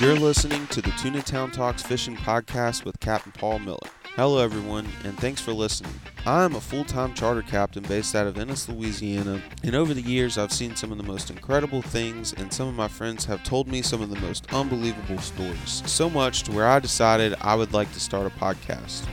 You're listening to the Tuna Town Talks Fishing Podcast with Captain Paul Miller. Hello, everyone, and thanks for listening. I am a full time charter captain based out of Venice, Louisiana, and over the years I've seen some of the most incredible things, and some of my friends have told me some of the most unbelievable stories. So much to where I decided I would like to start a podcast.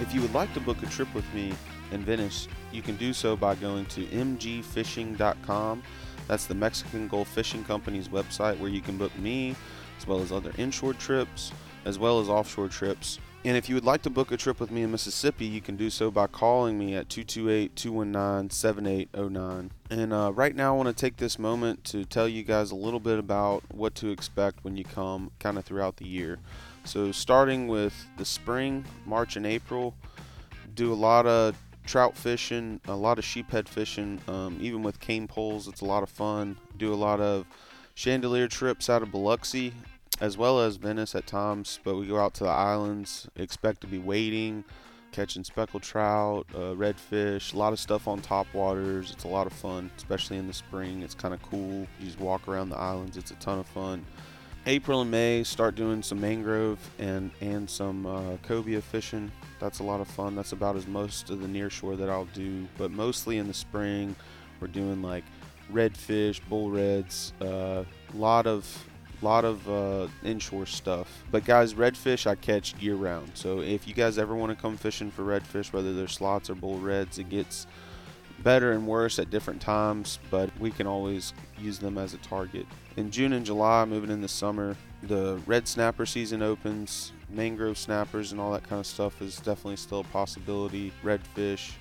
If you would like to book a trip with me in Venice, you can do so by going to mgfishing.com. That's the Mexican Gulf Fishing Company's website where you can book me as well as other inshore trips as well as offshore trips. And if you would like to book a trip with me in Mississippi, you can do so by calling me at 228 219 7809. And uh, right now, I want to take this moment to tell you guys a little bit about what to expect when you come kind of throughout the year. So, starting with the spring, March and April, do a lot of trout fishing, a lot of sheephead fishing, um, even with cane poles. It's a lot of fun. Do a lot of Chandeleur trips out of Biloxi as well as Venice at times, but we go out to the islands, expect to be wading, catching speckled trout, uh, redfish, a lot of stuff on top waters. It's a lot of fun, especially in the spring. It's kind of cool. You just walk around the islands, it's a ton of fun. April and May, start doing some mangrove and, and some uh, cobia fishing. That's a lot of fun. That's about as most of the near shore that I'll do, but mostly in the spring, we're doing like redfish, bull reds, a uh, lot of lot of uh, inshore stuff. But guys, redfish I catch year round. So if you guys ever want to come fishing for redfish, whether they're slots or bull reds, it gets better and worse at different times, but we can always use them as a target. In June and July, moving in the summer, the red snapper season opens. Mangrove snappers and all that kind of stuff is definitely still a possibility. Redfish.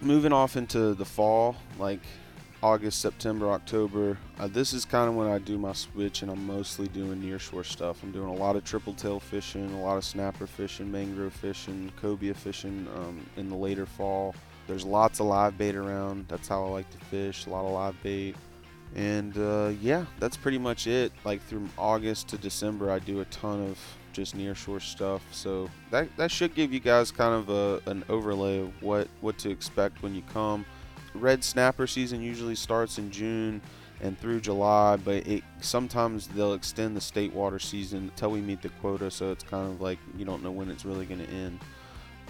Moving off into the fall, like August, September, October. Uh, this is kind of when I do my switch, and I'm mostly doing nearshore stuff. I'm doing a lot of triple tail fishing, a lot of snapper fishing, mangrove fishing, cobia fishing um, in the later fall. There's lots of live bait around. That's how I like to fish. A lot of live bait. And uh, yeah, that's pretty much it. Like through August to December, I do a ton of just nearshore stuff. So that that should give you guys kind of a, an overlay of what what to expect when you come red snapper season usually starts in June and through July, but it sometimes they'll extend the state water season until we meet the quota, so it's kind of like you don't know when it's really going to end.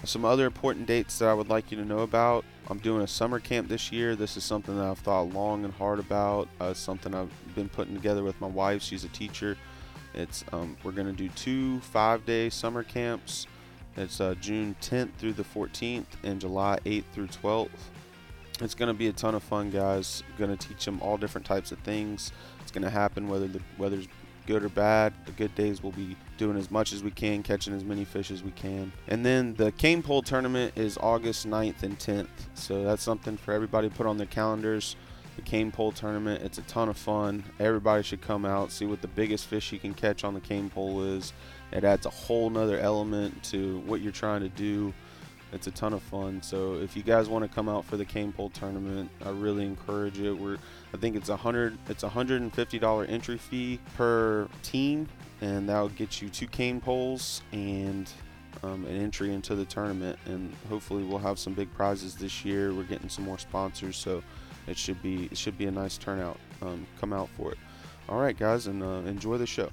Some other important dates that I would like you to know about. I'm doing a summer camp this year. This is something that I've thought long and hard about. Uh, something I've been putting together with my wife. She's a teacher. It's um, we're to do two five-day summer camps. It's uh, June 10th through the 14th and July 8th through 12th. It's to be a ton of fun, guys. To teach them all different types of things. It's to happen whether the weather's good or bad. The good days we'll be doing as much as we can, catching as many fish as we can. And then the cane pole tournament is August 9th and 10th. So that's something for everybody to put on their calendars. The cane pole tournament, it's a ton of fun. Everybody should come out, see what the biggest fish you can catch on the cane pole is. It adds a whole nother element to what you're trying to do. It's a ton of fun. So if you guys want to come out for the cane pole tournament, I really encourage it. We're I think it's a hundred it's a hundred and fifty dollar entry fee per team, and that'll get you two cane poles and um, an entry into the tournament. And hopefully we'll have some big prizes this year. We're getting some more sponsors, so it should be it should be a nice turnout. Um, come out for it. All right, guys, and uh, enjoy the show.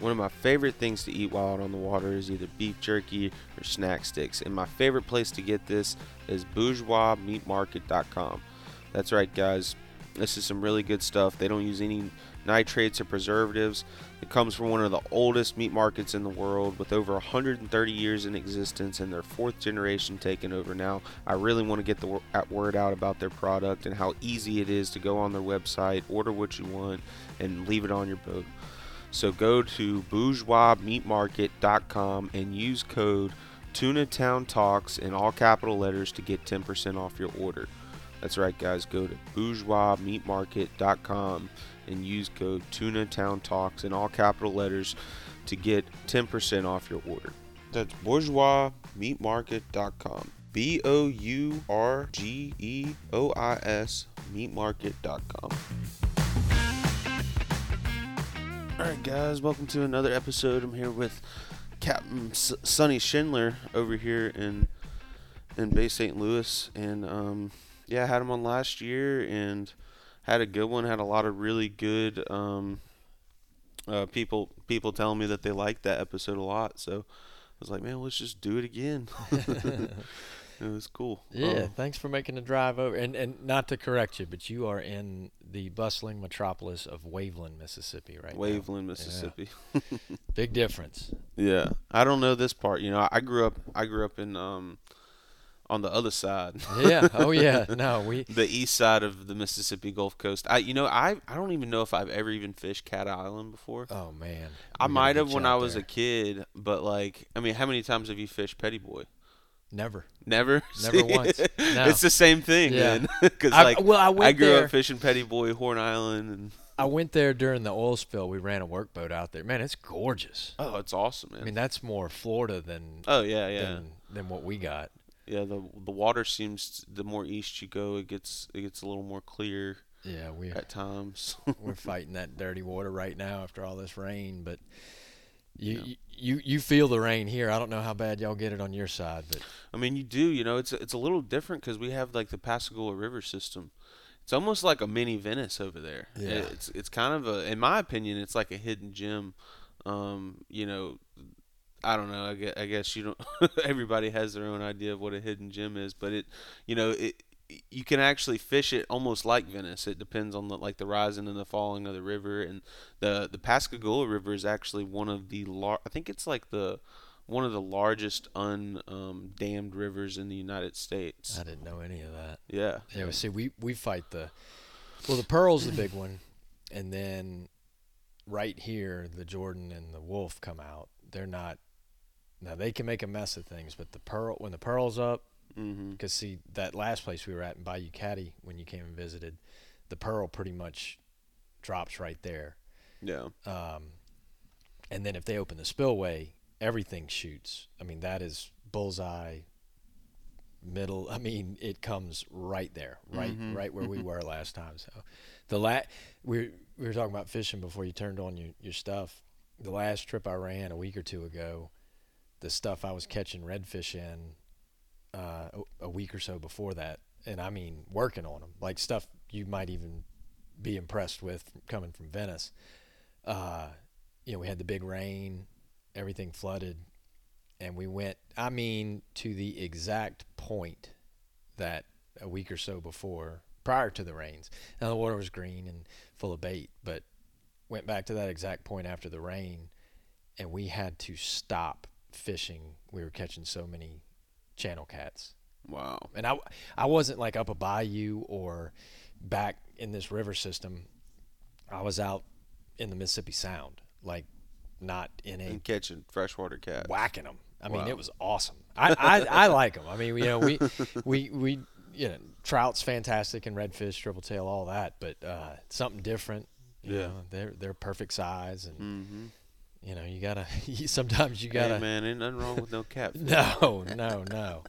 One of my favorite things to eat while out on the water is either beef jerky or snack sticks, and my favorite place to get this is bourgeoismeatmarket.com. That's right, guys. This is some really good stuff. They don't use any nitrates or preservatives. It comes from one of the oldest meat markets in the world with over 130 years in existence and their fourth generation taken over now. I really want to get the word out about their product and how easy it is to go on their website, order what you want, and leave it on your boat. So go to bourgeoismeatmarket.com and use code Tunatown Talks in all capital letters to get 10% off your order. That's right, guys. Go to bourgeoismeatmarket.com and use code Tunatown Talks in all capital letters to get 10% off your order. That's bourgeoismeatmarket.com. B O U R G E O I S meatmarket.com. Alright, guys, welcome to another episode. I'm here with Captain S- Sonny Schindler over here in in Bay St. Louis, and um, yeah, I had him on last year and had a good one. Had a lot of really good um, uh, people people telling me that they liked that episode a lot. So I was like, man, let's just do it again. it was cool. Yeah, Um, thanks for making the drive over. And and not to correct you, but you are in the bustling metropolis of Waveland, Mississippi, right? now. Waveland, Mississippi. Big difference. Yeah, I don't know this part. You know, I- I grew up. I grew up in um, on the other side, Yeah. Oh yeah. No, we. the east side of the Mississippi Gulf Coast. I, you know, I I don't even know if I've ever even fished Cat Island before. Oh man. I might have when I was there. a kid, but like, I mean, how many times have you fished Petit Bois? Never. Never. Never See? once. No. It's the same thing, Yeah. man. Because I, like, well, I went I grew there. up fishing Petit Bois, Horn Island, and I went there during the oil spill. We ran a workboat out there. Man, it's gorgeous. oh, it's awesome, man. I mean, that's more Florida than oh yeah, yeah. than, than what we got. Yeah, the the water seems the more east you go, it gets it gets a little more clear Yeah, we at times. we're fighting that dirty water right now after all this rain, but you, Yeah. you you feel the rain here. I don't know how bad y'all get it on your side, but I mean, you do, you know, it's it's a little different because we have like the Pascagoula River system. It's almost like a mini Venice over there. Yeah. It's it's kind of a, in my opinion, it's like a hidden gem. Um, you know, I don't know. I guess, I guess you don't. everybody has their own idea of what a hidden gem is, but it, you know, it you can actually fish it almost like Venice. It depends on the like the rising and the falling of the river, and the the Pascagoula River is actually one of the lar- I think it's like the one of the largest undammed um, rivers in the United States. I didn't know any of that. Yeah. Yeah, see, we we fight the well, the Pearl's the big one, and then right here, the Jourdan and the Wolf come out. They're not now they can make a mess of things, but the Pearl when the Pearl's up, Mm-hmm. because see that last place we were at in Bayou Caddy when you came and visited, the Pearl pretty much drops right there. Yeah. Um, and then if they open the spillway, everything shoots. I mean, that is bullseye, middle. I mean, it comes right there, right, Mhm. right where we were last time. So, the la- we we were talking about fishing before you turned on your your stuff. The last trip I ran a week or two ago, the stuff I was catching redfish in uh, a, week or so before that, and I mean working on them, like stuff you might even be impressed with coming from Venice uh, you know, we had the big rain, everything flooded, and we went, I mean, to the exact point that a week or so before, prior to the rains. Now the water was green and full of bait, but went back to that exact point after the rain, and we had to stop fishing. We were catching so many channel cats Wow. and I, I wasn't like up a bayou or back in this river system. I was out in the Mississippi Sound, like not in a And catching freshwater cats. whacking them. I mean, Wow. it was awesome. I, I, I like them. I mean, you know, we, we, we, you know, trout's fantastic and redfish, triple tail, all that, but uh, something different. Yeah. know, they're they're perfect size, and Mm-hmm. You know, you gotta. sometimes you gotta. Hey, man, ain't nothing wrong with no catfish. No, no, no.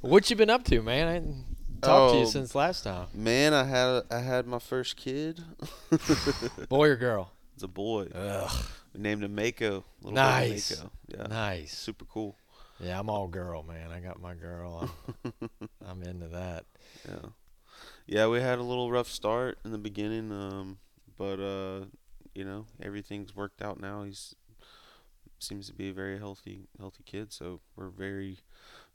What you been up to, man? I hadn't talked to you Oh, since last time. Man, I had I had my first kid. Boy or girl? it's a boy. Ugh, We named him Mako. Little Nice. Mako. Yeah. nice. Super cool. Yeah, I'm all girl, man. I got my girl. I'm, I'm into that. Yeah. Yeah, we had a little rough start in the beginning, um, but uh, you know, everything's worked out now. He's seems to be a very healthy healthy kid, so we're very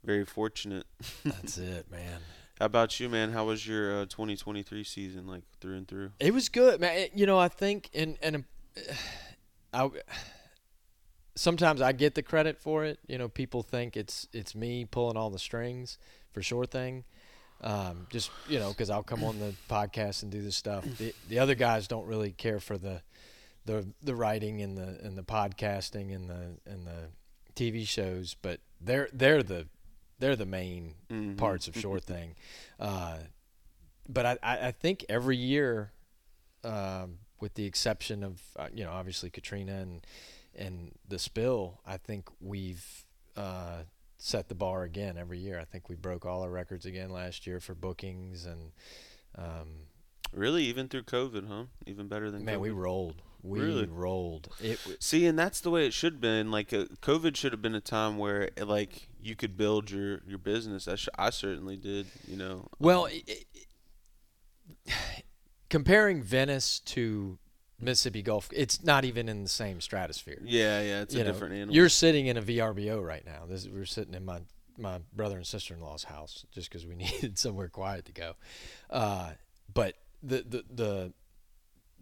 very fortunate. That's it, man. How about you, man? How was your uh, 2023 season like through and through? It was good, man. It- you know, I think, and and I sometimes I get the credit for it. You know, people think it's it's me pulling all the strings for sure thing. Um, just you know, because I'll come on the podcast and do this stuff. The the other guys don't really care for the the the writing and the and the podcasting and the and the TV shows, but they're they're the they're the main Mhm. parts of Sure Thing. Uh, but I, I, I think every year, um, with the exception of uh, you know obviously Katrina and and the spill, I think we've uh, set the bar again every year. I think we broke all our records again last year for bookings and um, Really, even through COVID, huh? Even better than man, COVID. we rolled. We Really? rolled. It w- See, and that's the way it should have been. Like, uh, COVID should have been a time where, uh, like, you could build your your business. I, sh- I certainly did. You know. Well, Um, i i comparing Venice to Mississippi Gulf. It's not even in the same stratosphere. Yeah, yeah, it's You a know, different animal. You're sitting in a VRBO right now. This we're sitting in my my brother and sister in law's house just because we needed somewhere quiet to go. Uh, but the the the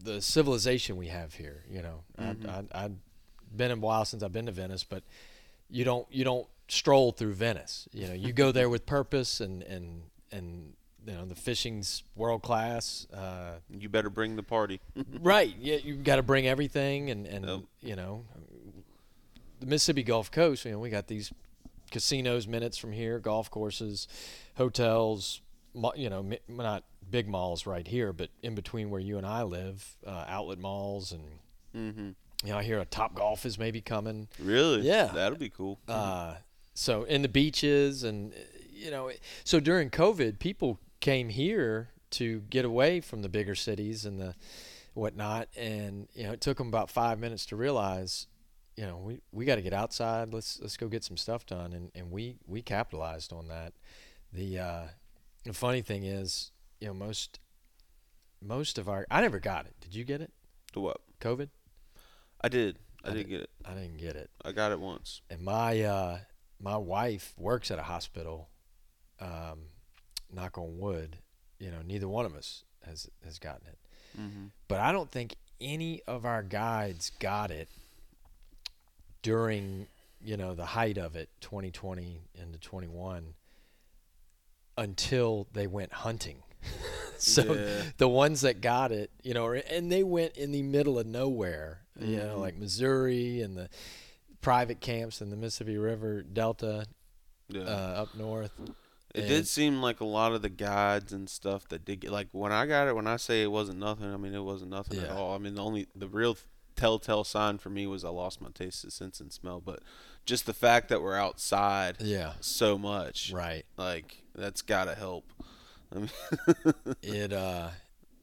the civilization we have here, you know, Mhm. I, I've been a while since I've been to Venice, but you don't you don't stroll through Venice. You know, you go there with purpose, and and and you know the fishing's world class. Uh, you better bring the party. right. Yeah, you got to bring everything, and and you know, the Mississippi Gulf Coast. You know, we got these casinos minutes from here, golf courses, hotels. You know, not big malls right here, but in between where you and I live, uh, outlet malls, and mm-hmm. you know, I hear a Top Golf is maybe coming. Really? Yeah. That'll be cool. Uh, so in the beaches and you know, so during COVID, people came here to get away from the bigger cities and the whatnot, and you know, it took them about five minutes to realize, you know, we, we got to get outside. Let's let's go get some stuff done, and, and we we capitalized on that. The uh, the funny thing is, you know, most most of our I never got it. Did you get it? to what? COVID? I did. I, I did get it. I didn't get it. I got it once. and my uh, my wife works at a hospital. Um, knock on wood, you know, neither one of us has has gotten it. Mm-hmm. But I don't think any of our guides got it during you know the height of it, 2020 into 21, until they went hunting. so Yeah. the ones that got it, you know, and they went in the middle of nowhere, you know, Mhm. like Missouri and the private camps in the Mississippi River Delta Yeah. uh, up north. It And- did seem like a lot of the guides and stuff that did get like when I got it. When I say it wasn't nothing, I mean it wasn't nothing at all. I mean the only the real telltale sign for me was I lost my taste of sense and smell. But just the fact that we're outside Yeah, so much, right. like that's gotta help. I mean, It uh,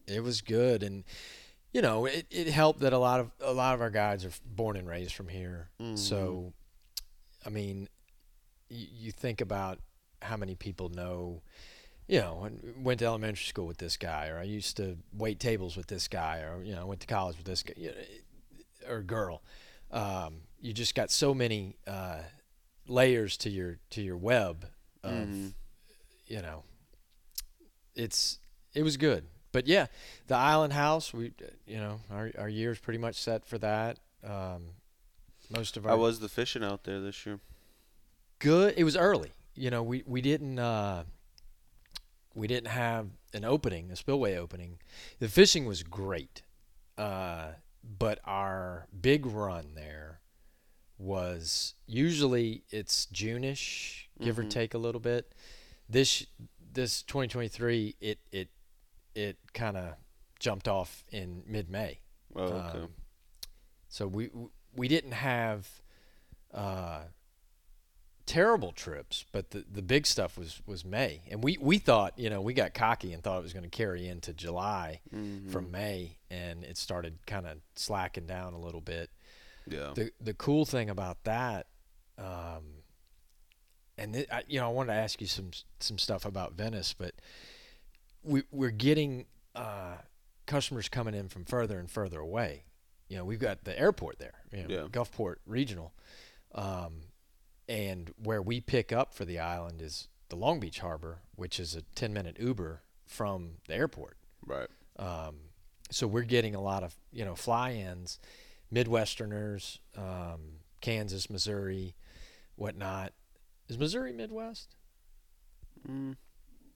it was good, and you know, it, it helped that a lot of a lot of our guides are born and raised from here. Mhm. So, I mean, you, you think about how many people know. You know, went to elementary school with this guy, or I used to wait tables with this guy, or you know, I went to college with this guy, or girl. Um, you just got so many uh, layers to your to your web of Mhm. you know it's it was good but yeah the island house we you know our, our year's pretty much set for that um, most of our I was the fishing out there this year. good it was early you know we we didn't uh we didn't have an opening a spillway opening the fishing was great uh but our big run there was usually it's June-ish, give or Mhm. take a little bit. This this 2023 it it it kind of jumped off in mid-May. Oh, okay. Um, so we we didn't have uh, terrible trips, but the, the big stuff was, was May, and we, we thought you know we got cocky and thought it was going to carry into July Mhm. from May, and it started kind of slacking down a little bit. yeah. The the cool thing about that, um, and th- I, you know I wanted to ask you some some stuff about Venice, but we we're getting uh, customers coming in from further and further away. You know, we've got the airport there, you know, Yeah. Gulfport Regional, um, and where we pick up for the island is the Long Beach Harbor, which is a ten minute Uber from the airport. Right. Um, so we're getting a lot of you know fly-ins, Midwesterners, um, Kansas, Missouri, whatnot. Is Missouri Midwest? Mm,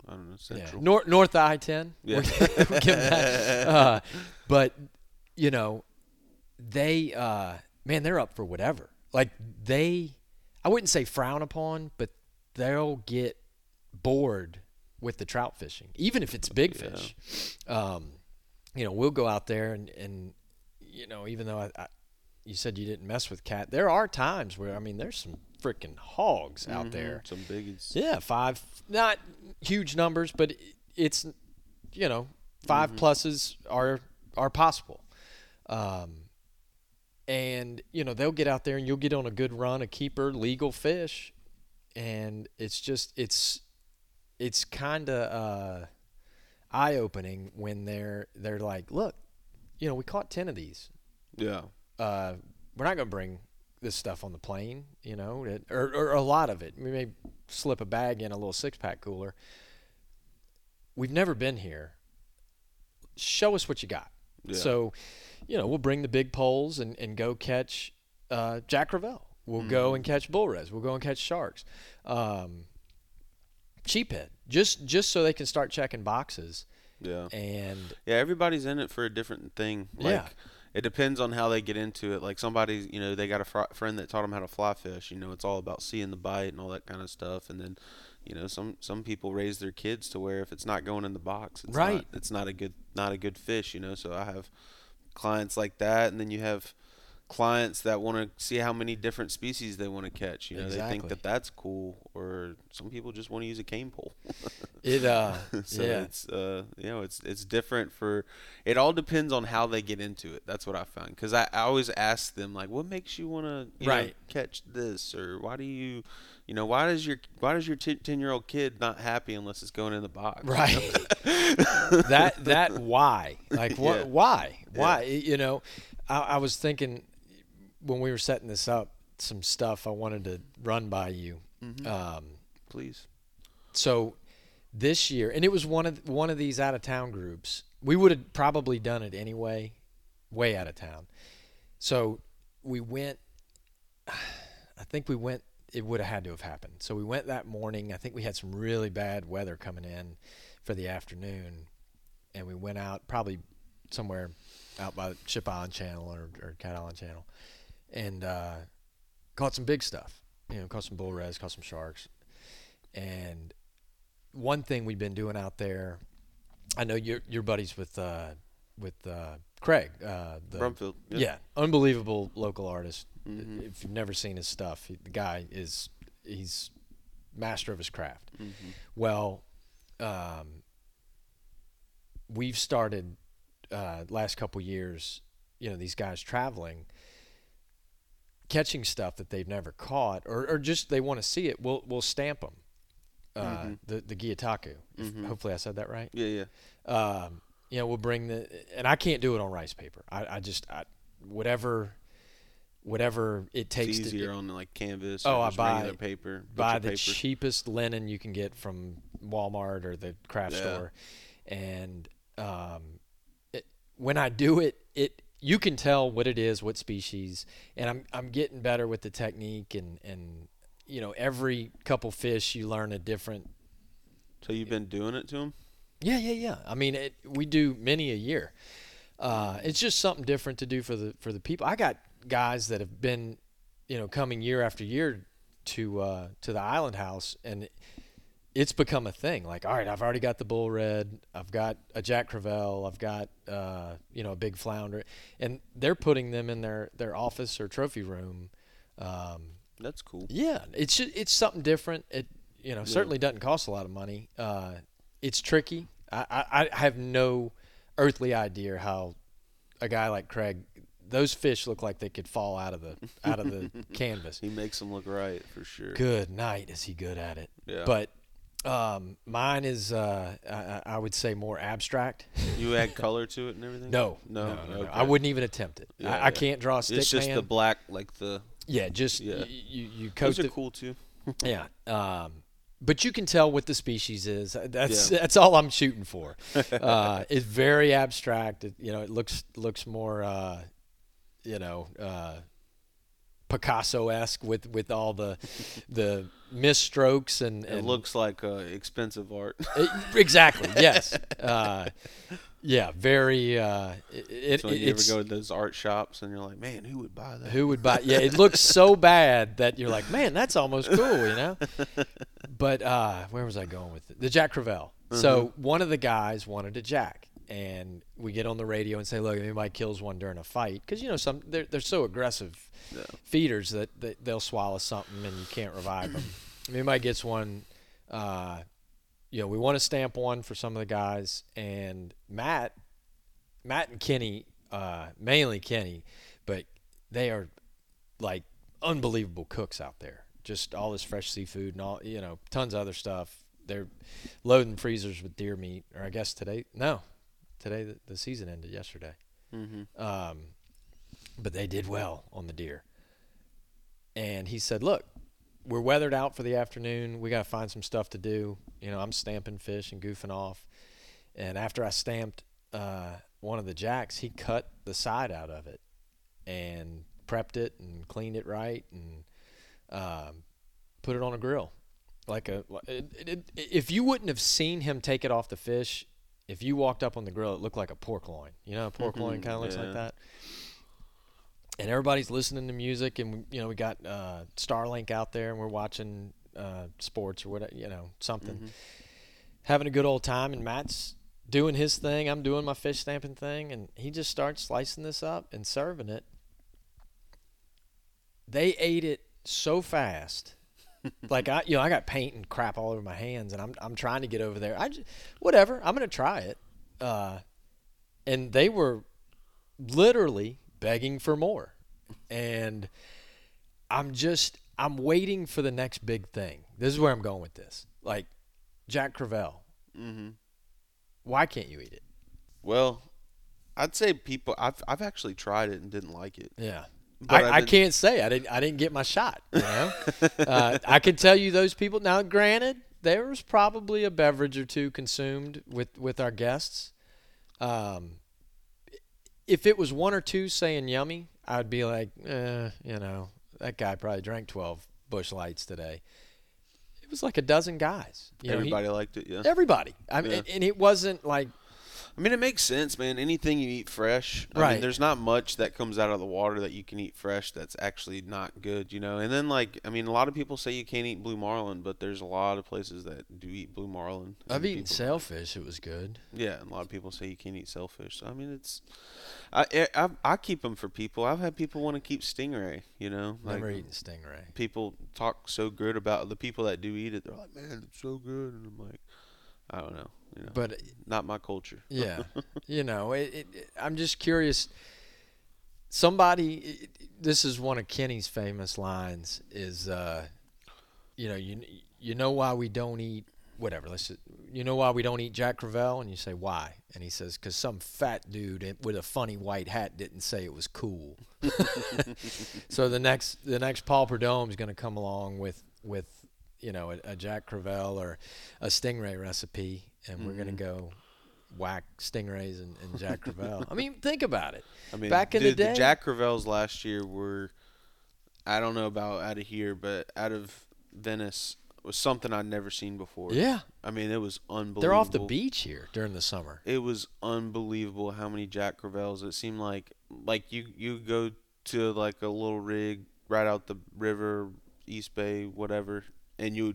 I don't know. Central. Yeah, North North I ten. Yeah. We're that. Uh, but you know, they uh, man, they're up for whatever. Like they, I wouldn't say frown upon, but they'll get bored with the trout fishing, even if it's big Yeah. fish. Um, you know, we'll go out there and and you know, even though I, I you said you didn't mess with cat, there are times where I mean, there's some freaking hogs out Mhm, there. Some biggies. Yeah, five, not huge numbers, but it's you know 5 Mhm. pluses are are possible. Um, and you know they'll get out there and you'll get on a good run, a keeper legal fish, and it's just it's it's kind of uh, eye opening when they're they're like, look, you know, we caught ten of these. Yeah. Uh, we're not going to bring this stuff on the plane, you know, it, or, or a lot of it. We may slip a bag in a little six pack cooler. We've never been here. Show us what you got. Yeah. So, you know, we'll bring the big poles and, and go catch uh, Jack Crevalle. We'll go Mhm. and catch bull res. We'll go and catch sharks. Um, sheephead, just just so they can start checking boxes. yeah. And Yeah, everybody's in it for a different thing. Like, Yeah. It depends on how they get into it. Like somebody, you know, they got a fr- friend that taught them how to fly fish. You know, it's all about seeing the bite and all that kind of stuff. And then, you know, some some people raise their kids to where if it's not going in the box, it's Right. not, it's not a good not a good fish. You know, so I have clients like that, and then you have clients that want to see how many different species they want to catch. You know, they think that that's cool, or some people just want to use a cane pole. it, uh, so yeah, it's uh you know it's it's different for it all depends on how they get into it that's what i found because I, I always ask them like what makes you want to Right. catch this or why do you you know why does your why does your 10 year old kid not happy unless it's going in the box right. that that why like what Yeah. why Yeah. why you know I, I was thinking when we were setting this up some stuff i wanted to run by you. Mhm. um, please. so this year and it was one of one of these out of town groups. We would have probably done it anyway way out of town so we went i think we went it would have had to have happened. So we went that morning. I think we had some really bad weather coming in for the afternoon and we went out probably somewhere out by ship island channel or, or cat island channel and uh, caught some big stuff you know caught some bull res caught some sharks and one thing we've been doing out there, I know you're you're buddies with uh, with uh, Craig. Uh, the, Brumfield yeah, unbelievable local artist. Mhm. If you've never seen his stuff, he, the guy is he's master of his craft. Mhm. Well, um, we've started uh, last couple years. You know, these guys traveling, catching stuff that they've never caught, or, or just they want to see it. We'll we'll stamp them. Uh, Mhm. The the Gyotaku. Mhm. Hopefully, I said that right. yeah yeah Um, you know, we'll bring the and I can't do it on rice paper. I, I just I, whatever whatever it it's takes to easier on like canvas Oh, or I buy- paper buy the paper. cheapest linen you can get from Walmart or the craft Yeah. store, and um, it, when I do it, it you can tell what it is, what species, and I'm I'm getting better with the technique, and and you know every couple fish you learn a different. so you've been doing it to them Yeah, yeah, yeah. I mean, it, we do many a year. Uh, it's just something different to do for the for the people. I got guys that have been, you know, coming year after year to uh, to the Island House, and it's become a thing. Like, all right, I've already got the bull red, I've got a Jack Crevalle, I've got uh, you know a big flounder, and they're putting them in their their office or trophy room. Um, that's cool yeah, it's it's something different. It you know Yeah. certainly doesn't cost a lot of money. Uh, it's tricky. I, I I have no earthly idea how a guy like Craig. Those fish look like they could fall out of the out of the canvas. he makes them look right for sure Good night, is he good at it? yeah But um, mine is uh, I, I- would say more abstract. you add color to it and everything No, no, no, no, no. okay. I wouldn't even attempt it. Yeah, I, I can't draw a stick it's just man. the black like the yeah, just Yeah. y- you you coat those the are cool too Yeah. Um, but you can tell what the species is. That's Yeah. that's all I'm shooting for. Uh, it's very abstract. It, you know, it looks looks more, uh, you know, uh, Picasso-esque with, with all the the misstrokes and, It looks like uh, expensive art. it- exactly yes. Uh, yeah, very. Uh, it, it, so when you ever go to those art shops and you're like, man, who would buy that? who would buy? Yeah, it looks so bad that you're like, man, that's almost cool, you know. But uh, where was I going with it? The Jack Crevalle. So one of the guys wanted a Jack, and we get on the radio and say, look, if anybody kills one during a fight, because you know some they're they're so aggressive Yeah. feeders that, that they'll swallow something and you can't revive them. if anybody gets one, uh, you know, we want to stamp one for some of the guys, and Matt, Matt and Kenny, uh, mainly Kenny, but they are like unbelievable cooks out there. Just all this fresh seafood and all, you know, tons of other stuff. They're loading freezers with deer meat, or I guess today, no, today the, the season ended yesterday. Mm-hmm. Um, but they did well on the deer. And he said, "Look, we're weathered out for the afternoon. We got to find some stuff to do. You know, I'm stamping fish and goofing off. And after I stamped uh, one of the jacks, he cut the side out of it and prepped it and cleaned it right and um, put it on a grill. Like a, it, it, it, if you wouldn't have seen him take it off the fish, if you walked up on the grill, it looked like a pork loin. You know, a pork loin Mhm, kind of looks yeah. like that. And everybody's listening to music, and you know we got uh, Starlink out there, and we're watching uh, sports or whatever, you know, something, Mhm. having a good old time. And Matt's doing his thing, I'm doing my fish stamping thing, and he just starts slicing this up and serving it. They ate it so fast. Like I, you know, I got paint and crap all over my hands, and I'm I'm trying to get over there. I just, whatever, I'm gonna try it. Uh, and they were literally begging for more, and I'm just I'm waiting for the next big thing. This is where I'm going with this. Like Jack Crevalle, Mm-hmm. why can't you eat it? Well, I'd say people. I've I've actually tried it and didn't like it. Yeah. I, I can't say I didn't I didn't get my shot. You know, uh, I can tell you those people. Now, granted, there was probably a beverage or two consumed with with our guests. Um, if it was one or two saying yummy, I'd be like, eh, you know, that guy probably drank twelve Busch Lights today. It was like a dozen guys. You know, he- Everybody liked it. Yeah. everybody. I mean, Yeah. and, and it wasn't like I mean, it makes sense, man. Anything you eat fresh. I Right. mean, there's not much that comes out of the water that you can eat fresh that's actually not good, you know. And then, like, I mean, a lot of people say you can't eat blue marlin, but there's a lot of places that do eat blue marlin. I've eaten people- sailfish. It was good. Yeah, and a lot of people say you can't eat sailfish. So I mean, it's I eh, I, I keep them for people. I've had people want to keep stingray. You know, Never like, eaten stingray. people talk so good about the people that do eat it. They're like, man, it's so good, and I'm like, I don't know, you know, But not my culture. Yeah, you know, it, it, it- I'm just curious. Somebody, this is one of Kenny's famous lines. Is uh, you know, you you know why we don't eat whatever. Let's just, you know why we don't eat Jack Crevalle, and you say why, and he says because some fat dude with a funny white hat didn't say it was cool. so the next the next Paul Prudhomme is going to come along with with you know a, a Jack Crevalle or a stingray recipe, and we're going to mm-hmm. go whack stingrays and, and Jack Crevalle. I mean, think about it. I mean, Back in the dude, day- Jack Crevalle's last year were, I don't know about out of here, but out of Venice was something I'd never seen before. Yeah, I mean, it was unbelievable. they're off the beach here during the summer. It was unbelievable how many Jack Crevalles. It seemed like like you you go to like a little rig right out the river, East Bay, whatever, and you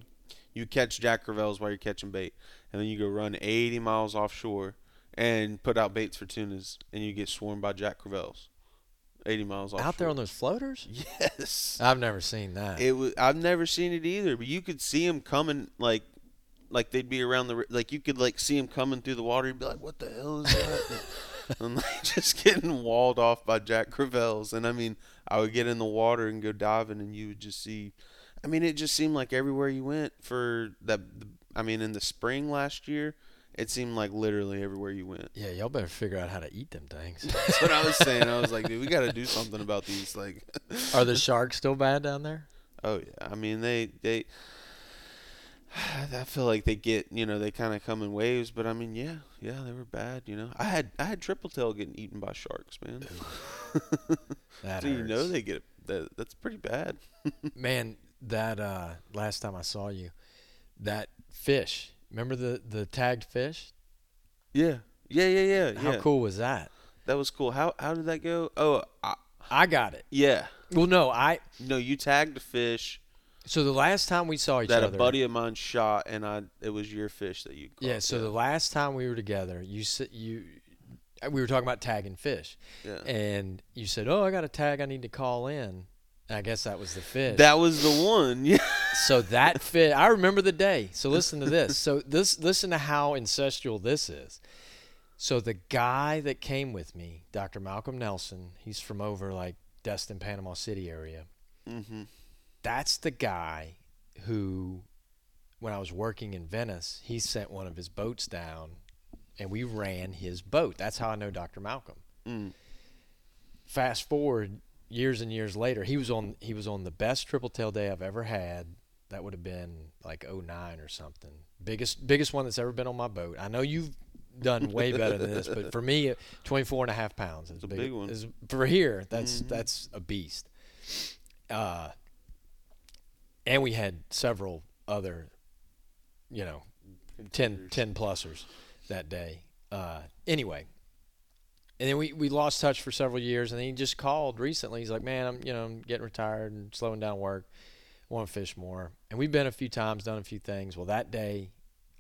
you catch Jack Crevalles while you're catching bait, and then you go run 80 miles offshore and put out baits for tunas, and you get swarmed by Jack Crevalles. 80 miles offshore. Out there on those floaters? Yes. I've never seen that. It was. I've never seen it either, but you could see them coming like, like they'd be around the like you could like see them coming through the water. You'd be like, "What the hell is that?" and like just getting walled off by Jack Crevalles. And I mean, I would get in the water and go diving, and you would just see. I mean, it just seemed like everywhere you went for that. I mean, in the spring last year, it seemed like literally everywhere you went. yeah, y'all better figure out how to eat them things. That's what I was saying. I was like, dude, we got to do something about these. Like, Are the sharks still bad down there? Oh yeah, I mean they they. I feel like they get you know they kind of come in waves, but I mean yeah yeah they were bad you know I had I had triple tail getting eaten by sharks man. That so you know they get that that's pretty bad. Man, that uh, last time I saw you, that fish. Remember the the tagged fish? Yeah yeah yeah yeah How yeah. cool was that? That was cool. How how did that go? Oh I, I got it. yeah Well, no, I. no you tagged a fish So the last time we saw each that other, a buddy of mine shot and I it was your fish that you caught. Yeah. So the last time we were together, you said you, we were talking about tagging fish, yeah. and you said, "Oh, I got a tag. I need to call in." I guess that was the fish. that was the one yeah. so that fish, I remember the day. So listen to this. So this, listen to how ancestral this is. So the guy that came with me, Dr. Malcolm Nelson, he's from over like Destin, Panama City area. Mm-hmm. That's the guy who, when I was working in Venice, he sent one of his boats down, and we ran his boat. That's how I know Dr. Malcolm. Mm. fast forward years and years later, he was on he was on the best triple tail day I've ever had. That would have been like 09 or something. Biggest biggest one that's ever been on my boat. I know you've done way better than this, but for me, 24 and a half pounds is a big one. Is, for here, that's Mhm. that's a beast. Uh, and we had several other, you know, 10, 10 plusers that day. Uh, anyway, and then we, we lost touch for several years, and then he just called recently. He's like, "Man, I'm you know I'm getting retired and slowing down work. Want to fish more." And we've been a few times, done a few things. Well, that day,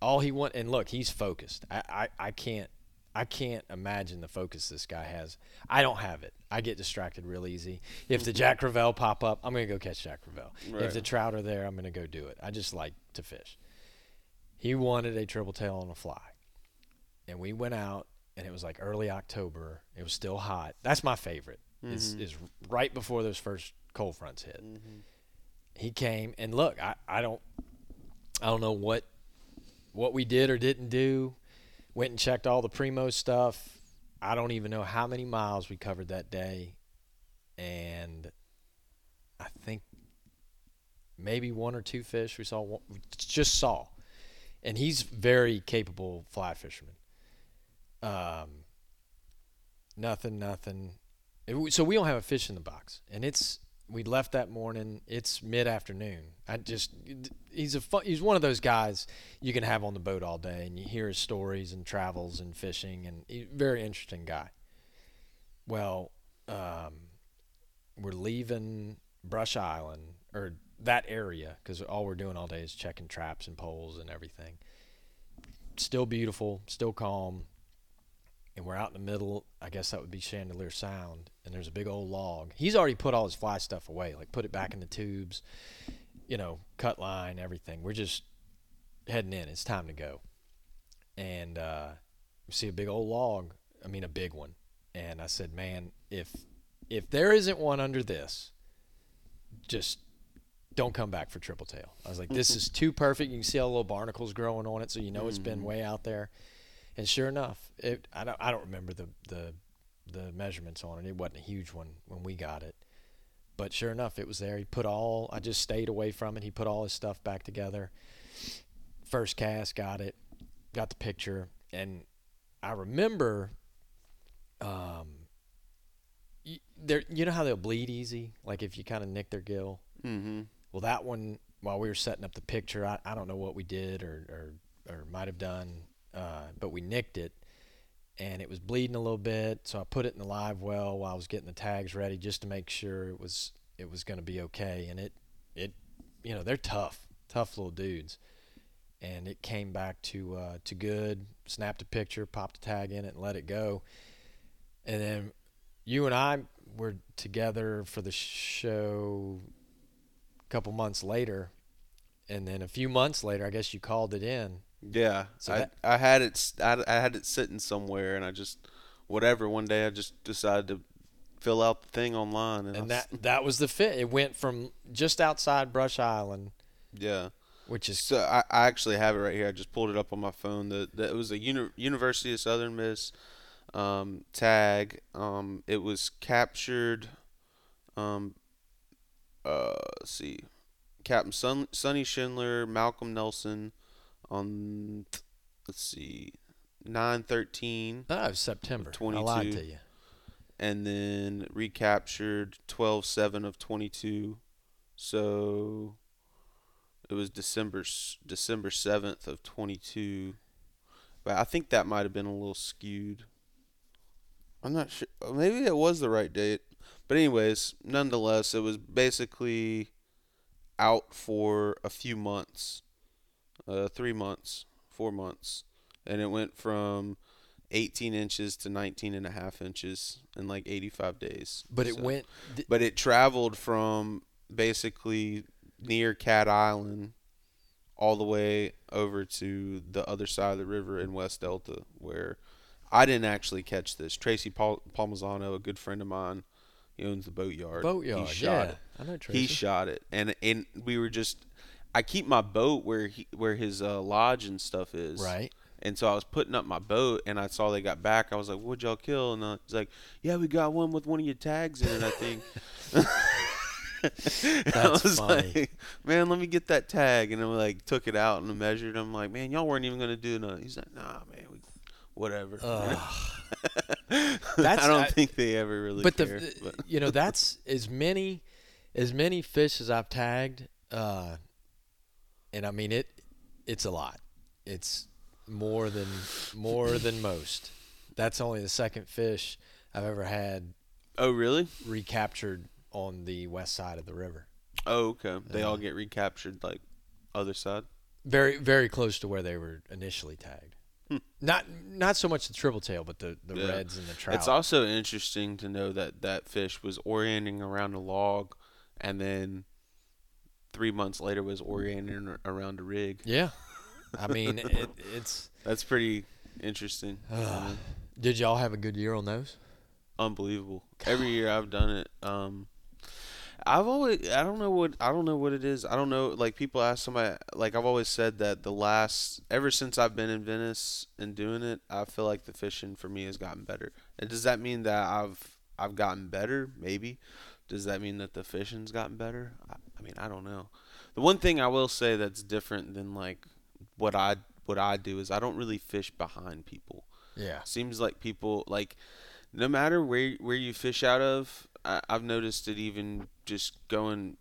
all he want and look, he's focused. I, I, I can't I can't imagine the focus this guy has. I don't have it. I get distracted real easy. If the mm-hmm. Jack Crevalle pop up, I'm gonna go catch Jack Crevalle. Right. If the trout are there, I'm gonna go do it. I just like to fish. He wanted a triple tail on a fly, and we went out, and it was like early October. It was still hot. That's my favorite. Is Mhm. is right before those first cold fronts hit Mhm. he came and look I, I don't i don't know what what we did or didn't do went and checked all the primo stuff i don't even know how many miles we covered that day and i think maybe one or two fish we saw one, we just saw and he's very capable fly fisherman um nothing nothing It- so we don't have a fish in the box and it's we left that morning. It's mid afternoon. I just he's a fun, he's one of those guys you can have on the boat all day, and you hear his stories and travels and fishing, and he, very interesting guy. Well, um, we're leaving Brush Island or that area because all we're doing all day is checking traps and poles and everything. Still beautiful, still calm, and we're out in the middle. I guess that would be Chandeleur Sound, and there's a big old log. He's already put all his fly stuff away, like put it back in the tubes, you know, cut line, everything. We're just heading in. It's time to go, and uh, we see a big old log. I mean, a big one. And I said, man, if if there isn't one under this, just don't come back for triple tail. I was like, this is too perfect. You can see all the little barnacles growing on it, so you know it's been Mhm. way out there. And sure enough, it I don't I don't remember the the the measurements on it. It wasn't a huge one when we got it. But sure enough, it was there. He put all I just stayed away from it. He put all his stuff back together. First cast, got it, got the picture, and I remember um there you know how they'll bleed easy? Like if you kind of nick their gill. Mhm. Well, that one, while we were setting up the picture, I, I don't know what we did or, or, or might have done, uh, but we nicked it and it was bleeding a little bit. So I put it in the live well while I was getting the tags ready just to make sure it was it was going to be okay. And it it you know they're tough, tough little dudes. And it came back to uh, to good. Snapped a picture, popped a tag in it, and let it go. And then you and I were together for the show a couple months later, and then a few months later, I guess you called it in. Yeah, So I that- I had it I, I had it sitting somewhere, and I just whatever. One day I just decided to fill out the thing online, and, and I s- that that was the fit. It went from just outside Brush Island, yeah. which is So I, I actually have it right here. I just pulled it up on my phone. The, the it was a uni- University of Southern Miss um, tag. Um, it was captured. Um, uh, let's see, Captain Sun- Sonny Schindler, Malcolm Nelson, on let's see, nine thirteen, oh, it was September. I 22. lied to you. and then recaptured twelve seven of twenty two. So it was December December seventh of twenty two. But I think that might have been a little skewed. I'm not sure. uh, Maybe it was the right date. But anyways, nonetheless, it was basically out for a few months, uh, three months, four months, and it went from 18 inches to 19 and a half inches in like 85 days. But it So- went. th- but it traveled from basically near Cat Island all the way over to the other side of the river in West Delta, where I didn't actually catch this. Tracy Pal- Palmisano, a good friend of mine, he owns the boatyard. Boatyard, He shot yeah. it. I know Tracy. He shot it, and and we were just. I keep my boat where he where his uh, lodge and stuff is. right. And so I was putting up my boat, and I saw they got back. I was like, "What'd y'all kill?" And uh, he's like, "Yeah, we got one with one of your tags in it, I think." That's was funny. like, "Man, let me get that tag." And I like took it out and measured. I'm like, "Man, y'all weren't even gonna do nothing." He's like, "Nah, man, we, whatever." Ugh. I don't I- think they ever really but care. the but- you know that's as many as many fish as I've tagged, uh, and I mean it. It's a lot. It's more than more than most. That's only the second fish I've ever had oh, really? recaptured on the west side of the river. Oh, okay. They all Uh, get recaptured, like other side. Very very close to where they were initially tagged. Hmm. Not not so much the triple tail, but the, the Yeah. reds and the trout. It's also interesting to know that that fish was orienting around a log, and then three months later was orienting around a rig. yeah. I mean it, it's. That's pretty interesting. Uh, did y'all have a good year on those? Unbelievable. Every year I've done it. Um, I've always I don't know what I don't know what it is. I don't know. Like people ask somebody like I've always said that the last ever since I've been in Venice and doing it, I feel like the fishing for me has gotten better. And does that mean that I've I've gotten better? Maybe. Does that mean that the fishing's gotten better? I, I mean I don't know. The one thing I will say that's different than like what I what I do is I don't really fish behind people. Yeah. Seems like people like no matter where where you fish out of, I, I've noticed it even just going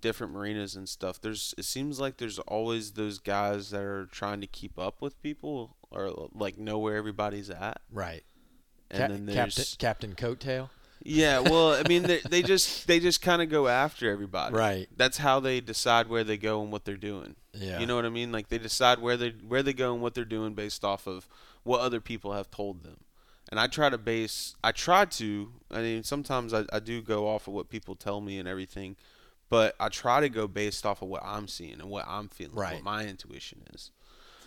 different marinas and stuff. There's it seems like there's always those guys that are trying to keep up with people or like know where everybody's at. Right. And Ca- then Captain there's Captain Coattail. Yeah, well, I mean they they just they just kind of go after everybody. Right. That's how they decide where they go and what they're doing. Yeah. You know what I mean? Like they decide where they where they go and what they're doing based off of what other people have told them. And I try to base I try to I mean sometimes I, I do go off of what people tell me and everything, but I try to go based off of what I'm seeing and what I'm feeling, Right. what my intuition is.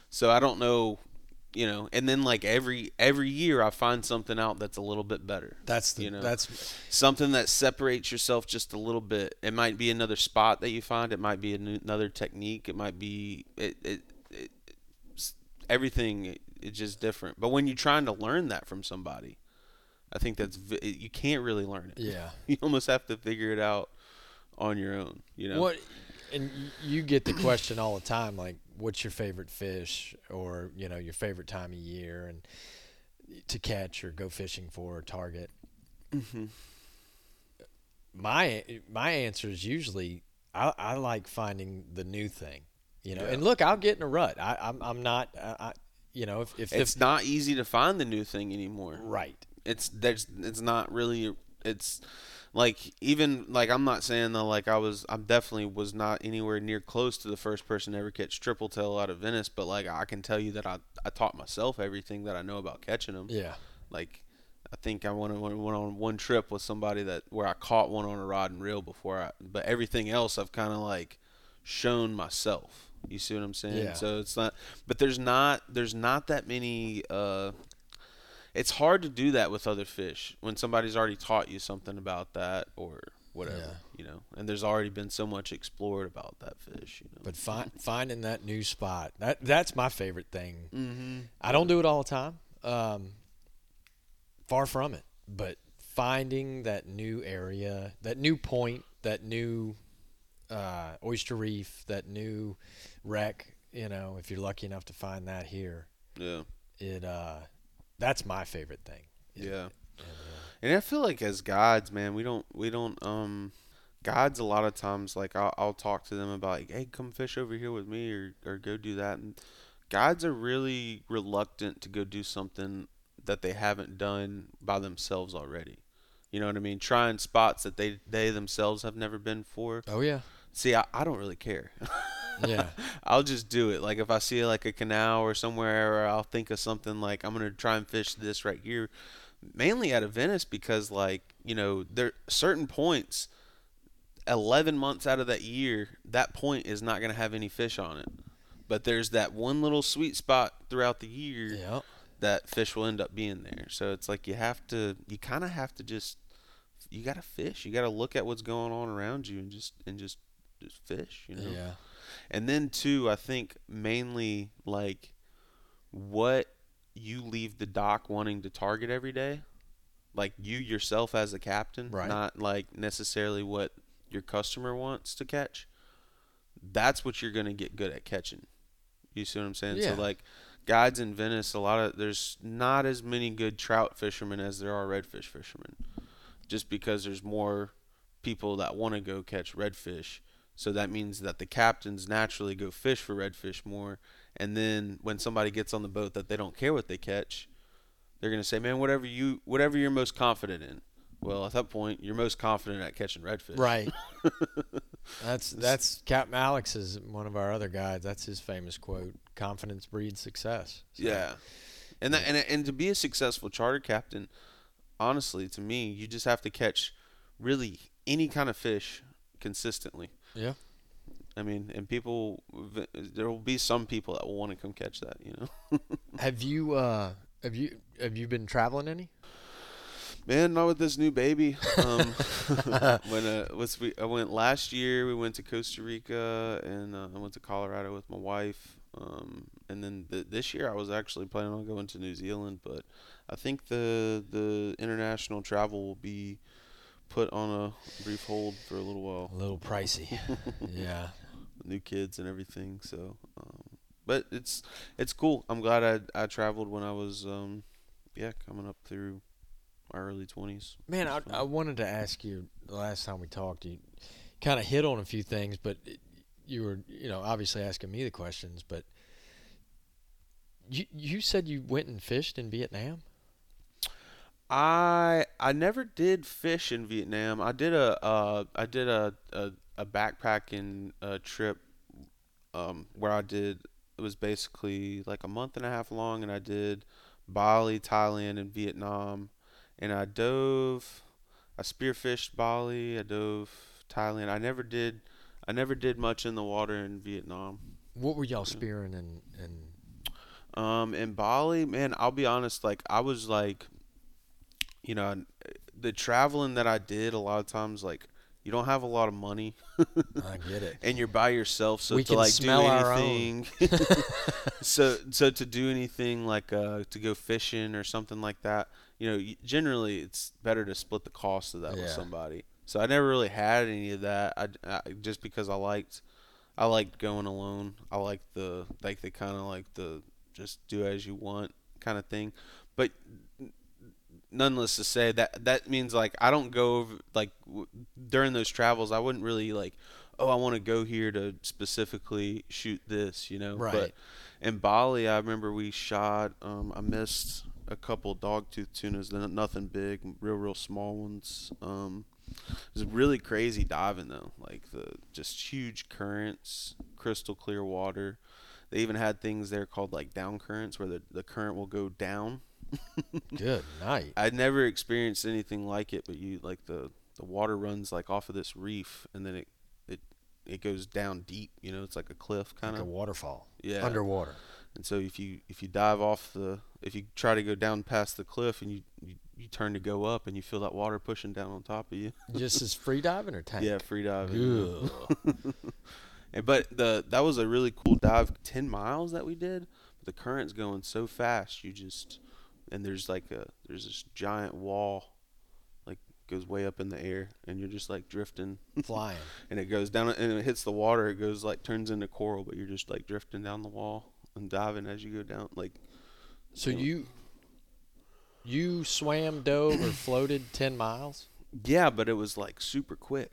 So I don't know, you know, and then like every every year I find something out that's a little bit better. That's the you know. that's Something that separates yourself just a little bit. It might be another spot that you find. It might be a new, another technique. It might be it, it, it everything. It's just different. But when you're trying to learn that from somebody, I think that's you can't really learn it. yeah. You almost have to figure it out on your own. You know. What and you get the question all the time like what's your favorite fish or you know your favorite time of year and to catch or go fishing for or target. hmm My my answer is usually I, I like finding the new thing. You know, Yeah. and look, I'll get in a rut. I, I'm I'm not. I, I, you know, if if It's not easy to find the new thing anymore. right, it's there's it's not really it's like even like I'm not saying that like I was I'm definitely was not anywhere near close to the first person to ever catch triple tail out of Venice, but like I can tell you that I I taught myself everything that I know about catching them. yeah, Like I think I went on, went on one trip with somebody that where I caught one on a rod and reel before I, but everything else I've kind of like shown myself. You see what I'm saying? Yeah. So it's not, but there's not there's not that many. uh It's hard to do that with other fish when somebody's already taught you something about that or whatever. Yeah. You know, and there's already been so much explored about that fish. You know. but fi- finding that new spot that that's my favorite thing. mm-hmm. I don't do it all the time. Um, far from it. But finding that new area, that new point, that new uh, oyster reef, that new wreck, you know, if you're lucky enough to find that here, Yeah. it uh, that's my favorite thing. Yeah. And, uh, And I feel like as guides, man, we don't we don't um guides a lot of times like I'll, I'll talk to them about like, hey, come fish over here with me or or go do that. And guides are really reluctant to go do something that they haven't done by themselves already. You know what I mean? Trying spots that they they themselves have never been for. oh yeah, See, I, I don't really care. yeah, I'll just do it. Like if I see like a canal or somewhere, or I'll think of something like I'm gonna try and fish this right here, mainly out of Venice because like you know there certain points, eleven months out of that year, that point is not gonna have any fish on it. But there's that one little sweet spot throughout the year yeah. that fish will end up being there. So it's like you have to, you kind of have to just, you gotta fish. You gotta look at what's going on around you and just and just just fish. You know. Yeah. And then too, I think mainly like what you leave the dock wanting to target every day, like you yourself as a captain, Right. not like necessarily what your customer wants to catch. That's what you're gonna get good at catching. You see what I'm saying? Yeah. So like guides in Venice, a lot of there's not as many good trout fishermen as there are redfish fishermen, just because there's more people that want to go catch redfish. So that means that the captains naturally go fish for redfish more, and then when somebody gets on the boat that they don't care what they catch, they're gonna say, "Man, whatever you whatever you're most confident in." Well, at that point, you're most confident at catching redfish. Right. that's that's Captain Alex is one of our other guys. That's his famous quote: "Confidence breeds success." So, Yeah, and that, and and to be a successful charter captain, honestly, to me, you just have to catch really any kind of fish consistently. Yeah. I mean, and people, there will be some people that will want to come catch that. You know, Have you uh have you have you been traveling any? man, not with this new baby. Um, when uh, was we? I went last year. We went to Costa Rica and uh, I went to Colorado with my wife. Um, and then th- this year I was actually planning on going to New Zealand, but I think the the international travel will be put on a brief hold for a little while. A little pricey. yeah. New kids and everything, so. Um, but it's it's cool. I'm glad I I traveled when I was um, yeah coming up through my early twenties. Man, I, I wanted to ask you the last time we talked. You kind of hit on a few things, but it- you were, you know, obviously asking me the questions. But you you said you went and fished in Vietnam. I I never did fish in Vietnam. I did a uh, I did a, a, a backpacking uh, trip um, where I did it was basically like a month and a half long, and I did Bali, Thailand, and Vietnam, and I dove, I spearfished Bali, I dove Thailand. I never did I never did much in the water in Vietnam. What were y'all spearing and and Um, in Bali, man, I'll be honest. Like I was like, you know, the traveling that I did a lot of times, like you don't have a lot of money, I get it. and you're by yourself, so We to like do anything, so so to do anything like uh to go fishing or something like that, you know, generally it's better to split the cost of that with somebody. So I never really had any of that. I, I just because I liked, I liked going alone. I liked the like the kind of like the just do as you want kind of thing. But nonetheless to say that that means like I don't go over, like w- during those travels I wouldn't really like oh I want to go here to specifically shoot this you know? Right. but in Bali I remember we shot um, I missed a couple dogtooth tunas nothing big real real small ones. Um, it was really crazy diving though like the just huge currents crystal clear water. They even had things there called like down currents where the, the current will go down Good night. I'd never experienced anything like it, but you like the the water runs like off of this reef, and then it it it goes down deep. You know, it's like a cliff kind Like a of. waterfall. Yeah. Underwater. And so if you if you dive off the if you try to go down past the cliff and you you, you turn to go up and you feel that water pushing down on top of you. Just as free diving or tank? Yeah, free diving. And but the that was a really cool dive, ten miles that we did. But the current's going so fast, you just and there's like a there's this giant wall, like goes way up in the air, and you're just like drifting, Flying. and it goes down and it hits the water. It goes like turns into coral, but you're just like drifting down the wall and diving as you go down. Like So Yeah. you you swam, dove, or floated ten miles? yeah, but it was like super quick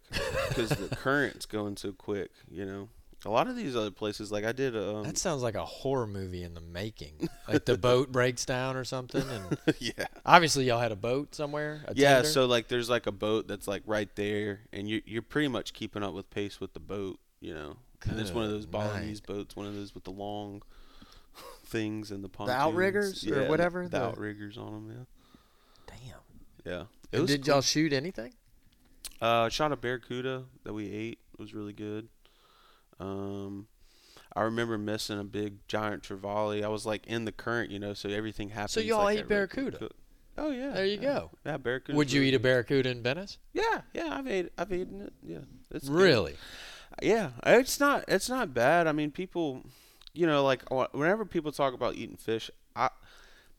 because the current's going so quick. You know, a lot of these other places, like I did. Um, That sounds like a horror movie in the making. Like the boat breaks down or something, and yeah. obviously y'all had a boat somewhere. A Yeah, tender? so like there's like a boat that's like right there, and you're you're pretty much keeping up with pace with the boat, you know. And it's one of those Good Balinese night. boats, one of those with the long things and the pontoons. The outriggers or whatever, The, the- outriggers on them, yeah. damn. yeah. Yeah. It And was did cool. y'all shoot anything? Uh, shot a barracuda that we ate. It was really good. Um, I remember missing a big giant trevally. I was like in the current, you know, so everything happened. So y'all like ate barracuda? cook- Oh yeah. There you go. Yeah, barracuda. Would you eat a barracuda in Venice? Yeah, yeah, I've ate, I've eaten it. Yeah, it's good. Really? Yeah, it's not, it's not bad. I mean, people, you know, like whenever people talk about eating fish, I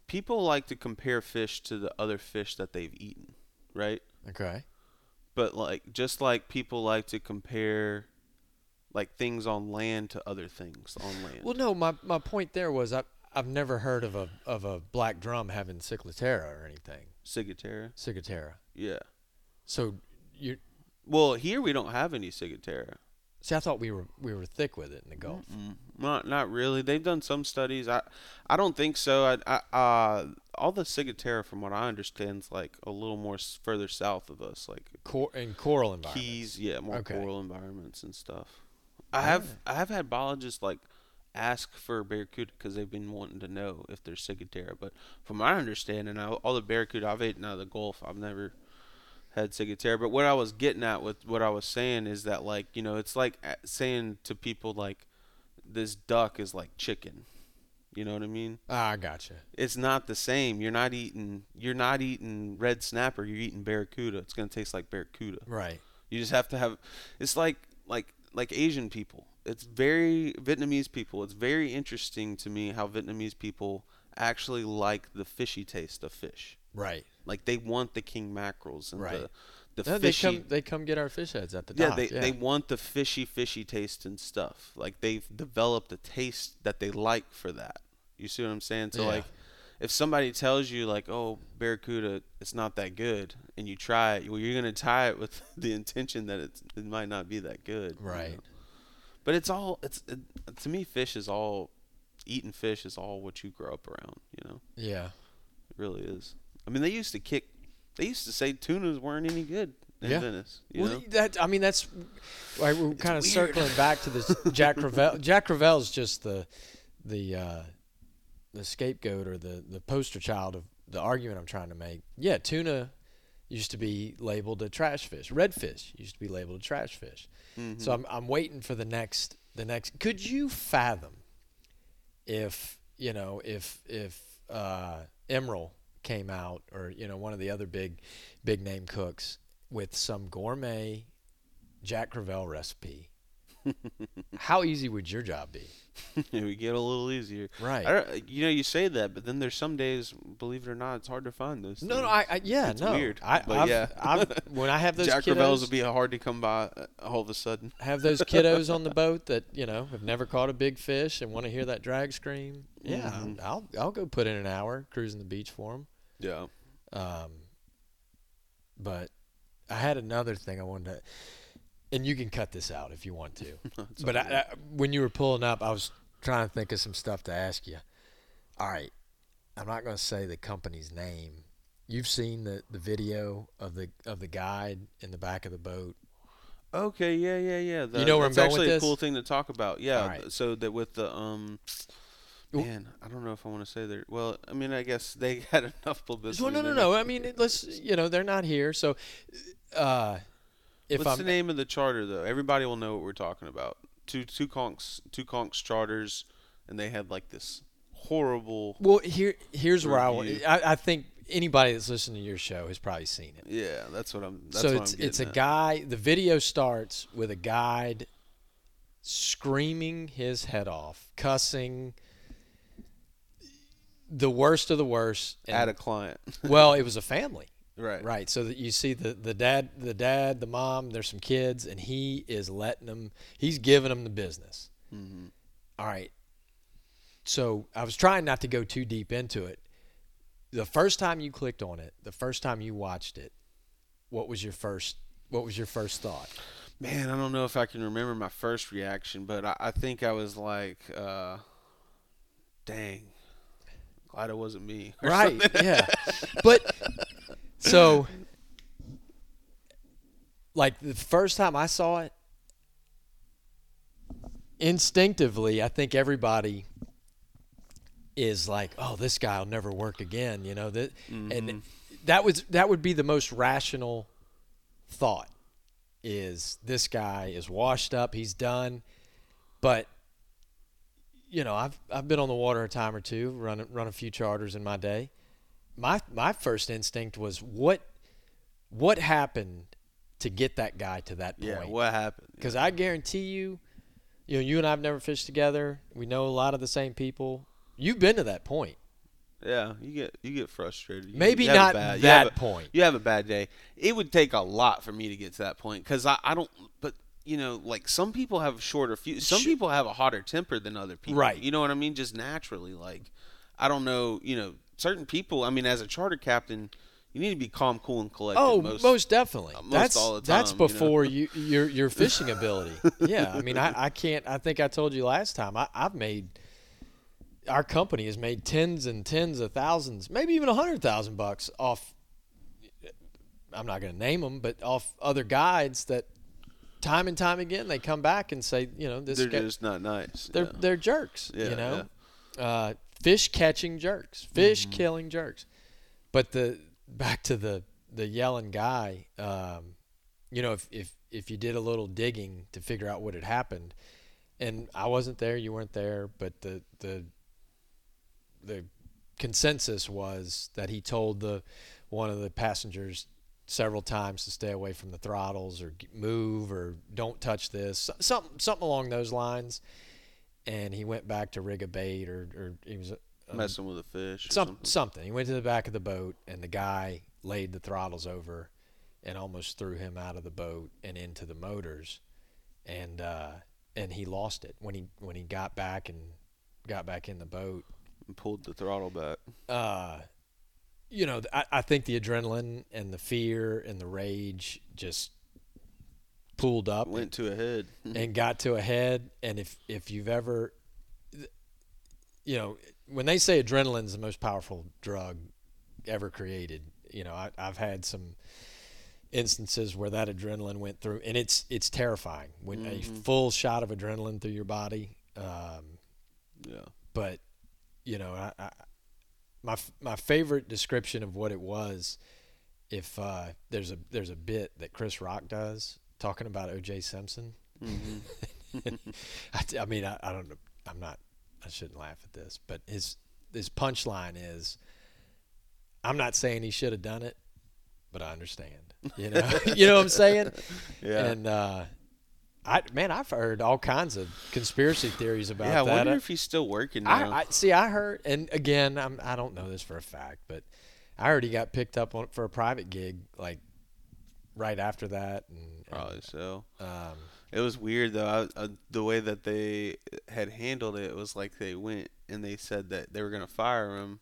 people like to compare fish to the other fish that they've eaten, right? Okay. But like just like people like to compare like things on land to other things on land. Well, no, my, my point there was I I've never heard of a of a black drum having ciclatera or anything. Ciguatera. Cicatera. Yeah. So you Well, here we don't have any ciguatera. see, I thought we were we were thick with it in the Gulf. Mm, Not not really. They've done some studies. I I don't think so. I, I uh all the ciguatera from what I understand is like a little more s- further south of us, like Cor- in coral environments. Keys, yeah, more Okay. coral environments and stuff. I have I have had biologists like ask for barracuda because they've been wanting to know if there's ciguatera. But from my understanding, I, all the barracuda I've eaten out of the Gulf, I've never had ciguatera. But what I was getting at with what I was saying is that like you know it's like saying to people like this duck is like chicken. You know what I mean? Ah, I gotcha. It's not the same. You're not eating. You're not eating red snapper. You're eating barracuda. It's gonna taste like barracuda. Right. You just have to have. It's like like like Asian people. It's very Vietnamese people. It's very interesting to me how Vietnamese people actually like the fishy taste of fish. Right. Like they want the king mackerels and Right. the the No, they fishy. come they come get our fish heads at the yeah, dock. they they want the fishy fishy taste and stuff. Like they've developed a taste that they like for that. You see what I'm saying? So Yeah. like if somebody tells you like, "Oh, barracuda, it's not that good," and you try it, well, you're gonna tie it with the intention that it's, it might not be that good. you Right. know? But it's all it's it, to me, fish is all eating fish is all what you grow up around. You know, Yeah. it really is. I mean, they used to kick. They used to say tunas weren't any good in Yeah. Venice. You Well, know? that I mean that's why we're kind of weird. circling back to this Jack Crevalle. Jack Crevalle's just the the uh, the scapegoat or the the poster child of the argument I'm trying to make. Yeah, tuna used to be labeled a trash fish. Redfish used to be labeled a trash fish. Mm-hmm. So I'm I'm waiting for the next the next. Could you fathom if you know if if uh, Emeril came out or you know one of the other big big name cooks with some gourmet Jack Crevalle recipe? How easy would your job be? we get a little easier. Right. You know, you say that, but then there's some days, believe it or not, it's hard to find those. No, no. I, I yeah, It's no. weird, I, but I've, yeah. I've, when I have those Jack kiddos, would be hard to come by uh, all of a sudden. have those kiddos on the boat that you know have never caught a big fish and want to hear that drag scream. Yeah, Mhm. I'll I'll go put in an hour cruising the beach for them. Yeah. Um, but I had another thing I wanted to, and you can cut this out if you want to. but I, I, when you were pulling up, I was trying to think of some stuff to ask you. All right, I'm not going to say the company's name. You've seen the, the video of the of the guide in the back of the boat. Okay. Yeah. Yeah. Yeah. The, know where I'm that's going with actually a cool thing to talk about. Yeah. Right. So that with the um. Man, I don't know if I want to say that. Well, I mean, I guess they had enough publicity. Well, no, no, no. I mean, let's you know they're not here, so uh, if What's I'm the name of the charter though? Everybody will know what we're talking about. Two two conks two conks charters, and they had like this horrible. well, here here's where I. I I think anybody that's listening to your show has probably seen it. Yeah, that's what I'm. That's so what it's I'm it's a at. guy. The video starts with a guide screaming his head off, cussing. The worst of the worst. and- at a client. well, it was a family, right. right? So that you see the the dad, the dad, the mom. There's some kids, and he is letting them. He's giving them the business. hmm All right. So I was trying not to go too deep into it. The first time you clicked on it, the first time you watched it, what was your first what was your first thought? Man, I don't know if I can remember my first reaction, but I, I think I was like, uh, "Dang, glad it wasn't me." Right. something. Yeah. But so like the first time I saw it instinctively, I think everybody is like, "Oh, this guy will never work again," you know, that Mm-hmm. and that was that would be the most rational thought is this guy is washed up, he's done. But you know, I've I've been on the water a time or two, run run a few charters in my day. My my first instinct was what what happened to get that guy to that point. Yeah. What happened? Because I guarantee you, You know, you and I've never fished together. We know a lot of the same people. You've been to that point. Yeah, you get you get frustrated. You- Maybe you not bad- you that a- point. You have a bad day. It would take a lot for me to get to that point because I, I don't. But you know, like some people have shorter fuse. Some people have a hotter temper than other people. Right. You know what I mean? Just naturally, like I don't know. You know, certain people. I mean, as a charter captain, you need to be calm, cool, and collected. Oh, most, most, definitely. uh, most that's all the that's time, you know? before you, your your fishing ability. yeah, I mean, I, I can't. I think I told you last time. I, I've made our company has made tens and tens of thousands, maybe even a hundred thousand bucks off. I'm not going to name them, but off other guides that time and time again they come back and say, you know, this they're guy, just not nice. they're yeah. they're jerks. Yeah, you know, uh, fish catching jerks, fish Mm-hmm. killing jerks. But the back to the the yelling guy, um, you know, if if if you did a little digging to figure out what had happened, and I wasn't there, you weren't there, but the the the consensus was that he told the one of the passengers several times to stay away from the throttles or move or don't touch this something something along those lines and he went back to rig a bait or, or he was um, messing with a fish. Some, something. something he went to the back of the boat and the guy laid the throttles over and almost threw him out of the boat and into the motors and uh, and he lost it when he when he got back and got back in the boat And pulled the throttle back. uh, you know, I, I think the adrenaline and the fear and the rage just pulled up Went to a head. and got to a head. And if if you've ever, you know, when they say adrenaline is the most powerful drug ever created, you know, I, I've had some instances where that adrenaline went through, and it's it's terrifying when a Mhm. full shot of adrenaline through your body. Um, yeah. but you know, I, I, my my favorite description of what it was, if uh, there's a there's a bit that Chris Rock does talking about O.J. Simpson. hmm I, t- I mean, I, I don't know. I'm not. I shouldn't laugh at this, but his his punchline is, "I'm not saying he should have done it, but I understand." You know, you know what I'm saying? Yeah. And uh, I man, I've heard all kinds of conspiracy theories about yeah, I wonder I- if he's still working now. I, I see. I heard, and again, I'm, I don't know this for a fact, but I already got picked up on for a private gig like right after that, and, and, Probably so. um, It was weird though. I, uh, the way that they had handled it was like they went and they said that they were gonna fire him,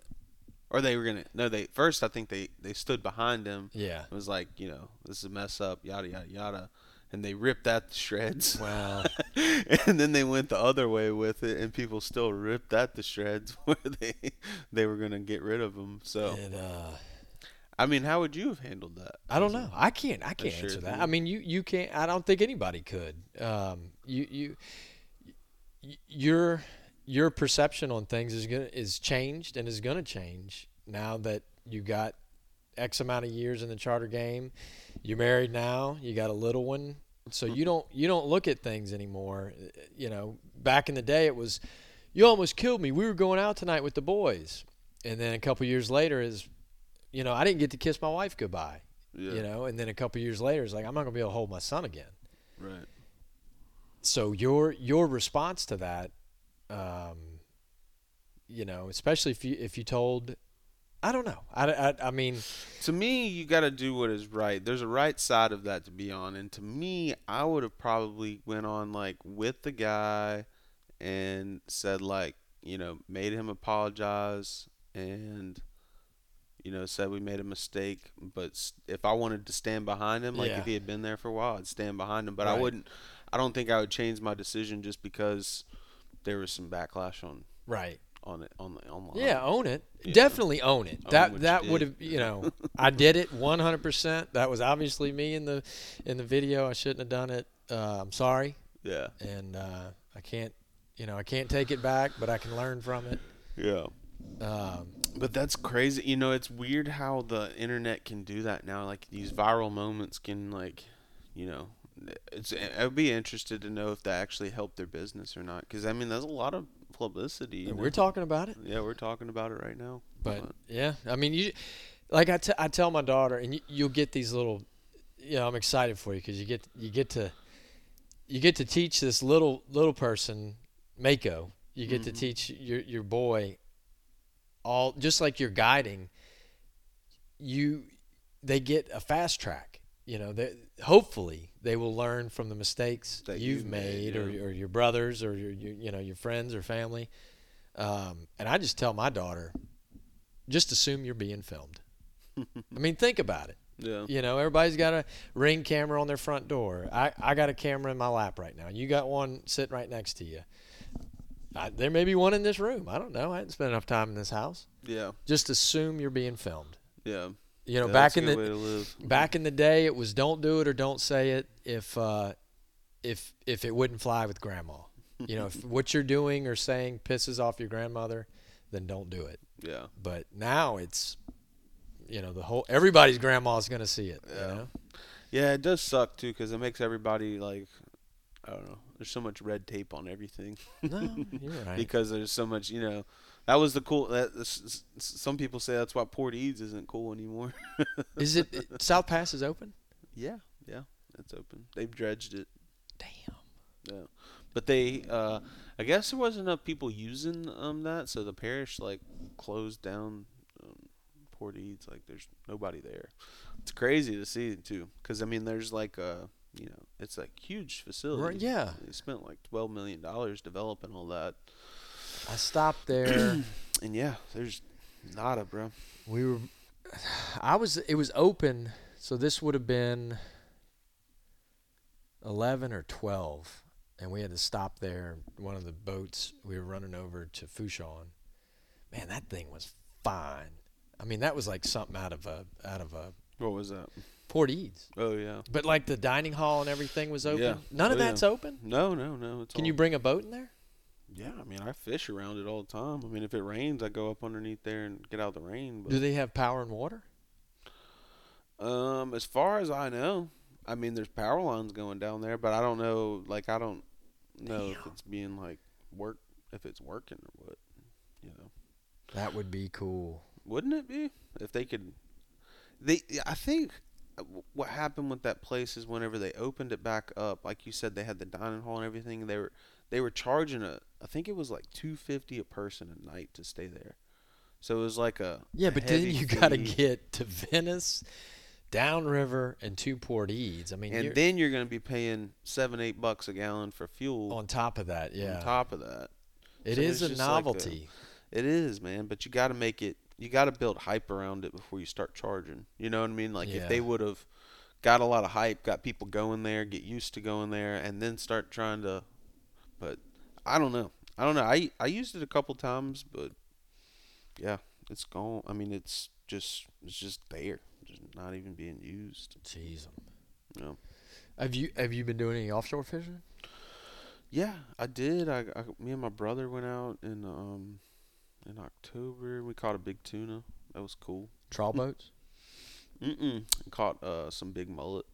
or they were gonna no. They first I think they they stood behind him. yeah. It was like you know this is a mess up yada yada yada, and they ripped that to shreds. Well, and then they went the other way with it, and people still ripped that to shreds where they they were gonna get rid of him. So and, uh, I mean, how would you have handled that? I don't know. I can't. I can't sure answer that. thing. I mean, you you can't. I don't think anybody could. Um, you you your your perception on things is gonna is changed and is gonna change now that you got X amount of years in the charter game. You're married now. You got a little one, so you don't you don't look at things anymore. You know, back in the day, it was you almost killed me. We were going out tonight with the boys, and then a couple years later is, you know, I didn't get to kiss my wife goodbye Yeah. you know and then a couple years later it's like i'm not going to be able to hold my son again Right. so your your response to that um you know especially if you if you told i don't know i, I, I mean To me, you got to do what is right. There's a right side of that to be on, and to me, I would have probably went on like with the guy and said like, you know, made him apologize and you know said we made a mistake. But if I wanted to stand behind him, like Yeah. if he had been there for a while, I'd stand behind him. But I wouldn't. I don't think I would change my decision just because there was some backlash on right on it on the online. yeah own it Yeah. definitely own it Own that that would have you know i did it 100% that was obviously me in the in the video i shouldn't have done it uh, i'm sorry Yeah. and uh, i can't you know i can't take it back but i can learn from it Yeah. um, But that's crazy. You know, it's weird how the internet can do that now. Like these viral moments can like, you know, it's. I'd be interested to know if that actually helped their business or not. Because I mean, there's a lot of publicity. you and know? we're talking about it Yeah, we're talking about it right now. But yeah, I mean, you like I, t- I tell my daughter, and you, you'll get these little. You know, I'm excited for you because you get you get to you get to teach this little little person, Mako. You get to Mhm. teach your your boy all just like you're guiding. You they get a fast track. You know, they, hopefully they will learn from the mistakes That you've you've made, made, or, yeah. or your brothers, or your, your you know your friends or family. Um, and I just tell my daughter, just assume you're being filmed. I mean, think about it. Yeah. You know, everybody's got a ring camera on their front door. I, I got a camera in my lap right now. You got one sitting right next to you. I, there may be one in this room. I don't know. I hadn't spent enough time in this house. Yeah. Just assume you're being filmed. Yeah. You know, Yeah, back in the to back in the day, it was don't do it or don't say it if uh, if if it wouldn't fly with grandma. You know, if what you're doing or saying pisses off your grandmother, then don't do it. Yeah. But now it's, you know, the whole everybody's grandma's gonna see it. Yeah. You know? Yeah, it does suck too because it makes everybody like, I don't know. There's so much red tape on everything No, you're right. because there's so much. You know, that was the cool. That s- s- some people say that's why Port Eads isn't cool anymore. Is it South Pass is open? yeah, yeah, it's open. They've dredged it. Damn. Yeah, but they, uh, I guess there wasn't enough people using um that, so the parish like closed down um, Port Eads. Like, there's nobody there. It's crazy to see it too, because I mean, there's like a, you know, it's like huge facility. Right, yeah. they spent like twelve million dollars developing all that, I stopped there. and yeah, there's nada, bro. we were. I was. It was open, so this would have been eleven or twelve, and we had to stop there. One of the boats we were running over to Fourchon. Man, that thing was fine. I mean, that was like something out of a out of a What was that? Port Eads. Oh yeah. But like the dining hall and everything was open. Yeah. None of Oh, yeah. that's open. No, no, no. It's Can all- you bring a boat in there? Yeah, I mean, I fish around it all the time. I mean, if it rains, I go up underneath there and get out of the rain. But Do they have power and water? Um, as far as I know, I mean, there's power lines going down there, but I don't know. Like, I don't know if it's being like work, if it's working or what. You know, That would be cool. wouldn't it be if they could? They, I think, what happened with that place is whenever they opened it back up, like you said, they had the dining hall and everything. They were they were charging a, I think it was like two fifty a person a night to stay there. So it was like a Yeah, but then you got to get to Venice, downriver, and to Port Eads. I mean, and you're, then you're going to be paying seven, eight bucks a gallon for fuel on top of that, yeah, on top of that. it so is a just like a- novelty. It is, man, but you got to make it. You got to build hype around it before you start charging. You know what I mean? Like Yeah. if they would have got a lot of hype, got people going there, get used to going there, and then start trying to. But I don't know. I don't know. I I used it a couple times, but yeah, it's gone. I mean, it's just it's just there, just not even being used. Jeez, You know. have you have you been doing any offshore fishing? Yeah, I did. I, I me and my brother went out and um in October. We caught a big tuna. That was cool. Trawl boats? Mm-mm. Caught uh some big mullet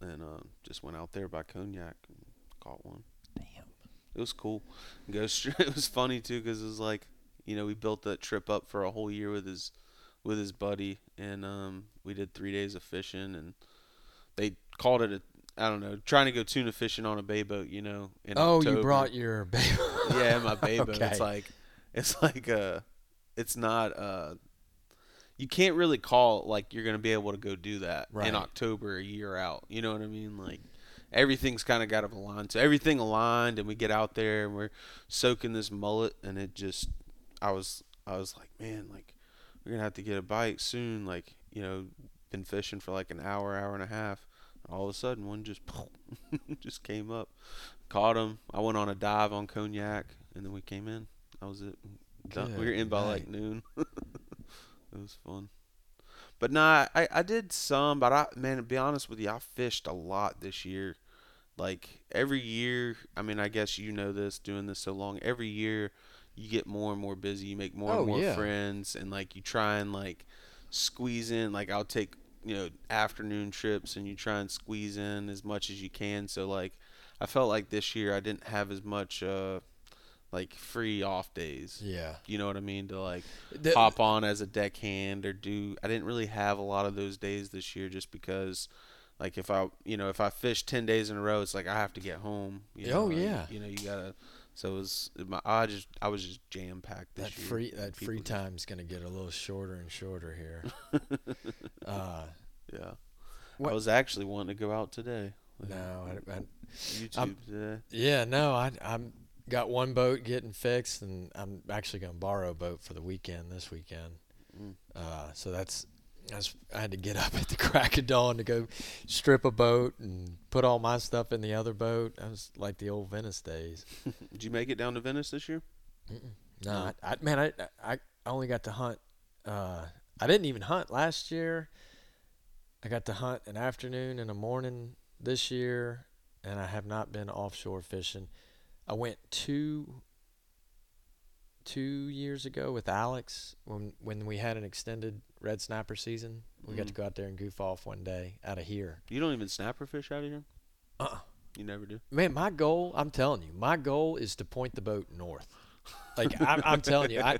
and uh just went out there by Cognac and caught one. Damn. It was cool. Go straight. It was funny too because it was like you know we built that trip up for a whole year with his with his buddy and um we did three days of fishing and they called it a I don't know trying to go tuna fishing on a bay boat you know in Oh, October. you brought your baby. yeah, my baby. It's Okay. like it's like uh it's not uh you can't really call it like you're gonna be able to go do that Right. in October a year out. You know what I mean? Like everything's kind of got to align. So everything aligned, and we get out there and we're soaking this mullet, and it just I was I was like, man, like we're gonna have to get a bite soon. Like you know, been fishing for like an hour, hour and a half. And All of a sudden, one just just came up, caught him. I went on a dive on cognac, and then we came in. That was it. Done. We were in by like noon. it was fun. But nah, I, I did some, but I man, to be honest with you, I fished a lot this year. Like every year, I mean, I guess you know this, doing this so long. Every year, you get more and more busy. You make more Oh, and more yeah. friends, and like you try and like squeeze in. Like I'll take you know afternoon trips, and you try and squeeze in as much as you can. So like, I felt like this year I didn't have as much uh like free off days. Yeah. You know what I mean? To like The- hop on as a deckhand or do. I didn't really have a lot of those days this year just because like if I you know if I fish ten days in a row, it's like I have to get home. You Oh, know, and, yeah. You know you gotta. So it was my I just I was just jam packed this that year. free that People free just- time's gonna get a little shorter and shorter here. uh, Yeah. What- I was actually wanting to go out today. no, I, I, YouTube I'm- today. yeah, no, I I'm got one boat getting fixed, and I'm actually gonna borrow a boat for the weekend this weekend. Mm. Uh, so that's that's I had to get up at the crack of dawn to go strip a boat and put all my stuff in the other boat. I was like the old Venice days. Did you make it down to Venice this year? No, No. I, I man, I I I only got to hunt. Uh, I didn't even hunt last year. I got to hunt an afternoon and a morning this year, and I have not been offshore fishing. I went two two years ago with Alex when when we had an extended red snapper season. We got to Mhm. go out there and goof off one day out of here. You don't even snapper fish out of here. Uh-uh. You never do. Man, my goal, I'm telling you, my goal is to point the boat north. Like I'm, I'm telling you, I,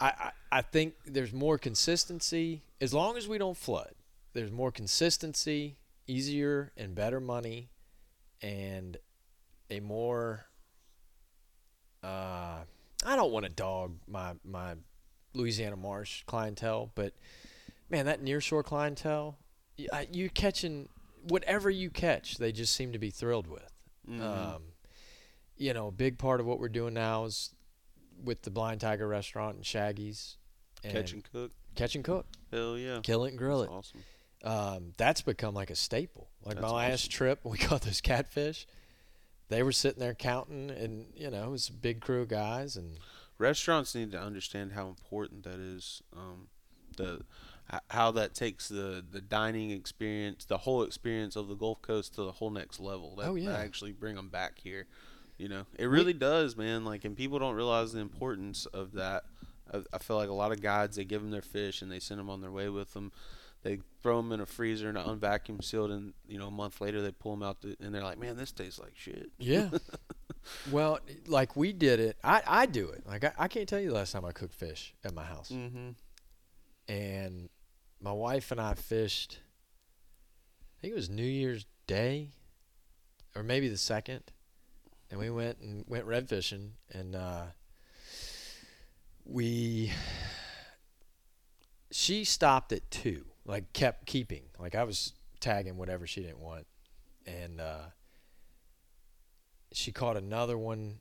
I- I think there's more consistency as long as we don't flood. There's more consistency, easier and better money, and a more. Uh, I don't want to dog my my Louisiana Marsh clientele, but man, that nearshore clientele, you catching whatever you catch, they just seem to be thrilled with. Mhm. Um, you know, a big part of what we're doing now is with the Blind Tiger Restaurant and Shaggy's. And Catch and cook. catch and cook, Hell yeah. kill it and grill That's it. awesome. Um, that's become like a staple. Like my That's last awesome. trip, we caught those catfish. They were sitting there counting, and you know, it was a big crew of guys, and Restaurants need to understand how important that is. Um, the how that takes the the dining experience, the whole experience of the Gulf Coast to the whole next level. That, Oh, yeah. actually bring them back here. You know, it really does, man. Like, and people don't realize the importance of that. I, I feel like a lot of guides they give them their fish and they send them on their way with them. They throw them in a freezer and unvacuum sealed, and you know a month later they pull them out the, and they're like, "Man, this tastes like shit." yeah. well, like we did it. I I do it. Like I, I can't tell you the last time I cooked fish at my house. Mm-hmm. and my wife and I fished. I think it was New Year's Day, or maybe the second, and we went and went red fishing, and uh, we. She stopped at two, like kept keeping, like I was tagging whatever she didn't want, and uh, she caught another one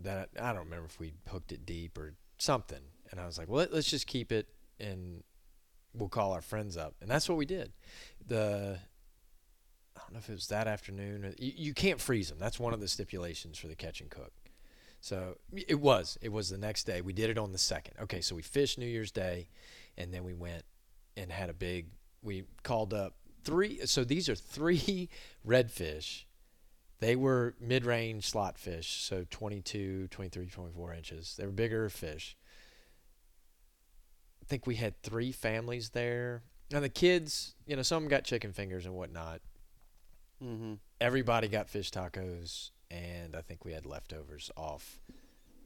that I don't remember if we hooked it deep or something, and I was like, well, let, let's just keep it and we'll call our friends up. And that's what we did. The I don't know if it was that afternoon. Or, you, you can't freeze them. That's one of the stipulations for the catch and cook. So it was. It was the next day. We did it on the second. Okay, so we fished New Year's Day, and then we went and had a big. We called up three. So these are three redfish. They were mid-range slot fish, so 22, 23, 24 inches. They were bigger fish. I think we had three families there. Now the kids, you know, some got chicken fingers and whatnot. Mm-hmm. Everybody got fish tacos, and I think we had leftovers off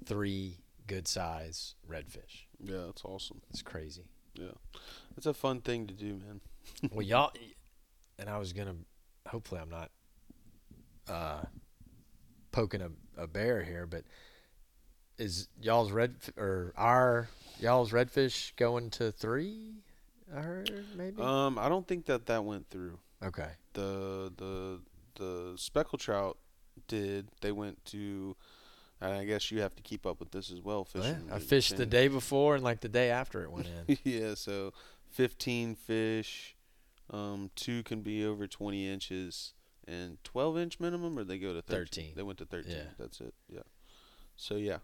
three good size redfish. Yeah, that's awesome. It's crazy. Yeah, it's a fun thing to do, man. well, y'all, and I was gonna. Hopefully, I'm not uh, poking a, a bear here, but is y'all's red or our y'all's redfish going to three? I heard maybe. Um, I don't think that that went through. okay. The the the speckled trout did. They went to. And I guess you have to keep up with this as well. Well, yeah, I fished the day before and like the day after it went in. yeah, so 15 fish. Um, two can be over 20 inches and 12 inch minimum, or they go to 13. 13. They went to 13. Yeah. That's it. Yeah. So yeah.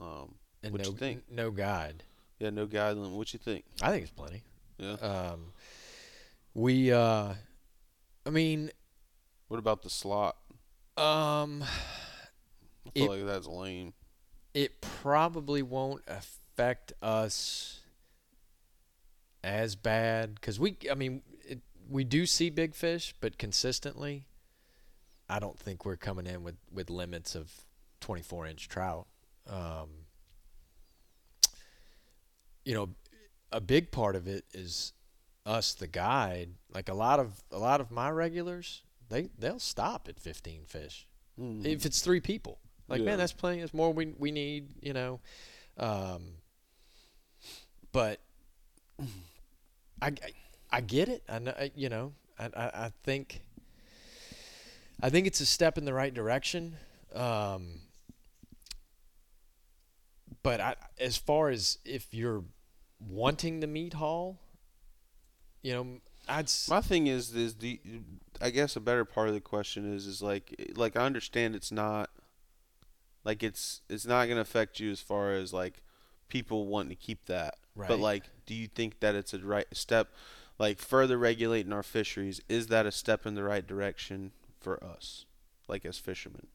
Um, and What no you think? no guide. yeah, no guide limit. What you think? I think it's plenty. Yeah. Um, we uh, I mean, What about the slot? um, I feel It- like that's lame. it probably won't affect us as bad because we i mean it, we do see big fish but consistently i don't think we're coming in with with limits of 24 inch trout um, you know a big part of it is us the guide, like a lot of a lot of my regulars, they they'll stop at 15 fish Mhm. if it's three people. Like Yeah. man, that's plenty. That's more we we need. You know, um, but I, I I get it. I know. You know, I, I I think I think it's a step in the right direction. Um, but I, as far as if you're wanting the meat haul, you know, I'd s- My thing is, is the, I guess a better part of the question is, is like, like I understand it's not, like it's, it's not gonna affect you as far as like people wanting to keep that. Right. But like, do you think that it's a right step, like further regulating our fisheries? Is that a step in the right direction for us, like as fishermen?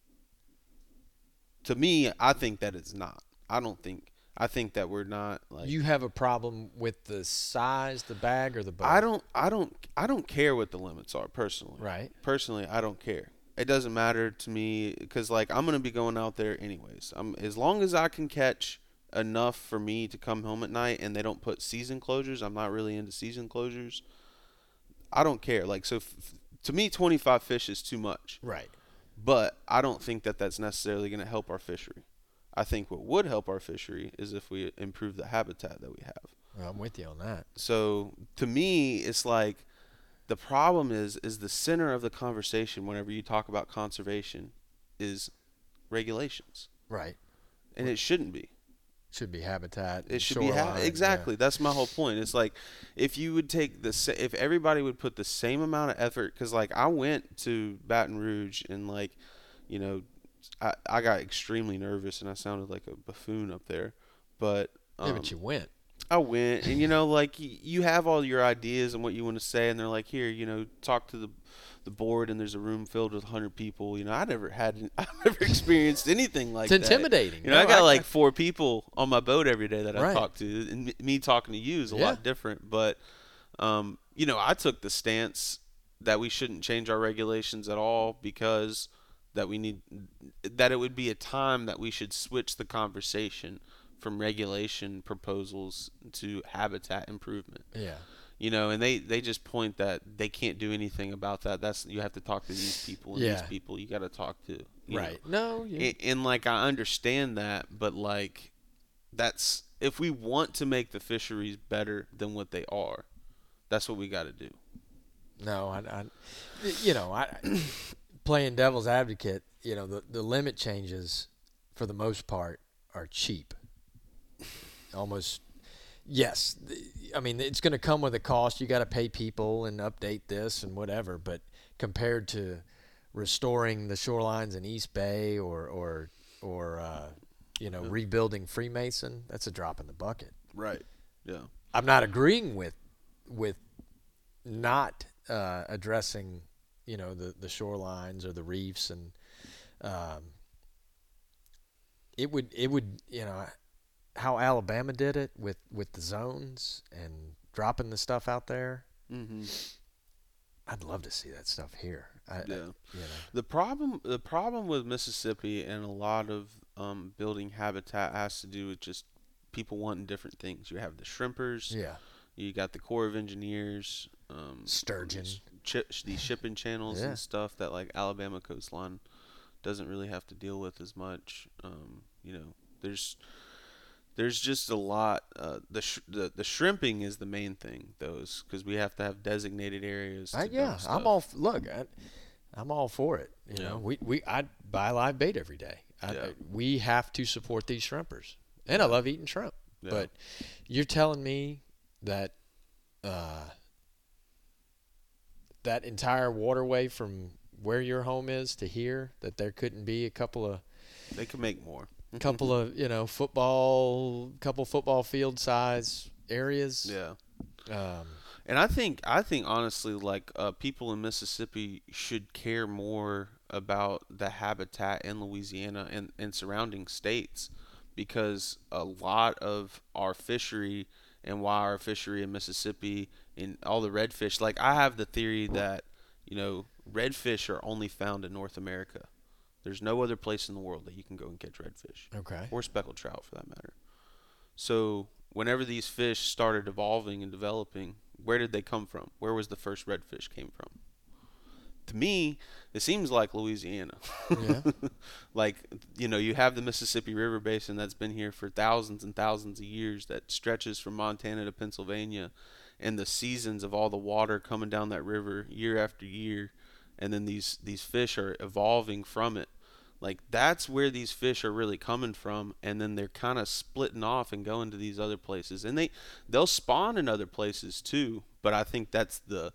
To me, I think that it's not. I don't think. I think that we're not like. you have a problem with the size, the bag, or the boat. I don't. I don't. I don't care what the limits are personally. Right. personally i don't care it doesn't matter to me because like i'm gonna be going out there anyways. I'm as long as i can catch enough for me to come home at night and they don't put season closures i'm not really into season closures i don't care. Like so f- to me 25 fish is too much. Right. but i don't think that that's necessarily going to help our fishery. I think what would help our fishery is if we improve the habitat that we have. Well, I'm with you on that. so to me it's like the problem is is the center of the conversation whenever you talk about conservation is regulations Right. and it shouldn't be Should be habitat. it should be ha- shoreline, yeah. exactly that's my whole point it's like if you would take the sa- if everybody would put the same amount of effort because like i went to baton rouge and like you know I, I got extremely nervous and i sounded like a buffoon up there but um, Yeah, but you went. I went, and you know, like you have all your ideas and what you want to say, and they're like, "Here, you know, talk to the the board." And there's a room filled with hundred people. You know, I never had, I've never experienced anything like It's that. It's intimidating. You know, I got I- like four people on my boat every day that I Right. talk to, and me- me talking to you is a Yeah. lot different. But, um, you know, I took the stance that we shouldn't change our regulations at all because that we need that it would be a time that we should switch the conversation from regulation proposals to habitat improvement Yeah. you know and they they just point that they can't do anything about that that's you have to talk to these people and Yeah. these people you got to talk to you know. Right. No. Yeah. and, and like i understand that but like that's if we want to make the fisheries better than what they are that's what we got to do No, I, I you know, I playing devil's advocate, you know, the the limit changes for the most part are cheap. Almost yes, I mean it's going to come with a cost. You got to pay people and update this and whatever, but compared to restoring the shorelines in East Bay or or or uh, you know, rebuilding Freemason, that's a drop in the bucket. right yeah I'm not agreeing with with not uh, addressing you know the the shorelines or the reefs and um, it would it would you know how Alabama did it with with the zones and dropping the stuff out there. mm-hmm. I'd love to see that stuff here. I, I- yeah you know. The problem, the problem with Mississippi and a lot of um, building habitat has to do with just people wanting different things. You have the shrimpers, Yeah. you got the Corps of Engineers, um, Sturgeon. Chi- these shipping channels Yeah. and stuff that like Alabama coastline doesn't really have to deal with as much. Um, you know, there's there's just a lot. Uh, the, sh- the the shrimping is the main thing, those because we have to have designated areas. To I, yeah. I'm all look. I, I'm all for it. You Yeah. know, we we I buy live bait every day. I, Yeah. We have to support these shrimpers, and I love eating shrimp. Yeah. But you're telling me that uh, that entire waterway from where your home is to here, that there couldn't be a couple of They could make more. Couple of you know football, couple football field size areas. Yeah. Um, And I think I think honestly, like uh, people in Mississippi should care more about the habitat in Louisiana and, and surrounding states because a lot of our fishery and why our fishery in Mississippi and all the redfish like I have the theory that you know redfish are only found in North America. There's no other place in the world that you can go and catch redfish okay. or speckled trout for that matter. So whenever these fish started evolving and developing, where did they come from? Where was the first redfish came from? To me, it seems like Louisiana. Yeah. like you know, you have the Mississippi River Basin that's been here for thousands and thousands of years that stretches from Montana to Pennsylvania and the seasons of all the water coming down that river year after year and then these these fish are evolving from it like that's where these fish are really coming from and then they're kind of splitting off and going to these other places and they they'll spawn in other places too but i think that's the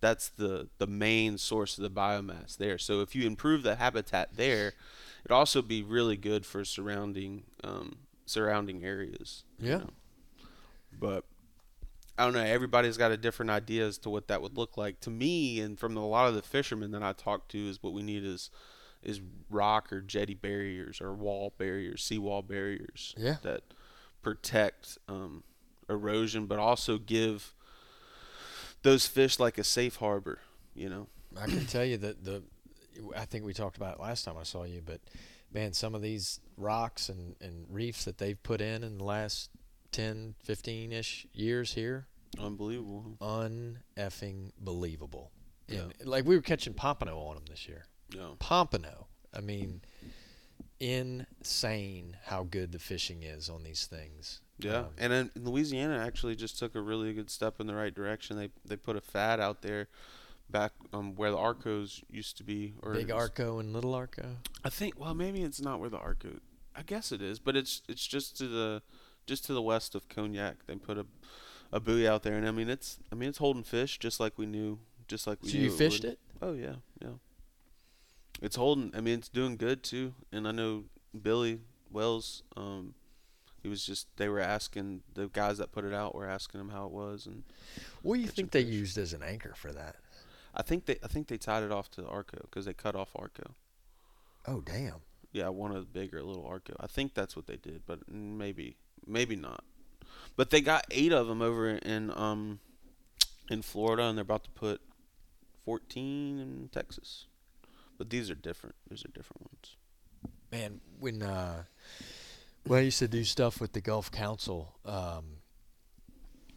that's the the main source of the biomass there so if you improve the habitat there it'd also be really good for surrounding um, surrounding areas you Yeah. know. but I don't know. Everybody's got a different idea as to what that would look like. To me, and from a lot of the fishermen that I talk to, is what we need is is rock or jetty barriers or wall barriers, seawall barriers Yeah. that protect um, erosion, but also give those fish like a safe harbor. You know. I can tell you that the, I think we talked about it last time I saw you, but man, some of these rocks and, and reefs that they've put in in the last 10, 15 ish years here, Unbelievable. uneffing believable. And like we were catching pompano on them this year. Yeah. Pompano. I mean, insane how good the fishing is on these things. Yeah, Um, and then Louisiana actually just took a really good step in the right direction. They they put a fad out there back um, where the Arcos used to be. Or Big Arco and Little Arco. I think. Well, maybe it's not where the Arco. I guess it is, but it's it's just to the just to the west of Cognac. They put a a buoy out there, and I mean it's I mean it's holding fish just like we knew, just like we So knew. you fished it? Oh yeah, yeah. It's holding. I mean, it's doing good too. And I know Billy Wells. Um, he was just. They were asking the guys that put it out were asking him how it was, and What do you think they fish. used as an anchor for that? I think they. I think they tied it off to Arco because they cut off Arco. Oh, damn. Yeah, one of the bigger little Arco. I think that's what they did, but maybe maybe not. But they got eight of them over in um in Florida, and they're about to put fourteen in Texas. But these are different. These are different ones. Man, when uh, when I used to do stuff with the Gulf Council, um,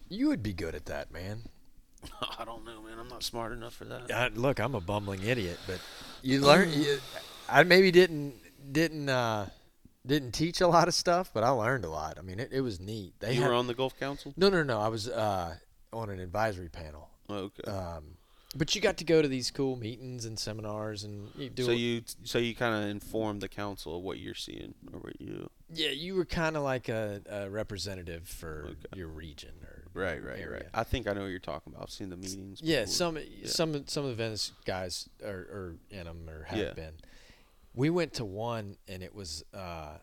you would be good at that, man. I don't know, man. I'm not smart enough for that. Uh, look, I'm a bumbling idiot, but you learn. You, I maybe didn't didn't uh, didn't teach a lot of stuff, but I learned a lot. I mean, it, it was neat. They you had, were on the Gulf Council. no, no, no. I was uh, on an advisory panel. Oh, okay. Um, but you got to go to these cool meetings and seminars, and you do. so you so you kind of inform the council of what you're seeing or what you. yeah, you were kind of like a, a representative for Okay. your region or Right, right, area. right. I think I know what you're talking about. I've seen the meetings. Yeah, before. some some some of the Venice guys are, are in them or have Yeah. been. We went to one and it was uh,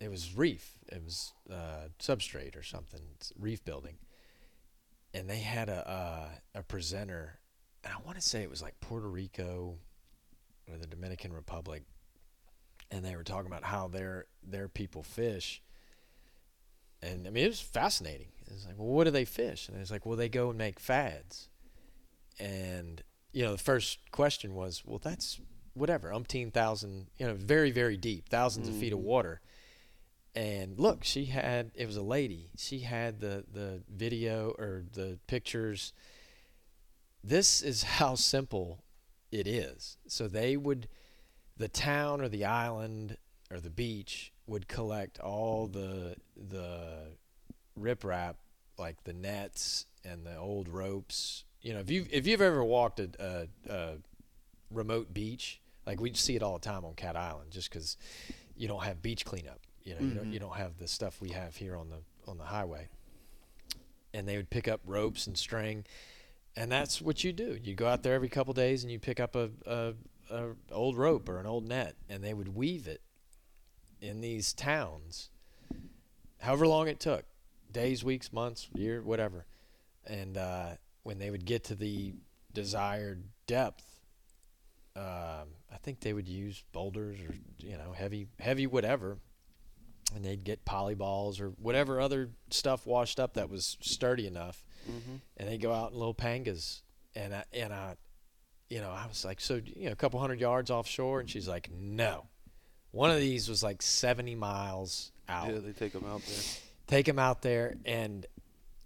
it was reef. It was uh, substrate or something. It's reef building, and they had a uh, a presenter, and I want to say it was like Puerto Rico or the Dominican Republic, and they were talking about how their their people fish. And I mean, it was fascinating. It's like, well, what do they fish? And it's like, well, they go and make fads. And you know, the first question was, well, that's whatever, umpteen thousand, you know, very very deep, 1000s of feet of Mhm. water. And look, she had it was a lady. She had the the video or the pictures. This is how simple it is. So they would, the town or the island or the beach would collect all the the riprap, like the nets and the old ropes. You know, if you if you've ever walked a, a, a remote beach, like we see it all the time on Cat Island, just because you don't have beach cleanup. You know, you don't Mhm. you don't have the stuff we have here on the on the highway. And they would pick up ropes and string, and that's what you do. You go out there every couple days and you pick up a, a, a old rope or an old net, and they would weave it in these towns, however long it took, days, weeks, months, year, whatever. And uh, when they would get to the desired depth, um, I think they would use boulders or you know heavy, heavy whatever, and they'd get polyballs or whatever other stuff washed up that was sturdy enough, Mm-hmm. and they go out in little pangas, and I, and I, you know, I was like, so you know, a couple hundred yards offshore, and she's like, no, one of these was like seventy miles out. Yeah, they take them out there. Take them out there, and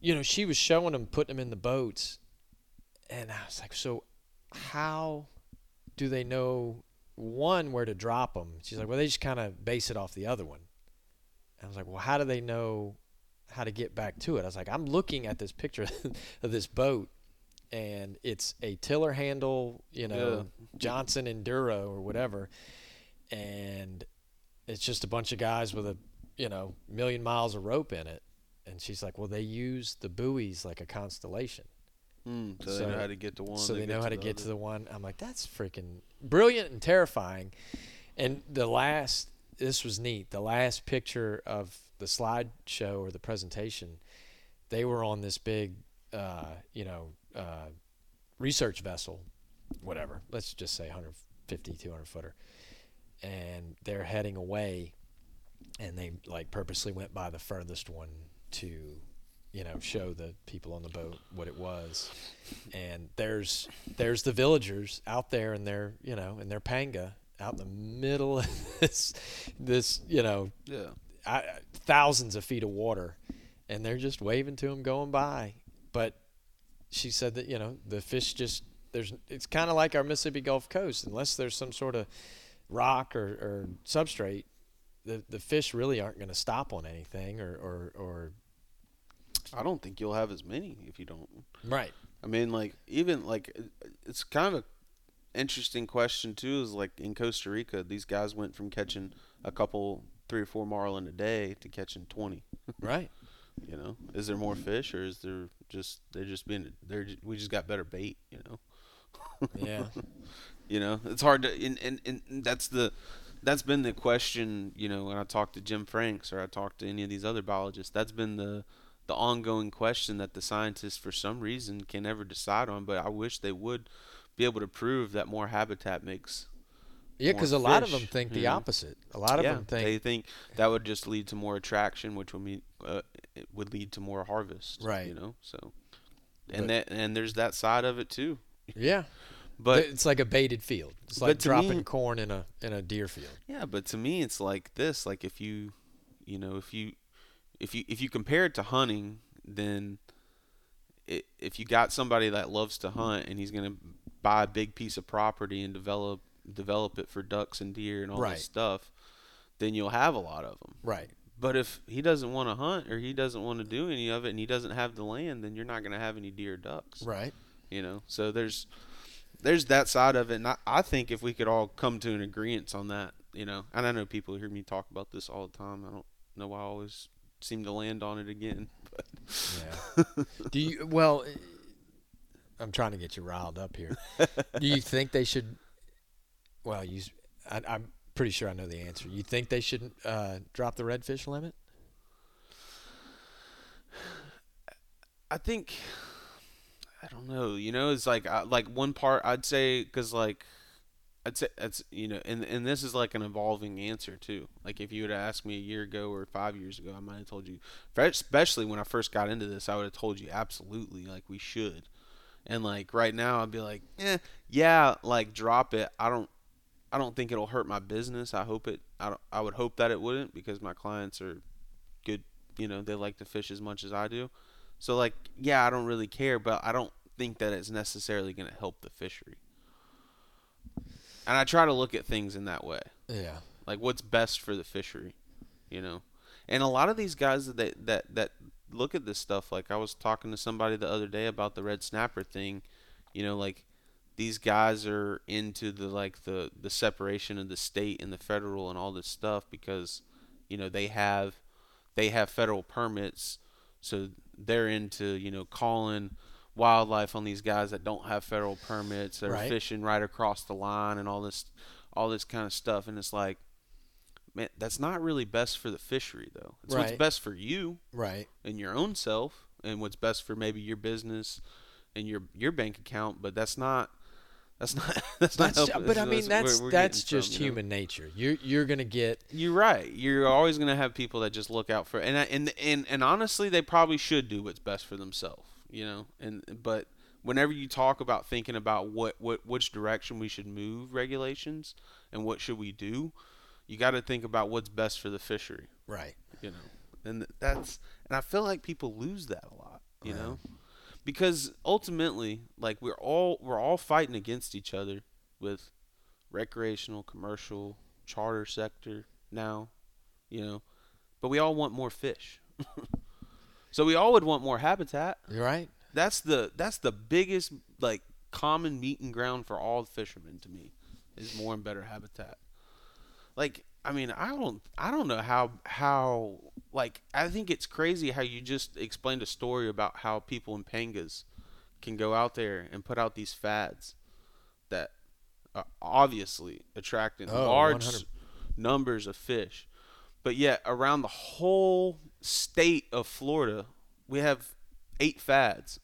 you know, she was showing them putting them in the boats, and I was like, so how do they know one where to drop them? She's like, well, they just kind of base it off the other one. And I was like, well, how do they know how to get back to it? I was like, I'm looking at this picture of this boat, and it's a tiller handle, you know, Johnson Enduro or whatever, and it's just a bunch of guys with a, you know, million miles of rope in it. And she's like, well, they use the buoys like a constellation. Mm, so, So- they know how to get to one. so they know how to get to the one. I'm like, that's freaking brilliant and terrifying. And the last, this was neat. The last picture of the slideshow or the presentation, they were on this big, uh, you know, uh, research vessel, whatever. Let's just say 150, 200 footer, and they're heading away, and they like purposely went by the furthest one to you know show the people on the boat what it was and there's there's the villagers out there in their you know in their panga out in the middle of this this you know Yeah. I, thousands of feet of water and they're just waving to them going by but she said that you know the fish just there's it's kind of like our Mississippi Gulf Coast unless there's some sort of rock or, or substrate the the fish really aren't going to stop on anything or, or or I don't think you'll have as many if you don't. right I mean, like even like uh, it's kind of a interesting question too. Is like in Costa Rica, these guys went from catching a couple, three or four marlin a day to catching twenty. right You know, is there more fish, or is there just they're just being they're we just got better bait? You know. yeah You know, it's hard to, and, and, and that's the, that's been the question. You know, when I talk to Jim Franks or I talk to any of these other biologists, that's been the, the ongoing question that the scientists, for some reason, can never decide on. But I wish they would be able to prove that more habitat makes. Yeah because a lot of them think the know? opposite a lot of yeah, them think they think that would just lead to more attraction, which would mean uh, it would lead to more harvest. Right. You know, so. But- And that and there's that side of it too. yeah But it's like a baited field it's like dropping me- corn in a in a deer field Yeah, but to me it's like this, like if you you know, if you if you if you compare it to hunting, then it, if you got somebody that loves to hunt and he's going to buy a big piece of property and develop develop it for ducks and deer and all Right. this stuff, then you'll have a lot of them. right But if he doesn't want to hunt or he doesn't want to do any of it and he doesn't have the land, then you're not going to have any deer or ducks right you know so there's there's that side of it and I, I think if we could all come to an agreement on that you know and i know people hear me talk about this all the time i don't know why i always seem to land on it again but Yeah. Do you? Well, I'm trying to get you riled up here. Do you think they should? Well, you. I, am pretty sure I know the answer. You think they should uh, drop the redfish limit? i think i don't know you know it's like I, like one part i'd say because like I'd say that's you know, and and this is like an evolving answer too. Like if you would have asked me a year ago or five years ago, I might have told you. Especially when I first got into this, I would have told you absolutely like we should. And like right now, I'd be like, eh, yeah, like drop it. I don't, I don't think it'll hurt my business. I hope it. I I would hope that it wouldn't because my clients are good. You know, they like to fish as much as I do. So like, yeah, I don't really care, but I don't think that it's necessarily going to help the fishery. And I try to look at things in that way, Yeah. like what's best for the fishery, you know. And a lot of these guys that that that look at this stuff, like I was talking to somebody the other day about the red snapper thing, you know, like these guys are into the like the the separation of the state and the federal and all this stuff because you know they have they have federal permits. So they're into you know calling wildlife on these guys that don't have federal permits that are Right. fishing right across the line and all this all this kind of stuff. And it's like man that's not really best for the fishery though. It's what's best for you Right. and your own self and what's best for maybe your business and your your bank account. But that's not that's not that's not That's, but I mean, that's we're that's just from, know? human nature. You're you're gonna get You're right. You're always gonna have people that just look out for and I- and and and honestly, they probably should do what's best for themselves. You know, and but whenever you talk about thinking about what what which direction we should move regulations and what should we do, you got to think about what's best for the fishery. right. You know, and that's and I feel like people lose that a lot. you Wow. know? Because ultimately, like we're all we're all fighting against each other with recreational, commercial, charter sector now, you know. But we all want more fish. so we all would want more habitat. You're right. That's the that's the biggest like common meeting ground for all fishermen to me is more and better habitat. Like I mean I don't I don't know how how like I think it's crazy how you just explained a story about how people in pangas can go out there and put out these fads that are obviously attracting Oh, large 100 numbers of fish. But yet around the whole state of Florida, we have eight fads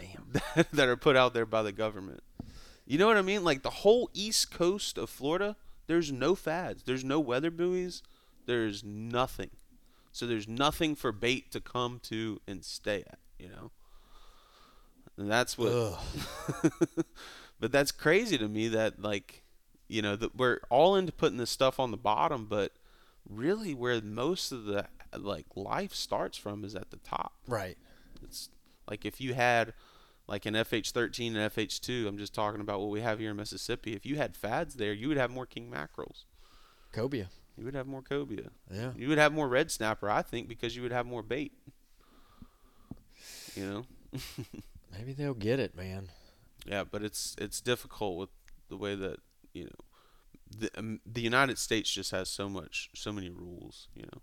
Damn. that are put out there by the government. You know what I mean? Like the whole east coast of Florida, there's no fads. There's no weather buoys. There's nothing. So there's nothing for bait to come to and stay at, you know? And that's what but that's crazy to me that like you know that we're all into putting this stuff on the bottom but really where most of the like life starts from is at the top Right. it's like if you had like an FH13 and FH2 I'm just talking about what we have here in Mississippi if you had fads there you would have more king mackerels Cobia. You would have more cobia Yeah. you would have more red snapper I think because you would have more bait you know Maybe they'll get it, man. Yeah, but it's it's difficult with the way that you know the um, the United States just has so much so many rules, you know.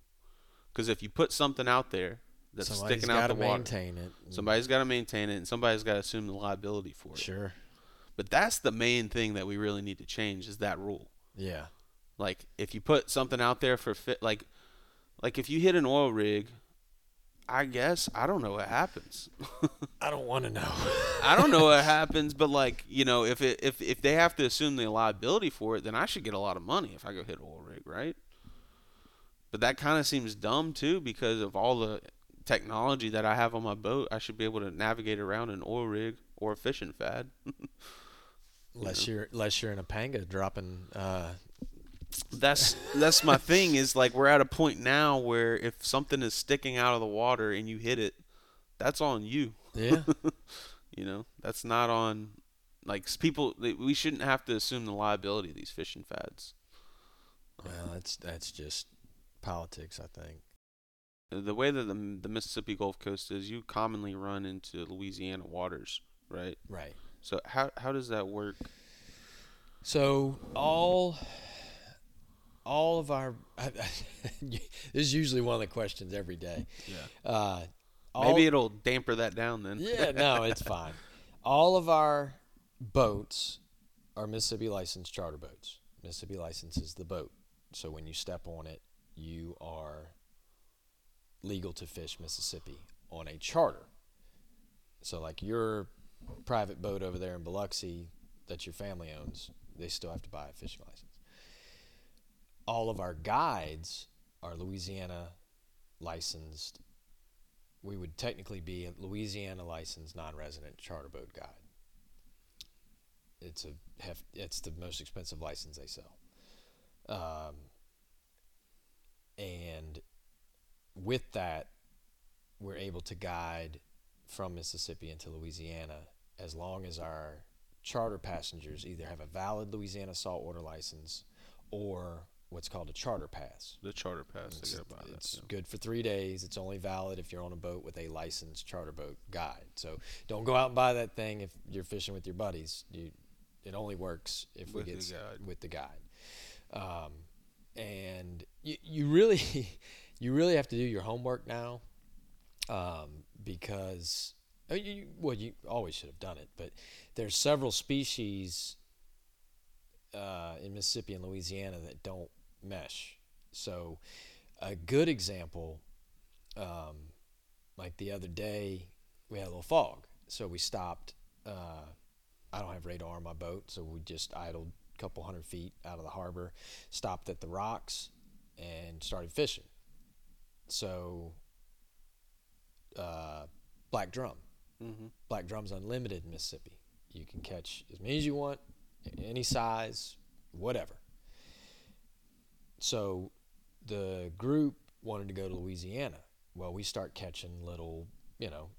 Because if you put something out there that's Somebody's sticking out the water, maintain it. somebody's got to maintain it, and somebody's got to assume the liability for it. Sure. But that's the main thing that we really need to change is that rule. Yeah. Like if you put something out there for fit, like like if you hit an oil rig, I guess I don't know what happens. I don't want to know. I don't know what happens, but like you know, if it if if they have to assume the liability for it, then I should get a lot of money if I go hit oil rig, right? But that kind of seems dumb too because of all the technology that I have on my boat. I should be able to navigate around an oil rig or a fishing fad. Unless you're unless you're in a panga dropping. Uh, that's that's my thing is like we're at a point now where if something is sticking out of the water and you hit it, that's on you. yeah. You know, that's not on like people. We shouldn't have to assume the liability of these fishing fads. well, that's that's just politics, I think. The way that the, the Mississippi Gulf Coast is, you commonly run into Louisiana waters, right? Right. So how how does that work? So all all of our this is usually one of the questions every day. Yeah. Uh, all, Maybe it'll damper that down then. yeah, no, it's fine. All of our boats are Mississippi licensed charter boats. Mississippi license is the boat. So when you step on it, you are legal to fish Mississippi on a charter. So like your private boat over there in Biloxi that your family owns, they still have to buy a fishing license. All of our guides are Louisiana licensed we would technically be a Louisiana licensed non-resident charter boat guide. It's a hef- it's the most expensive license they sell. Um, and with that, we're able to guide from Mississippi into Louisiana as long as our charter passengers either have a valid Louisiana saltwater license or what's called a charter pass. The charter pass. It's, I gotta that. it's yeah. good for three days. It's only valid if you're on a boat with a licensed charter boat guide. So don't go out and buy that thing if you're fishing with your buddies. You, it only works if With we the get guide. with the guide. Um, and you, you really you really have to do your homework now um, because uh, you, well you always should have done it, but there's several species uh, in Mississippi and Louisiana that don't mesh. So, a good example, um, like the other day, we had a little fog, so we stopped. Uh, I don't have radar on my boat, so we just idled a couple hundred feet out of the harbor, stopped at the rocks, and started fishing. So, uh, black drum, Mhm. black drum's unlimited in Mississippi. You can catch as many as you want, any size, whatever. So the group wanted to go to Louisiana. Well, we start catching little you know,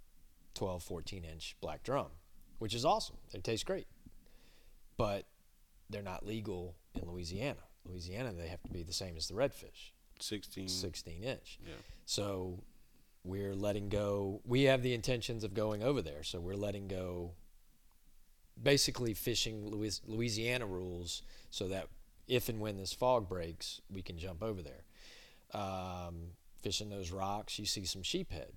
12, 14 inch black drum, which is awesome. They taste great. But they're not legal in Louisiana. Louisiana, they have to be the same as the redfish, 16. 16 inch. Yeah. So we're letting go. We have the intentions of going over there. So we're letting go basically fishing Louisiana rules so that if and when this fog breaks, we can jump over there. Um, fishing those rocks, you see some sheephead.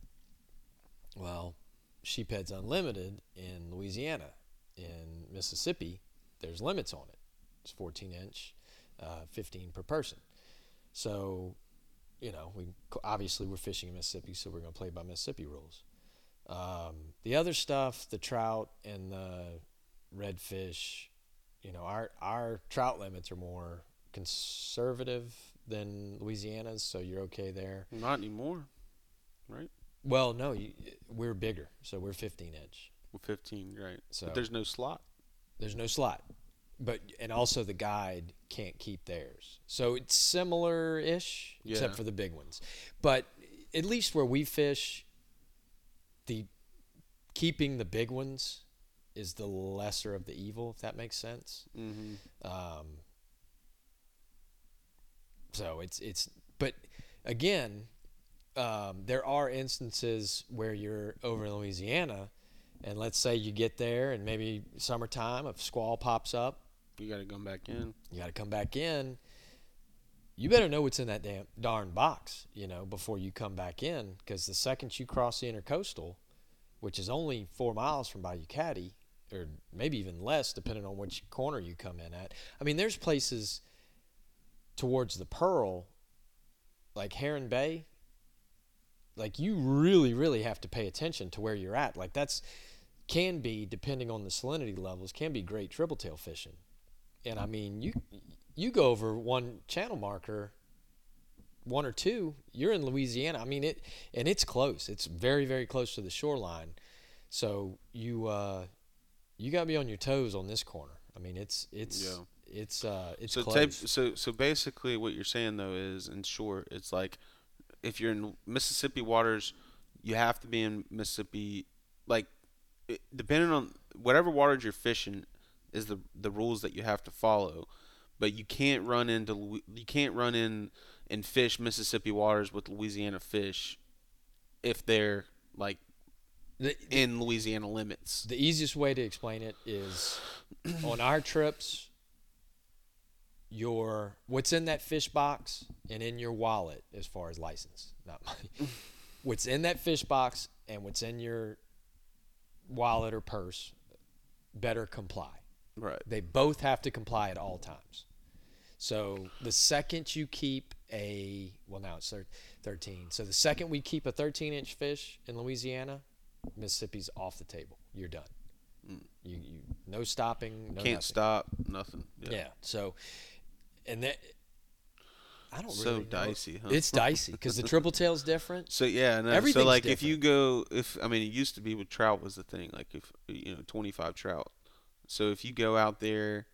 Well, sheephead's unlimited in Louisiana. In Mississippi, there's limits on it. It's 14 inch, uh, 15 per person. So, you know, we obviously we're fishing in Mississippi, so we're going to play by Mississippi rules. Um, the other stuff, the trout and the redfish, you know, our our trout limits are more conservative than Louisiana's, so you're okay there. Not anymore, right? Well, no, you, we're bigger, so we're 15 inch. Well, 15, right. So But there's no slot. there's no slot, but and also the guide can't keep theirs, so it's similar-ish, Yeah. except for the big ones. But at least where we fish, the keeping the big ones is the lesser of the evil, if that makes sense. Mm-hmm. Um, so it's it's but again, um, there are instances where you're over in Louisiana, and let's say you get there and maybe summertime, if squall pops up, You got to come back in. you got to come back in. You better know what's in that damn darn box, you know, before you come back in, because the second you cross the intercoastal, which is only four miles from Bayou Caddy, or maybe even less, depending on which corner you come in at. I mean, there's places towards the Pearl, like Heron Bay. Like you really, really have to pay attention to where you're at. Like that's can be depending on the salinity levels, can be great triple tail fishing. And I mean, you you go over one channel marker, one or two, you're in Louisiana. I mean it, and it's close. It's very, very close to the shoreline. So you uh, you got to be on your toes on this corner. I mean, it's it's Yeah. it's uh, it's so type, so so basically what you're saying though is in short it's like if you're in Mississippi waters you have to be in Mississippi like it, depending on whatever waters you're fishing is the the rules that you have to follow but you can't run into you can't run in and fish Mississippi waters with Louisiana fish if they're like The- in Louisiana limits The easiest way to explain it is on our trips, your what's in that fish box and in your wallet as far as license, not money. what's in that fish box and what's in your wallet or purse better comply. right They both have to comply at all times. So the second you keep a well now it's 13. So the second we keep a 13 inch fish in Louisiana, Mississippi's off the table. You're done. Mm. You, you no stopping. No can't nothing. stop nothing Yeah. So and that I don't so really dicey huh It's dicey because the triple tail's different. So yeah, no, so Everything's like if you go, if I mean, it used to be with trout was the thing. Like if you know, twenty five trout. So if you go out there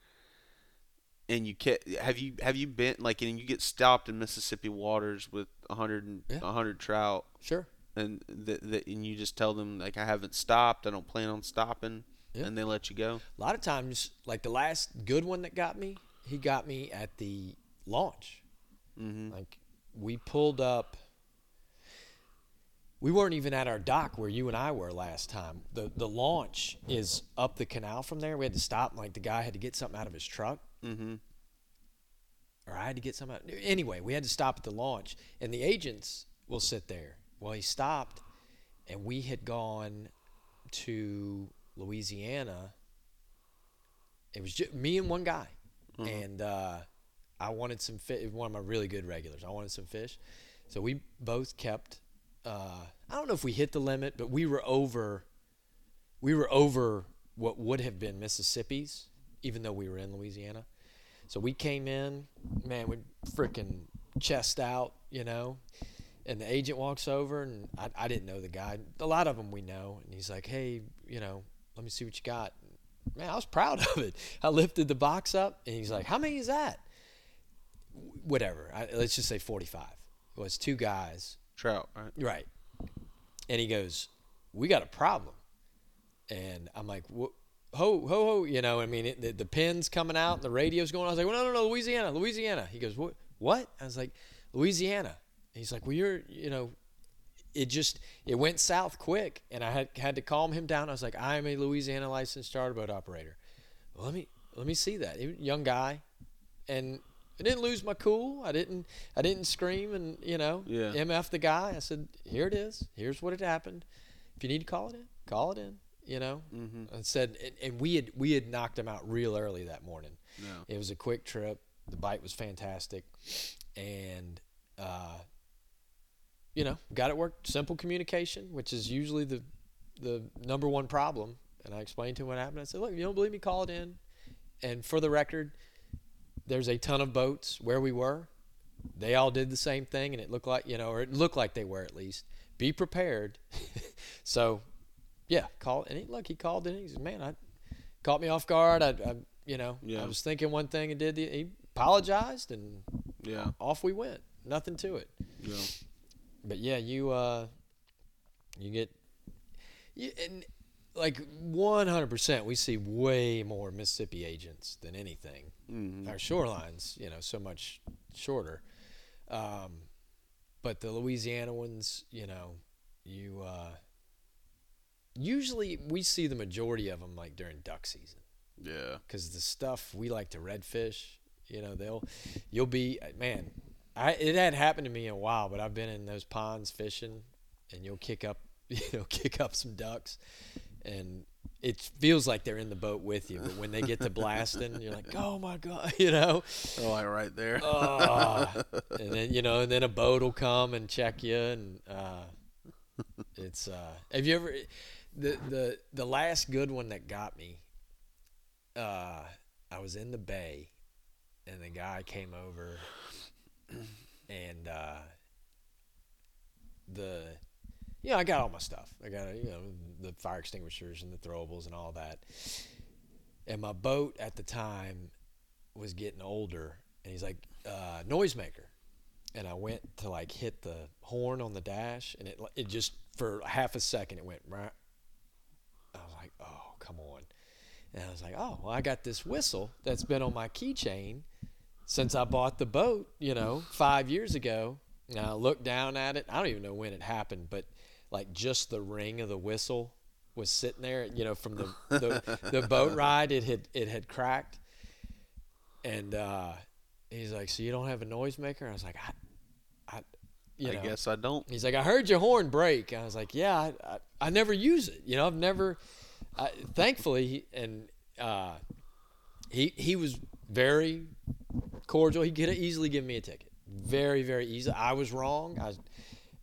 and you get, have you have you been like, and you get stopped in Mississippi waters with a hundred and Yeah. hundred trout, Sure. And that that and you just tell them like I haven't stopped, I don't plan on stopping, Yeah. and they let you go. A lot of times, like the last good one that got me, he got me at the launch. Mm-hmm. Like we pulled up. We weren't even at our dock where you and I were last time. the The launch is up the canal from there. We had to stop. and, Like the guy had to get something out of his truck, Mm-hmm. or I had to get something. Out. Anyway, we had to stop at the launch, and the agents will sit there. Well, he stopped, and we had gone to Louisiana. It was just me and one guy, Mhm. and uh, I wanted some fish. One of my really good regulars. I wanted some fish, so we both kept. Uh, I don't know if we hit the limit, but we were over. We were over what would have been Mississippi's, even though we were in Louisiana. So we came in, man, we freaking chest out, you know. And the agent walks over, and I, I didn't know the guy. A lot of them we know, and he's like, "Hey, you know, let me see what you got." Man, I was proud of it. I lifted the box up, and he's like, "How many is that?" Whatever. I, let's just say forty-five. It was two guys, Trout, right? right? And he goes, we got a problem. And I'm like, ho, ho, ho, you know, I mean, it, the, the pins coming out and the radio's going on. I was like, well, no, no, no, Louisiana, Louisiana. He goes, what? What? I was like, Louisiana. He's like, well, you're, you know, it just it went south quick, and I had had to calm him down. I was like, I am a Louisiana licensed charter boat operator. Well, let me let me see that. He was a young guy, and I didn't lose my cool. I didn't I didn't scream and you know Yeah. mf the guy. I said, here it is. Here's what had happened. If you need to call it in, call it in. You know, Mm-hmm. and said, and, and we had we had knocked him out real early that morning. Yeah. It was a quick trip. The bite was fantastic, and uh, you know, got it worked. Simple communication, which is usually the the number one problem. And I explained to him what happened. I said, "Look, you don't believe me? Call it in." And for the record, there's a ton of boats where we were. They all did the same thing, and it looked like you know, or it looked like they were at least. Be prepared. so, yeah, call. And he, look, he called in. He said, "Man, I caught me off guard. I, I you know, Yeah. I was thinking one thing and did the." He apologized, and Yeah. off we went. Nothing to it. Yeah. But yeah, you uh, you get, you, and like one hundred percent, we see way more Mississippi agents than anything. Mm-hmm. Our shorelines, you know, so much shorter. Um, but the Louisiana ones, you know, you uh, usually we see the majority of them like during duck season Yeah. because the stuff we like to redfish, you know, they'll you'll be man. I it hadn't happened to me in a while, but I've been in those ponds fishing, and you'll kick up, you know, kick up some ducks, and it feels like they're in the boat with you. But when they get to blasting, you're like, oh my god, you know, Oh, like right there. oh. and then you know, and then a boat will come and check you, and uh, it's uh, have you ever the the the last good one that got me? Uh, I was in the bay, and the guy came over, and uh, the you know I got all my stuff. I got you know the fire extinguishers and the throwables and all that, and my boat at the time was getting older, and he's like uh, noisemaker, and I went to like hit the horn on the dash, and it it just for half a second it went. Rah. I was like, oh come on, and I was like, oh well, I got this whistle that's been on my keychain since I bought the boat, you know, five years ago. And I looked down at it. I don't even know when it happened, but like just the ring of the whistle was sitting there, you know, from the the, the boat ride. It had it had cracked, and uh, he's like, "So you don't have a noisemaker?" I was like, "I, I, you I know." guess I don't. He's like, I heard your horn break. I was like, Yeah, I, I, I never use it. You know, I've never. I, thankfully, and uh, he he was very cordial. He could have easily given me a ticket. Very very easy. I was wrong. I,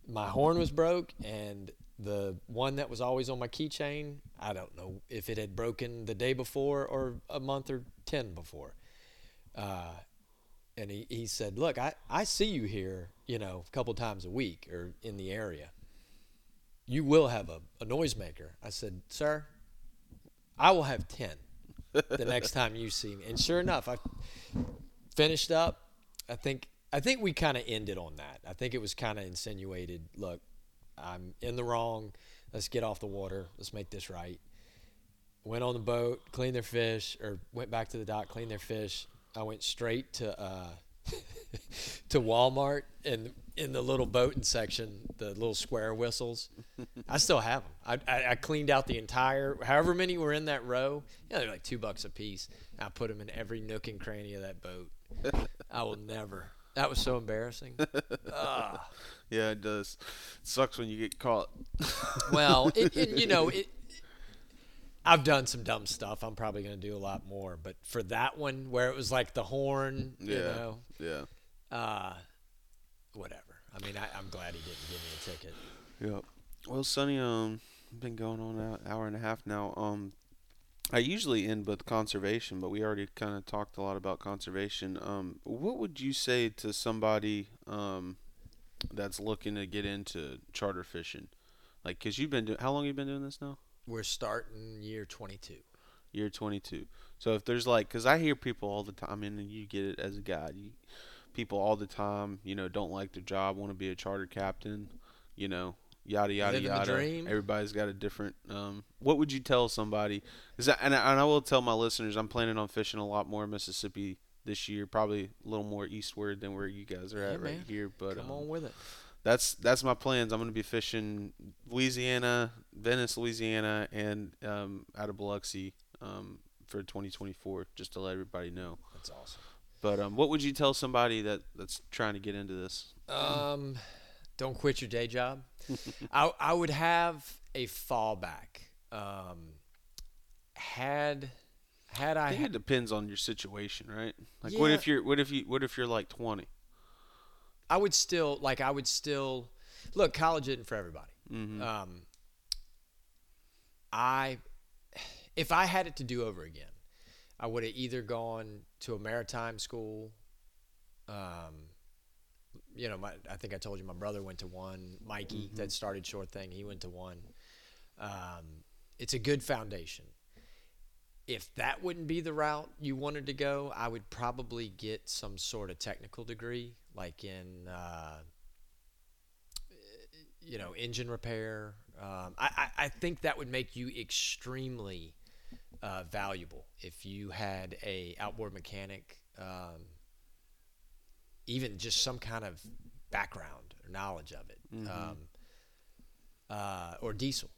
my horn was broke, and the one that was always on my keychain. I don't know if it had broken the day before or a month or ten before. Uh, and he, he said, "Look, I, I see you here, you know, a couple times a week or in the area. You will have a, a noisemaker." I said, "Sir, I will have ten the next time you see me." And sure enough, I finished up. I think I think we kind of ended on that. I think it was kind of insinuated. Look, I'm in the wrong. Let's get off the water. Let's make this right. Went on the boat, cleaned their fish, or went back to the dock, cleaned their fish. I went straight to uh, to Walmart and in the little boating section, the little square whistles. I still have them. I, I, I cleaned out the entire, however many were in that row. Yeah, they're like two bucks a piece. I put them in every nook and cranny of that boat. I will never. That was so embarrassing. Ah. Yeah, it does. sucks when you get caught. Well, it, it, you know, it. I've done some dumb stuff. I'm probably going to do a lot more, but for that one where it was like the horn, you Yeah. know, Yeah. uh, whatever. I mean, I, I'm glad he didn't give me a ticket. Yep. Well, Sonny, um, been going on an hour and a half now. Um, I usually end with conservation, but we already kind of talked a lot about conservation. Um, what would you say to somebody um that's looking to get into charter fishing? Like, cause you've been doing. How long you been doing this now? We're starting year 22. Year 22. So if there's like, cause I hear people all the time. I mean, you get it as a guide. You, people all the time, you know, don't like their job, want to be a charter captain, you know, yada yada Living yada. Everybody's got a different. Um, what would you tell somebody? Cause I, and, I, and I will tell my listeners, I'm planning on fishing a lot more in Mississippi this year, probably a little more eastward than where you guys are Yeah, at right man. here. But Come um, on with it. that's that's my plans. I'm going to be fishing Louisiana, Venice, Louisiana, and um, out of Biloxi um, for 2024, just to let everybody know. That's awesome. But um, what would you tell somebody that that's trying to get into this? Um, don't quit your day job. I I would have a fallback. Um, had had I I think had it depends on your situation, right? Like, what if you're what if you what if you're like 20? I would still like I would still look college isn't for everybody. Mm-hmm. Um, I if I had it to do over again, I would have either gone to a maritime school. Um, you know, my I think I told you my brother went to one. Mikey that started Sure Thing, he went to one. Um, it's a good foundation. If that wouldn't be the route you wanted to go, I would probably get some sort of technical degree, like in uh, you know engine repair. Um, I, I I think that would make you extremely uh, valuable if you had a outboard mechanic, um, even just some kind of background or knowledge of it, um, uh, or diesel.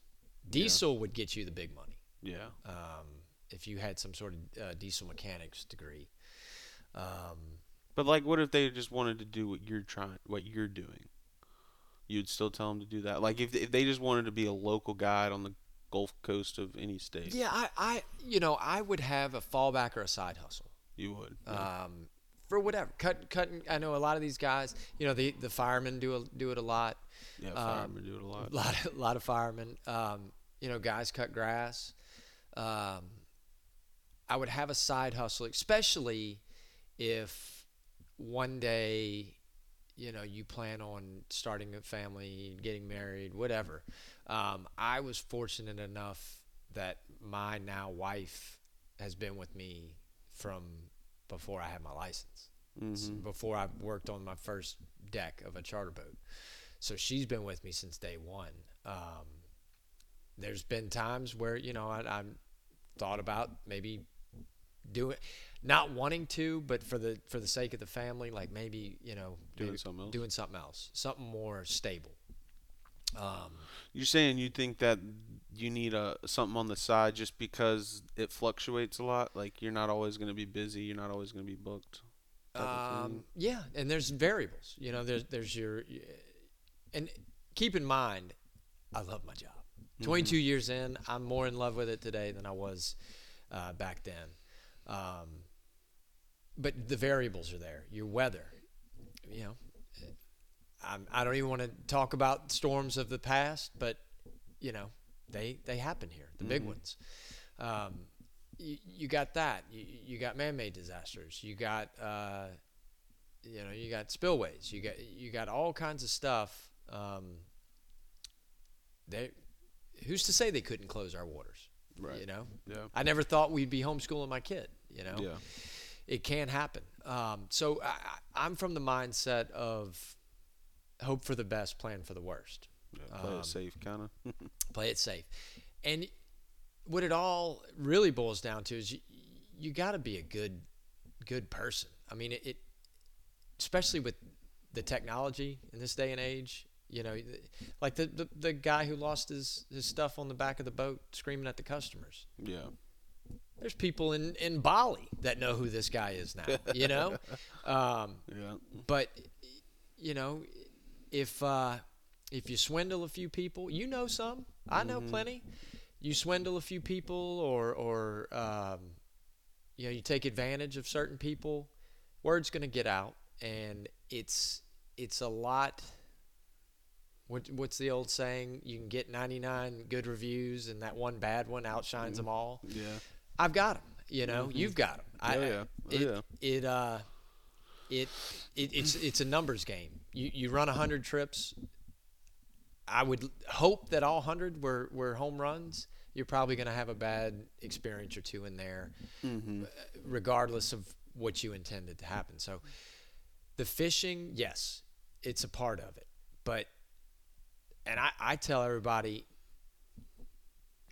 Diesel would get you the big money Yeah. um, if you had some sort of uh, diesel mechanics degree. Um, But like, what if they just wanted to do what you're trying, what you're doing? You'd still tell them to do that. Like, if if they just wanted to be a local guide on the Gulf Coast of any state, yeah, I, I, you know, I would have a fallback or a side hustle. you would. um, for whatever. Cut, cutting. I know a lot of these guys. You know, the the firemen do a, do it a lot. yeah, um, firemen do it a lot. A lot, of, lot of firemen. Um, you know, guys cut grass. Um, I would have a side hustle, especially if one day, you know, you plan on starting a family, getting married, whatever. Um, I was fortunate enough that my now wife has been with me from before I had my license, s- hmm before I worked on my first deck of a charter boat. So she's been with me since day one. Um, there's been times where you know I, I'm thought about maybe doing, not wanting to, but for the for the sake of the family, like maybe you know Doing maybe something else. doing something else, something more stable. Um, You're saying you think that you need a something on the side just because it fluctuates a lot. Like you're not always going to be busy. You're not always going to be booked. type of thing? Um, yeah, and there's variables. You know, there's there's your, and keep in mind, I love my job. 22 years in, I'm more in love with it today than I was uh, back then. Um, but the variables are there. Your weather, you know, I'm, I don't even want to talk about storms of the past, but you know, they they happen here, the big ones. Um, you, you got that. You, you got man-made disasters. You got uh, you know you got spillways. You got you got all kinds of stuff. Um, they who's to say they couldn't close our waters? Right. You know, Yeah. I never thought we'd be homeschooling my kid. You know, Yeah. it can happen. Um, so I- I'm from the mindset of hope for the best, plan for the worst yeah play Um, it safe, kind of. play it safe. And what it all really boils down to is you, you got to be a good good person. I mean, it, it especially with the technology in this day and age. You know, like the, the the guy who lost his his stuff on the back of the boat, screaming at the customers. yeah. There's people in in Bali that know who this guy is now. You know, um, Yeah. but you know, if uh, if you swindle a few people, you know some. I know plenty. You swindle a few people, or or um, you know, you take advantage of certain people. Word's gonna get out, and it's it's a lot. What, what's the old saying? You can get 99 good reviews, and that one bad one outshines them all. Yeah. I've got them. You know, you've got them. I, Oh, yeah. Oh, it, yeah. It uh, it, it it's it's a numbers game. You you run hundred trips. I would hope that all hundred were were home runs. You're probably going to have a bad experience or two in there, Mm-hmm. regardless of what you intended to happen. So, the fishing, yes, it's a part of it, but and I, I tell everybody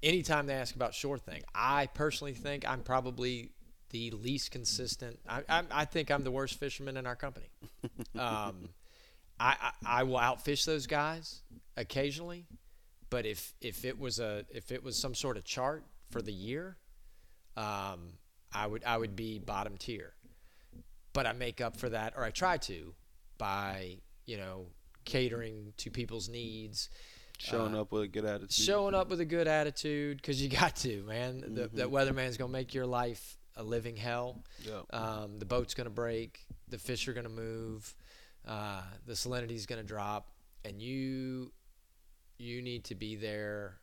anytime they ask about Sure Thing, I personally think I'm probably the least consistent. I, I, I think I'm the worst fisherman in our company. Um, I, I, I will outfish those guys occasionally, but if if it was a if it was some sort of chart for the year, um, I would I would be bottom tier. But I make up for that, or I try to, by you know catering to people's needs, Showing uh, up with a good attitude. showing up with a good attitude because you got to man. The, Mm-hmm. that weatherman's gonna make your life a living hell. Yeah. Um, the boat's gonna break. The fish are gonna move. Uh, the salinity's gonna drop, and you you need to be there.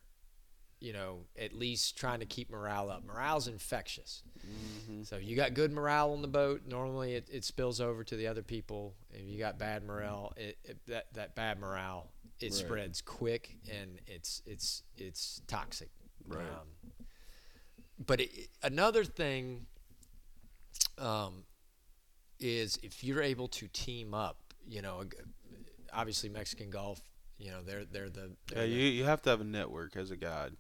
You know, at least trying to keep morale up. Morale's infectious. Mm-hmm. So you got good morale on the boat. Normally, it, it spills over to the other people. If you got bad morale, it, it that that bad morale it Right. spreads quick and it's it's it's toxic. Right. Um, but it, another thing um, is if you're able to team up, you know, obviously Mexican Gulf, you know, they're they're the Yeah, they're the- you you have to have a network as a guide.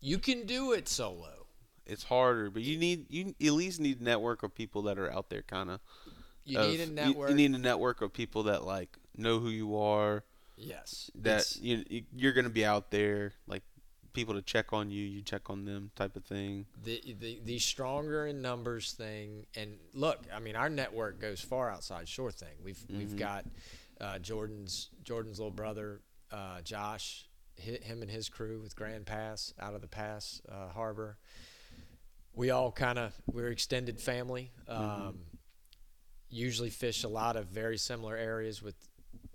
you can do it solo. It's harder, but you need you at least need a network of people that are out there, kind of. You need a network. You, need a network of people that like know who you are. yes. That you you- you're gonna be out there, like people to check on you, you check on them, type of thing. the, the the stronger in numbers thing and look i mean our network goes far outside Sure Thing we've we've Mhm. got uh, jordan's jordan's little brother uh, josh hi him and his crew with grand pass out of the pass uh, harbor. We all kind of we're extended family. Um, usually fish a lot of very similar areas with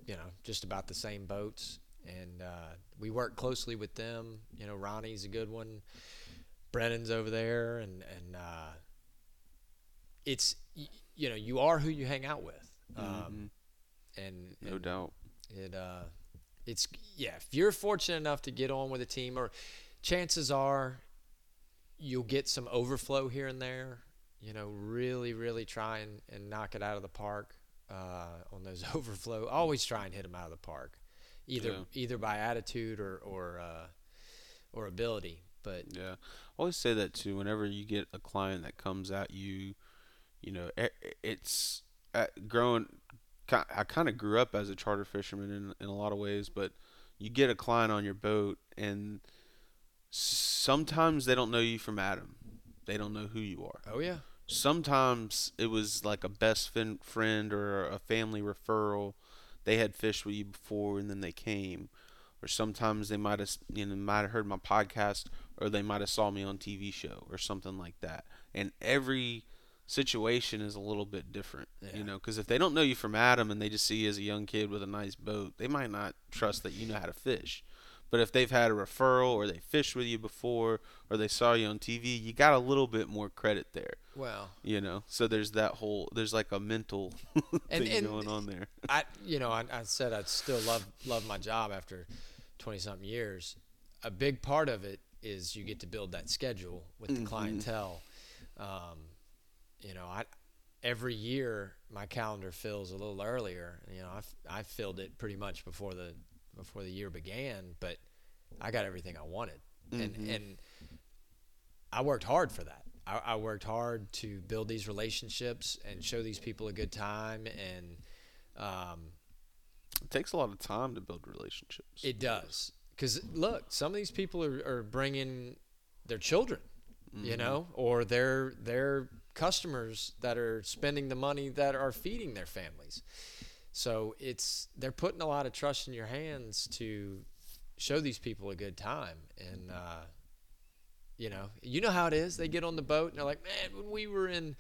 you know just about the same boats. And uh, we work closely with them. You know ronnie's a good one. Brennan's over there, and and uh, it's y- you know you are who you hang out with, um, Mhm. and, no and doubt. it uh, it's yeah. If you're fortunate enough to get on with a team, or chances are you'll get some overflow here and there. You know, really, really try and, and knock it out of the park uh, on those overflow. Always try and hit them out of the park, either Yeah. either by attitude or or uh, or ability. But Yeah, I always say that too. Whenever you get a client that comes at you, you know, i- i- it's uh, growing. I kind of grew up as a charter fisherman in in a lot of ways, but you get a client on your boat, and sometimes they don't know you from Adam. They don't know who you are. oh yeah, Sometimes it was like a best fin- friend or a family referral. They had fished with you before, and then they came or sometimes they might have you know might have heard my podcast or they might have saw me on TV show or something like that. And every situation is a little bit different, Yeah. you know, because if they don't know you from Adam and they just see you as a young kid with a nice boat, they might not trust that you know how to fish. But if they've had a referral or they fished with you before or they saw you on TV, you got a little bit more credit there, well. you know. So there's that whole there's like a mental thing and- going on there. I you know I, I said I'd still love love my job after twenty something years. A big part of it is you get to build that schedule with the Mhm. clientele. Um, you know, I every year my calendar fills a little earlier. You know, I I filled it pretty much before the before the year began, but I got everything I wanted, and Mhm. and I worked hard for that. I, I worked hard to build these relationships and show these people a good time and. Um, It takes a lot of time to build relationships. it does. Because look, some of these people are, are bringing their children, you Mhm. know, or their their customers that are spending the money that are feeding their families. So it's they're putting a lot of trust in your hands to show these people a good time, and uh, you know, you know how it is. They get on the boat and they're like, "Man, when we were in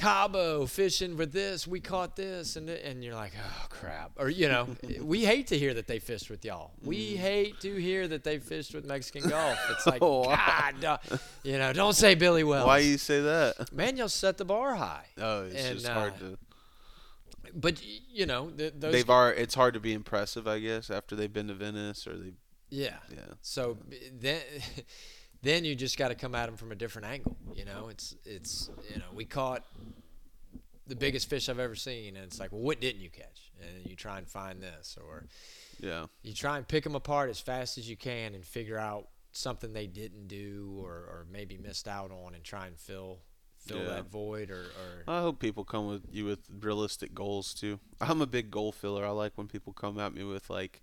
Cabo fishing for this, we caught this," and and you're like, "Oh crap!" Or you know, we hate to hear that they fished with y'all. We hate to hear that they fished with Mexican Gulf. It's like, Oh, wow. God, uh, you know, don't say Billy Wells. Why you say that? Man, y'all set the bar high. Oh, it's And, just hard uh, to. But you know, th- those. They've are. It's hard to be impressive, I guess, after they've been to Venice or they. yeah. Yeah. So then, then you just got to come at them from a different angle. You know, it's it's you know we caught the biggest fish I've ever seen, and it's like, well, what didn't you catch? And you try and find this, or Yeah. you try and pick them apart as fast as you can and figure out something they didn't do or, or maybe missed out on, and try and fill fill Yeah. that void, or, or I hope people come with you with realistic goals too. I'm a big goal filler. I like when people come at me with like,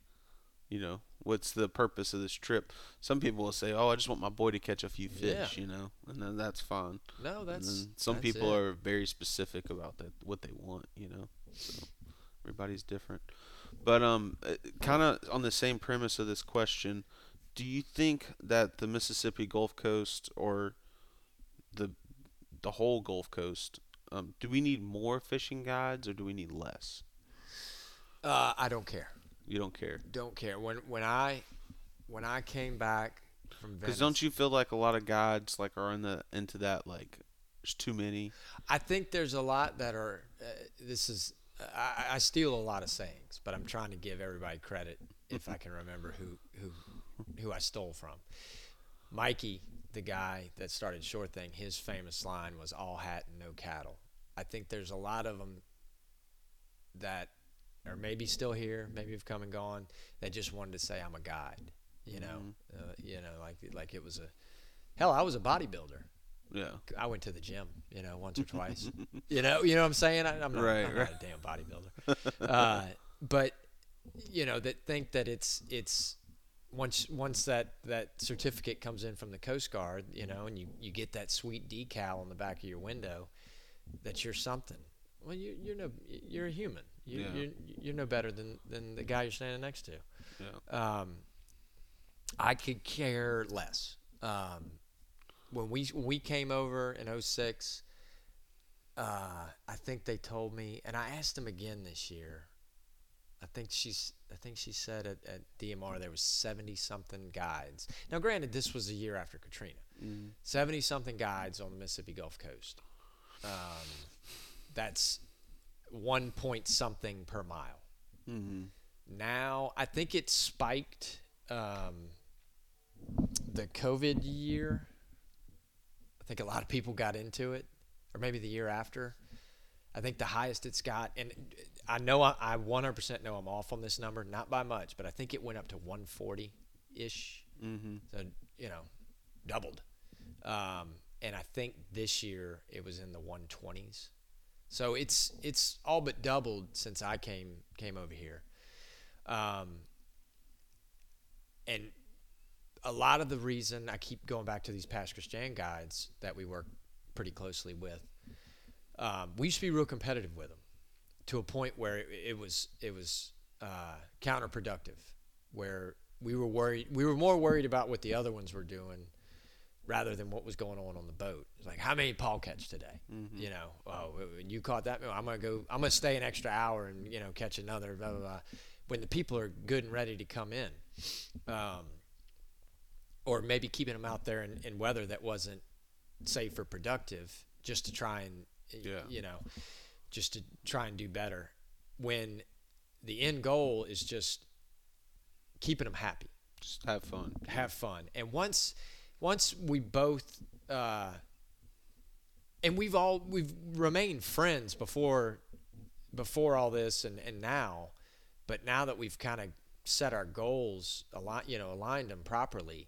you know, what's the purpose of this trip? Some people will say, "Oh, I just want my boy to catch a few fish," Yeah. you know, and then that's fine. no, that's some that's people it. are very specific about that what they want, you know. So everybody's different. But um kind of on the same premise of this question, do you think that the Mississippi Gulf Coast or the the whole Gulf Coast um, do we need more fishing guides or do we need less? Uh, I don't care. You don't care. Don't care. When when I when I came back from Venice, Because don't you feel like a lot of guides like are in the into that like there's too many? I think there's a lot that are. Uh, this is. I, I steal a lot of sayings, but I'm trying to give everybody credit if I can remember who who who I stole from. Mikey, the guy that started Sure Thing, his famous line was "all hat and no cattle." I think there's a lot of them that are maybe still here, maybe have come and gone, that just wanted to say I'm a guide. You know, uh, you know, like like it was a hell. I was a bodybuilder. Yeah. I went to the gym, you know, once or twice. you know, you know what I'm saying? I, I'm not, Right, I'm right. not a damn bodybuilder. uh, but you know, that think that it's it's once once that that certificate comes in from the Coast Guard, you know, and you you get that sweet decal on the back of your window that you're something. Well, you you're no you're a human. You, Yeah. You're you're no better than than the guy you're standing next to. Yeah. Um, I could care less. Um, when we when we came over in 06, uh, I think they told me, and I asked them again this year. I think she's. I think she said at, at DMR there was seventy something guides. Now, granted, this was a year after Katrina. Mm. Seventy something guides on the Mississippi Gulf Coast. Um, that's one point something per mile. Mm-hmm. Now, I think it spiked um, the COVID year. I think a lot of people got into it, or maybe the year after. I think the highest it's got, and I know I, I 100% know I'm off on this number, not by much, but I think it went up to 140 ish. Mm-hmm. So, you know, doubled. Um, and I think this year it was in the 120s. So it's it's all but doubled since I came came over here. Um, and a lot of the reason I keep going back to these Pass Christian guides that we work pretty closely with, um, we used to be real competitive with them to a point where it, it was it was uh, counterproductive, where we were worried we were more worried about what the other ones were doing rather than what was going on on the boat. It's like how many Paul catch today? Mm-hmm. You know, oh, you caught that, I'm gonna go. I'm gonna stay an extra hour and you know catch another. Blah blah blah. When the people are good and ready to come in, um, or maybe keeping them out there in, in weather that wasn't safe or productive, just to try and Yeah. you know, just to try and do better. When the end goal is just keeping them happy Just have fun. have fun. And once once we both uh, and we've all we've remained friends before before all this and, and now, but now that we've kind of set our goals a lot you know aligned them properly,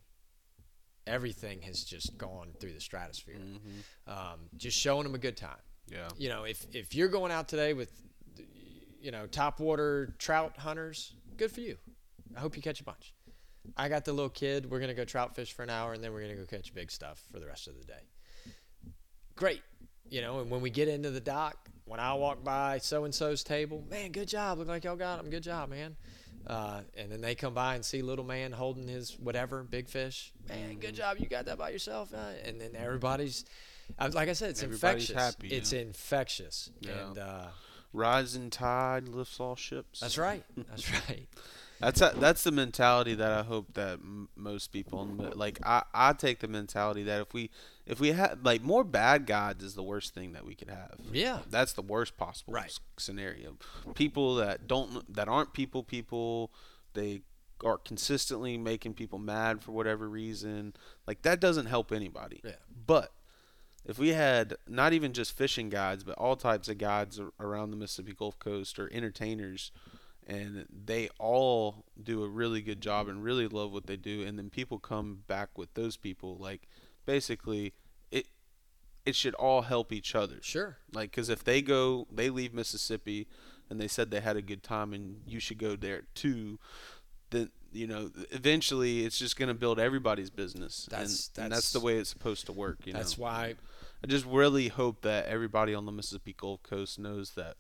everything has just gone through the stratosphere. Mm-hmm. Um, just showing them a good time Yeah. you know, if if you're going out today with, you know, top water trout hunters, good for you. I hope you catch a bunch. I got the little kid. We're gonna go trout fish for an hour, and then we're gonna go catch big stuff for the rest of the day. Great, you know. And when we get into the dock, when I walk by so and so's table, man, good job. Look like y'all got them. Good job, man. Uh, and then they come by and see little man holding his whatever big fish. Man, good job. You got that by yourself. Uh, and then everybody's, I like I said, it's Everybody's infectious. happy, it's yeah. infectious. Yeah. And uh, Rising tide lifts all ships. that's right. That's right. That's a, that's the mentality that I hope that m- most people like. I, I take the mentality that if we if we had like more bad guides is the worst thing that we could have. Yeah. That's the worst possible Right. s- scenario. People that don't that aren't people people, they are consistently making people mad for whatever reason. Like that doesn't help anybody. Yeah. But if we had not even just fishing guides, but all types of guides around the Mississippi Gulf Coast or entertainers, and they all do a really good job and really love what they do, and then people come back with those people, like basically it it should all help each other. Sure. Like, because if they go, they leave Mississippi, and they said they had a good time, and you should go there too. Then you know, eventually, it's just gonna build everybody's business, That's- and, and that's that's- the way it's supposed to work. You That's know, why I just really hope that everybody on the Mississippi Gulf Coast knows that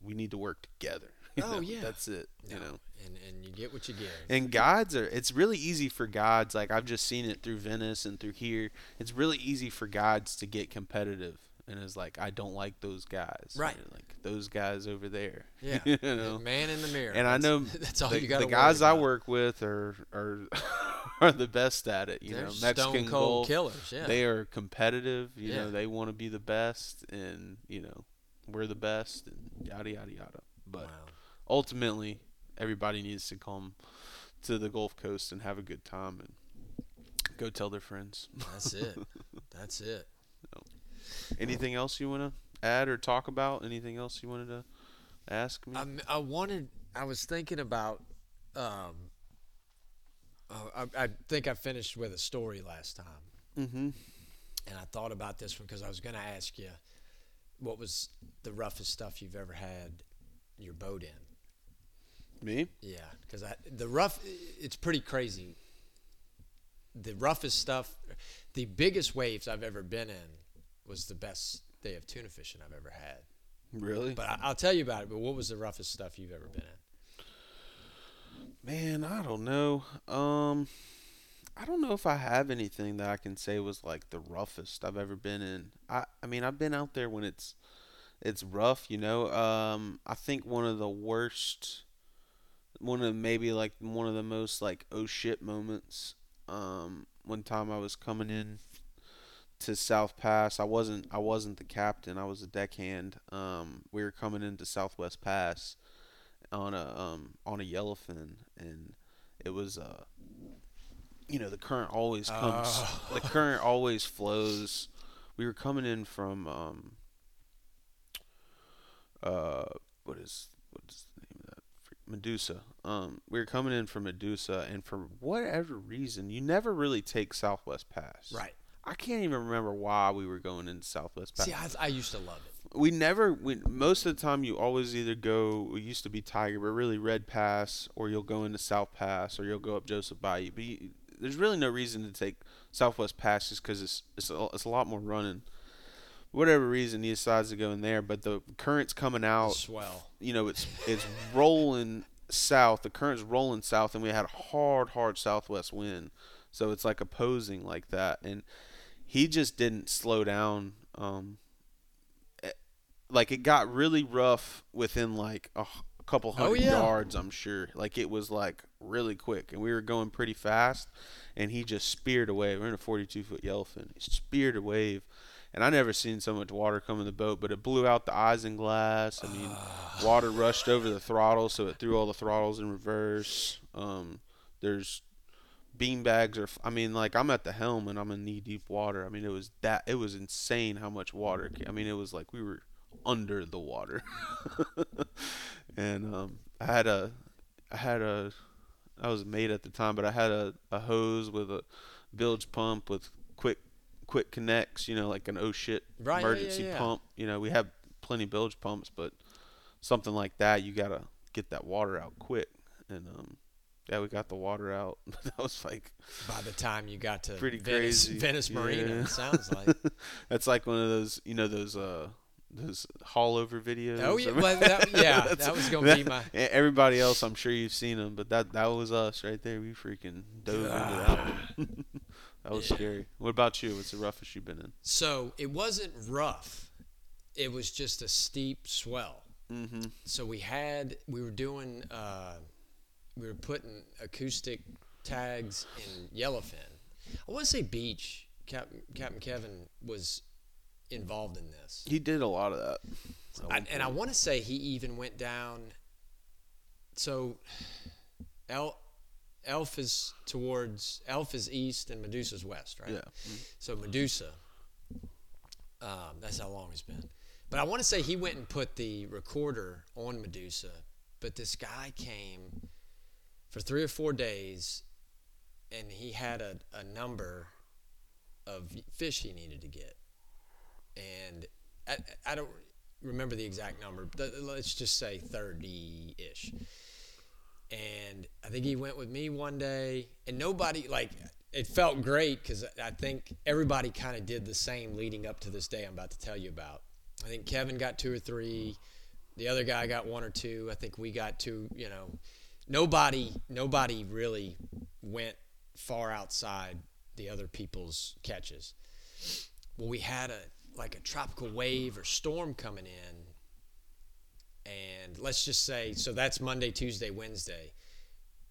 we need to work together. Oh, know? yeah. that's it. You know. and and you get what you get. And gods are it's really easy for gods. like I've just seen it through Venice and through here. It's really easy for gods to get competitive and it's like I don't like those guys. Right. Know, Like those guys over there. yeah, you know. man in the mirror. And I know that's all the, you got. the guys I work with are are are the best at it, you They're know. stone Mexican cold Gulf, killers. Yeah. they are competitive, you Yeah. know, they want to be the best and, you know, we're the best and yada yada yada. But wow. Ultimately everybody needs to come to the Gulf Coast and have a good time and go tell their friends. That's it. That's it. Anything else you want to add or talk about? Anything else you wanted to ask me? I'm, I wanted. I was thinking about. Um, oh, I, I think I finished with a story last time, mm-hmm. and I thought about this one because I was going to ask you, what was the roughest stuff you've ever had your boat in? Me? Yeah, because the rough. It's pretty crazy. The roughest stuff, the biggest waves I've ever been in, was the best day of tuna fishing I've ever had. Really? But I, I'll tell you about it. But what was the roughest stuff you've ever been in? Man, I don't know. Um I don't know if I have anything that I can say was like the roughest I've ever been in. I I mean, I've been out there when it's it's rough, you know. Um I think one of the worst one of maybe like one of the most like oh shit moments um one time I was coming in to South Pass. I wasn't I wasn't the captain. I was a deckhand. Um we were coming into Southwest Pass on a um on a yellowfin and it was uh you know the current always comes Oh. the current always flows we were coming in from um uh what is what is the name of that Freak- Medusa. Um we were coming in from Medusa and for whatever reason you never really take Southwest Pass. Right. I can't even remember why we were going into Southwest Pass. See, I, I used to love it. we never we most of the time you always either go it used to be tiger but really red pass or you'll go into south pass or you'll go up joseph bayou. But you, there's really no reason to take southwest pass just because it's it's a, it's a lot more running whatever reason he decides to go in there but the current's coming out Swell. you know it's it's rolling south. The current's rolling south and we had a hard hard southwest wind. So it's like opposing like that. And he just didn't slow down um eh, like it got really rough within like a couple Oh, hundred yeah. yards i'm sure. Like it was like really quick and we were going pretty fast and he just speared away we're in a 42 foot yellowfin. He speared a wave and I never seen so much water come in the boat, but it blew out the isinglass. I mean, water rushed over the throttle, so it threw all the throttles in reverse. Um, there's bean bags or I mean, like I'm at the helm and I'm in knee deep water. I mean, it was that it was insane how much water. ca- I mean, it was like we were under the water. and um, I had a, I had a, I was a mate at the time, but I had a, a hose with a bilge pump with quick quick connects, you know, like an oh shit Right, yeah, yeah, emergency yeah. pump. You know, we have plenty of bilge pumps, but something like that, you gotta get that water out quick. And um, yeah, we got the water out. that was like By the time you got to Pretty Venice, crazy. Venice Marina, Yeah. it sounds like. that's like one of those, you know, those uh those haul over videos. Oh yeah, well, that, yeah, that was gonna be that- my. e- Everybody else, I'm sure you've seen them, but that that was us right there. We freaking dove into that one. That was scary. What about you? What's the roughest you've been in? So it wasn't rough. It was just a steep swell. Mm-hmm. So we had we were doing uh, we were putting acoustic tags in Yellowfin. I want to say beach. Captain Captain Kevin was involved in this, He did a lot of that. I, and I want to say he even went down. So, El, Elf is towards Elf is east and Medusa's west, right? Yeah. So Medusa, Um, that's how long it's been. But I want to say he went and put the recorder on Medusa. But this guy came for three or four days, and he had a, a number of fish he needed to get. And I, I don't remember the exact number, but let's just say 30 ish. And I think he went with me one day, and nobody, like, it felt great because I think everybody kind of did the same leading up to this day I'm about to tell you about. I think Kevin got two or three, the other guy got one or two. I think we got two, you know. Nobody nobody really went far outside the other people's catches. Well, we had a like a tropical wave or storm coming in and let's just say so that's Monday, Tuesday, Wednesday.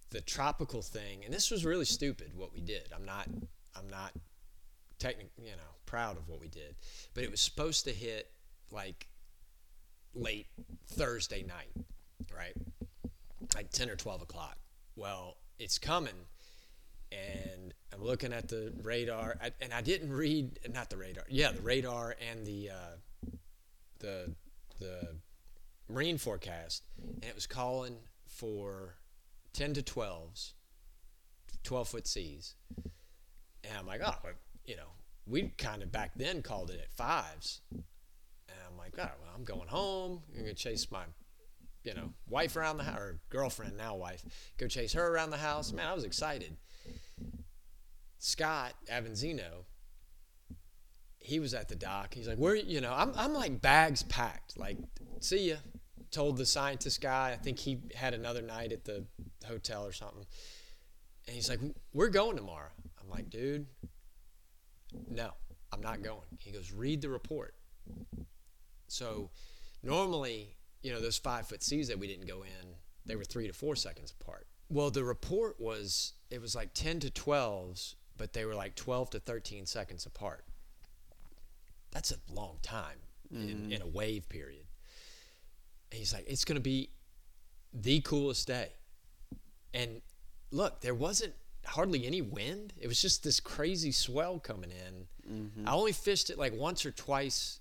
The tropical thing, and this was really stupid what we did. I'm not I'm not technically, you know, proud of what we did. But it was supposed to hit like late Thursday night, right? Like 10 or 12 o'clock. Well, it's coming, and I'm looking at the radar, and I didn't read, not the radar, yeah, the radar and the, uh, the, the marine forecast, and it was calling for 10 to 12s, 12 foot seas. And I'm like, oh, you know, we kind of back then called it at fives. And I'm like, oh, well, I'm going home. I'm going to chase my, you know, wife around the house, or girlfriend, now wife, go chase her around the house. Man, I was excited. Scott Avanzino, he was at the dock. He's like, where, you know, I'm, I'm like bags packed. Like, see ya told the scientist guy, I think he had another night at the hotel or something. And he's like, We're going tomorrow. I'm like, Dude, no, I'm not going. He goes, Read the report. So normally, you know, those five foot seas that we didn't go in, they were three to four seconds apart. Well, the report was, it was like 10 to 12s, but they were like 12 to 13 seconds apart. That's a long time mm-hmm. in, in a wave period. And he's like, it's going to be the coolest day. And look, there wasn't hardly any wind. It was just this crazy swell coming in. Mm-hmm. I only fished it like once or twice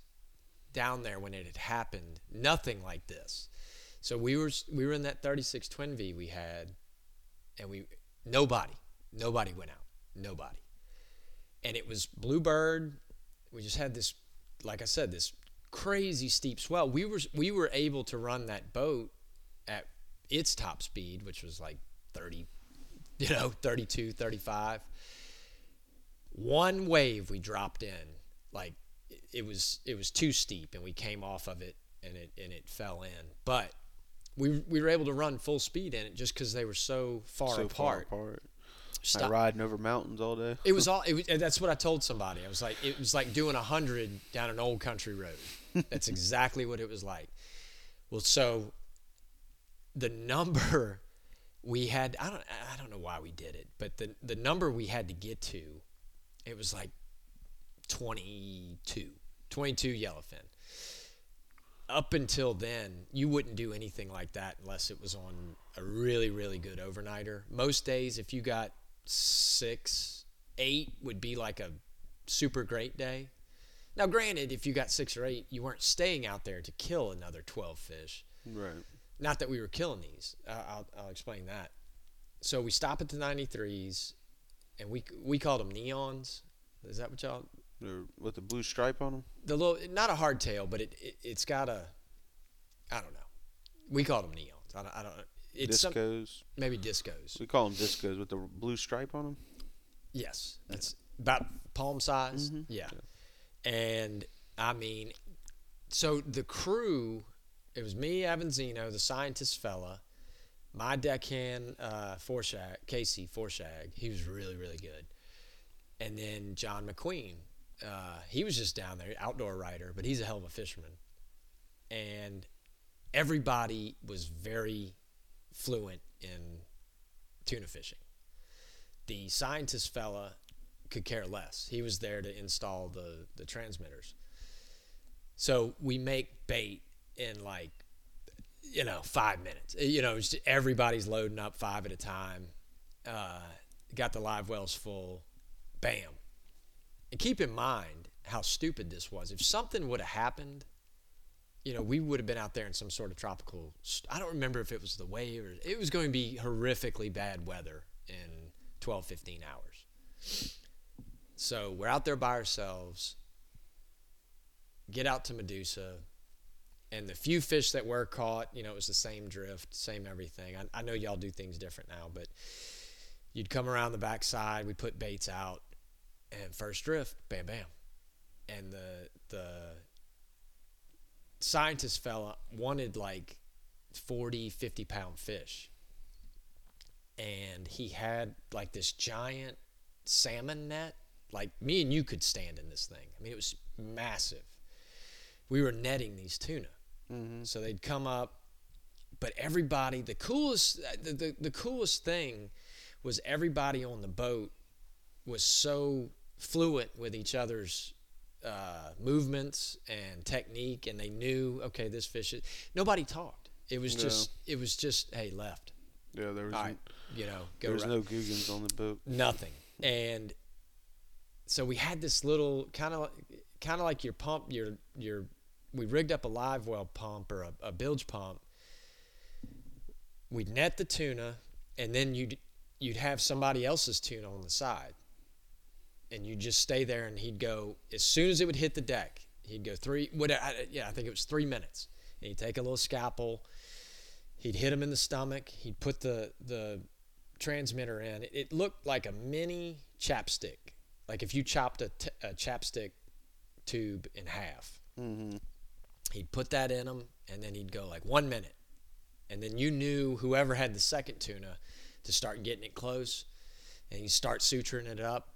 down there when it had happened. Nothing like this. So we were we were in that 36 twin V we had, and we nobody nobody went out nobody, and it was Bluebird. We just had this, like I said, this crazy steep swell. We were we were able to run that boat at its top speed, which was like 30, you know, 32, 35. One wave we dropped in, like it was it was too steep, and we came off of it, and it and it fell in. But we we were able to run full speed in it just because they were so far so apart. Far apart. Stop. riding over mountains all day. It was all. It was, that's what I told somebody. I was like, it was like doing a hundred down an old country road. That's exactly what it was like. Well, so the number we had, I don't, I don't know why we did it, but the the number we had to get to, it was like 22, 22 yellowfin. Up until then, you wouldn't do anything like that unless it was on a really, really good overnighter. Most days, if you got six, eight would be like a super great day. Now, granted, if you got six or eight, you weren't staying out there to kill another 12 fish. Right. Not that we were killing these. Uh, I'll, I'll explain that. So we stop at the 93s, and we we called them neons. Is that what y'all? They're with the blue stripe on them. The little, not a hardtail, but it, it has got a, I don't know. We called them neons. I don't. I don't it's discos. Some, maybe discos. We call them discos with the blue stripe on them. Yes, that's about palm size. Mm-hmm. Yeah. yeah, and I mean, so the crew, it was me, Avanzino, the scientist fella, my deckhand, uh, Forshag, Casey Forshag. He was really really good, and then John McQueen. Uh, he was just down there, outdoor rider, but he's a hell of a fisherman, and everybody was very fluent in tuna fishing. The scientist fella could care less. He was there to install the, the transmitters. So we make bait in like, you know, five minutes. You know, everybody's loading up five at a time. Uh, got the live wells full. Bam. And keep in mind how stupid this was. If something would have happened, you know, we would have been out there in some sort of tropical. I don't remember if it was the wave or it was going to be horrifically bad weather in 12, 15 hours. So we're out there by ourselves. Get out to Medusa, and the few fish that were caught, you know, it was the same drift, same everything. I, I know y'all do things different now, but you'd come around the backside. We put baits out, and first drift, bam, bam, and the the scientist fella wanted like 40, 50 pound fish, and he had like this giant salmon net. Like me and you could stand in this thing. I mean, it was massive. We were netting these tuna. Mm-hmm. So they'd come up, but everybody, the coolest, the, the, the coolest thing was everybody on the boat was so fluent with each other's uh, movements and technique, and they knew, okay, this fish is. Nobody talked. It was No. just, it was just, hey, left. Yeah, there was All right, you know, go there was right no Googans on the boat. nothing and so we had this little kind of kind of like your pump your your we rigged up a live well pump or a, a bilge pump we'd net the tuna and then you'd you'd have somebody else's tuna on the side and you'd just stay there and he'd go as soon as it would hit the deck he'd go three what I- yeah i think it was three minutes and he'd take a little scalpel he'd hit him in the stomach he'd put the the transmitter in, it, it looked like a mini chapstick. Like if you chopped a, t- a chapstick tube in half. Mm-hmm. He'd put that in him and then he'd go like one minute, and then you knew whoever had the second tuna to start getting it close, and you start suturing it up,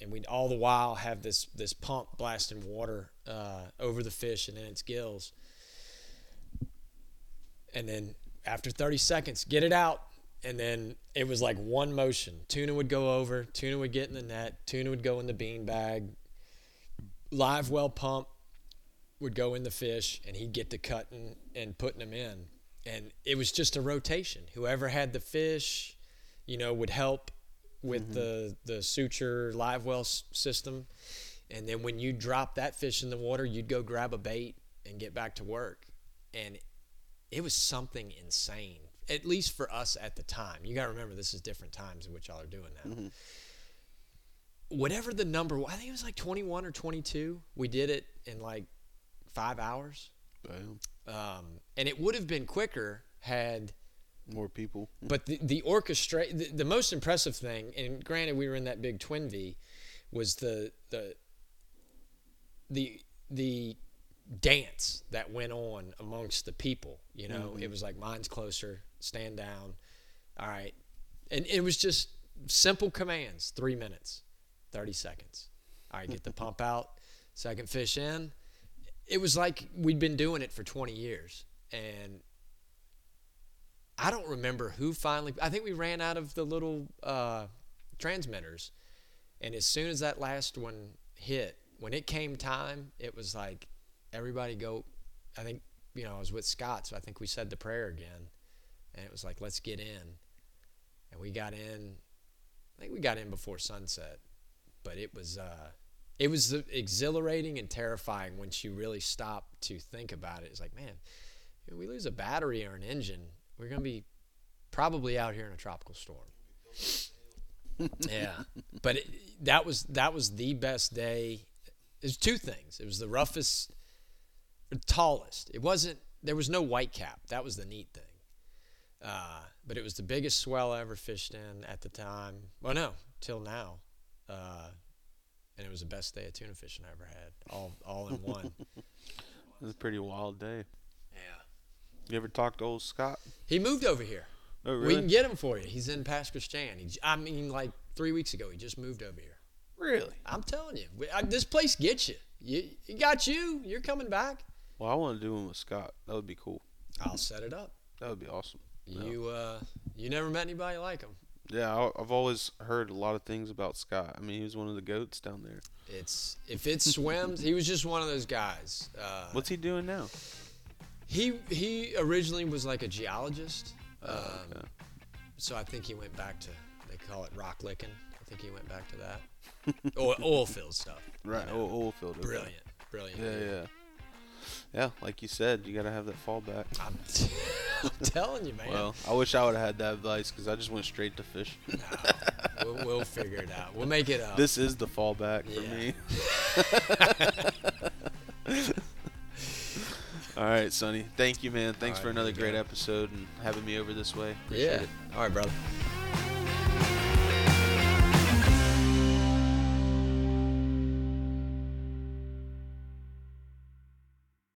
and we'd all the while have this this pump blasting water uh, over the fish and in its gills, and then after 30 seconds, get it out. And then it was like one motion. Tuna would go over, tuna would get in the net, tuna would go in the bean bag, live well pump would go in the fish, and he'd get to cutting and putting them in. And it was just a rotation. Whoever had the fish, you know, would help with the, the suture live well s- system. And then when you drop that fish in the water, you'd go grab a bait and get back to work. And it was something insane, at least for us at the time. You got to remember, this is different times in which y'all are doing now. Whatever the number, I think it was like 21 or 22. We did it in like five hours. Bam. Um, and it would have been quicker had More people. but the, the orchestra, the, the most impressive thing, and granted we were in that big twin V, was the the the the dance that went on amongst the people. You know, mm-hmm. it was like mine's closer, stand down, all right, and it was just simple commands. Three minutes, thirty seconds. All right, get the pump out. Second fish in. It was like we'd been doing it for 20 years, and I don't remember who finally. I think we ran out of the little uh, transmitters, and as soon as that last one hit, when it came time, it was like everybody go. I think you know I was with Scott, so I think we said the prayer again, and it was like let's get in, and we got in. I think we got in before sunset, but it was uh, it was exhilarating and terrifying once you really stop to think about it. It's like man, we lose a battery or an engine, we're gonna be probably out here in a tropical storm. yeah, but it, that was that was the best day. There's two things. It was the roughest, tallest. It wasn't. There was no white cap. That was the neat thing. Uh, but it was the biggest swell I ever fished in at the time. Well, no, till now. Uh, and it was the best day of tuna fishing I ever had. All all in one. It was a pretty wild day. You ever talked to old Scott? He moved over here. Oh, We can get him for you. He's in Pass Christian. He, I mean, like three weeks ago, he just moved over here. really? I'm telling you, we, I, this place gets you. You, it got you. You're coming back. Well, I want to do one with Scott. That would be cool. I'll set it up. That would be awesome. Yeah. You, uh, you never met anybody like him. Yeah, I- I've always heard a lot of things about Scott. I mean, he was one of the goats down there. It's if it swims, he was just one of those guys. Uh, What's he doing now? He he originally was like a geologist, um, Oh, okay. so I think he went back to they call it rock licking. I think he went back to that. oil, oil field stuff. Right. you know. Oil, oil field. Brilliant, brilliant. Yeah, dude. yeah. Yeah, like you said, you gotta have that fallback. I'm, I'm telling you, man. Well, I wish I would have had that advice because I just went straight to fish. No, we'll, we'll figure it out. We'll make it up. This is the fallback for me. All right, Sonny. Thank you, man. Thanks All for another great episode and having me over this way. Appreciate yeah. it. All right, brother.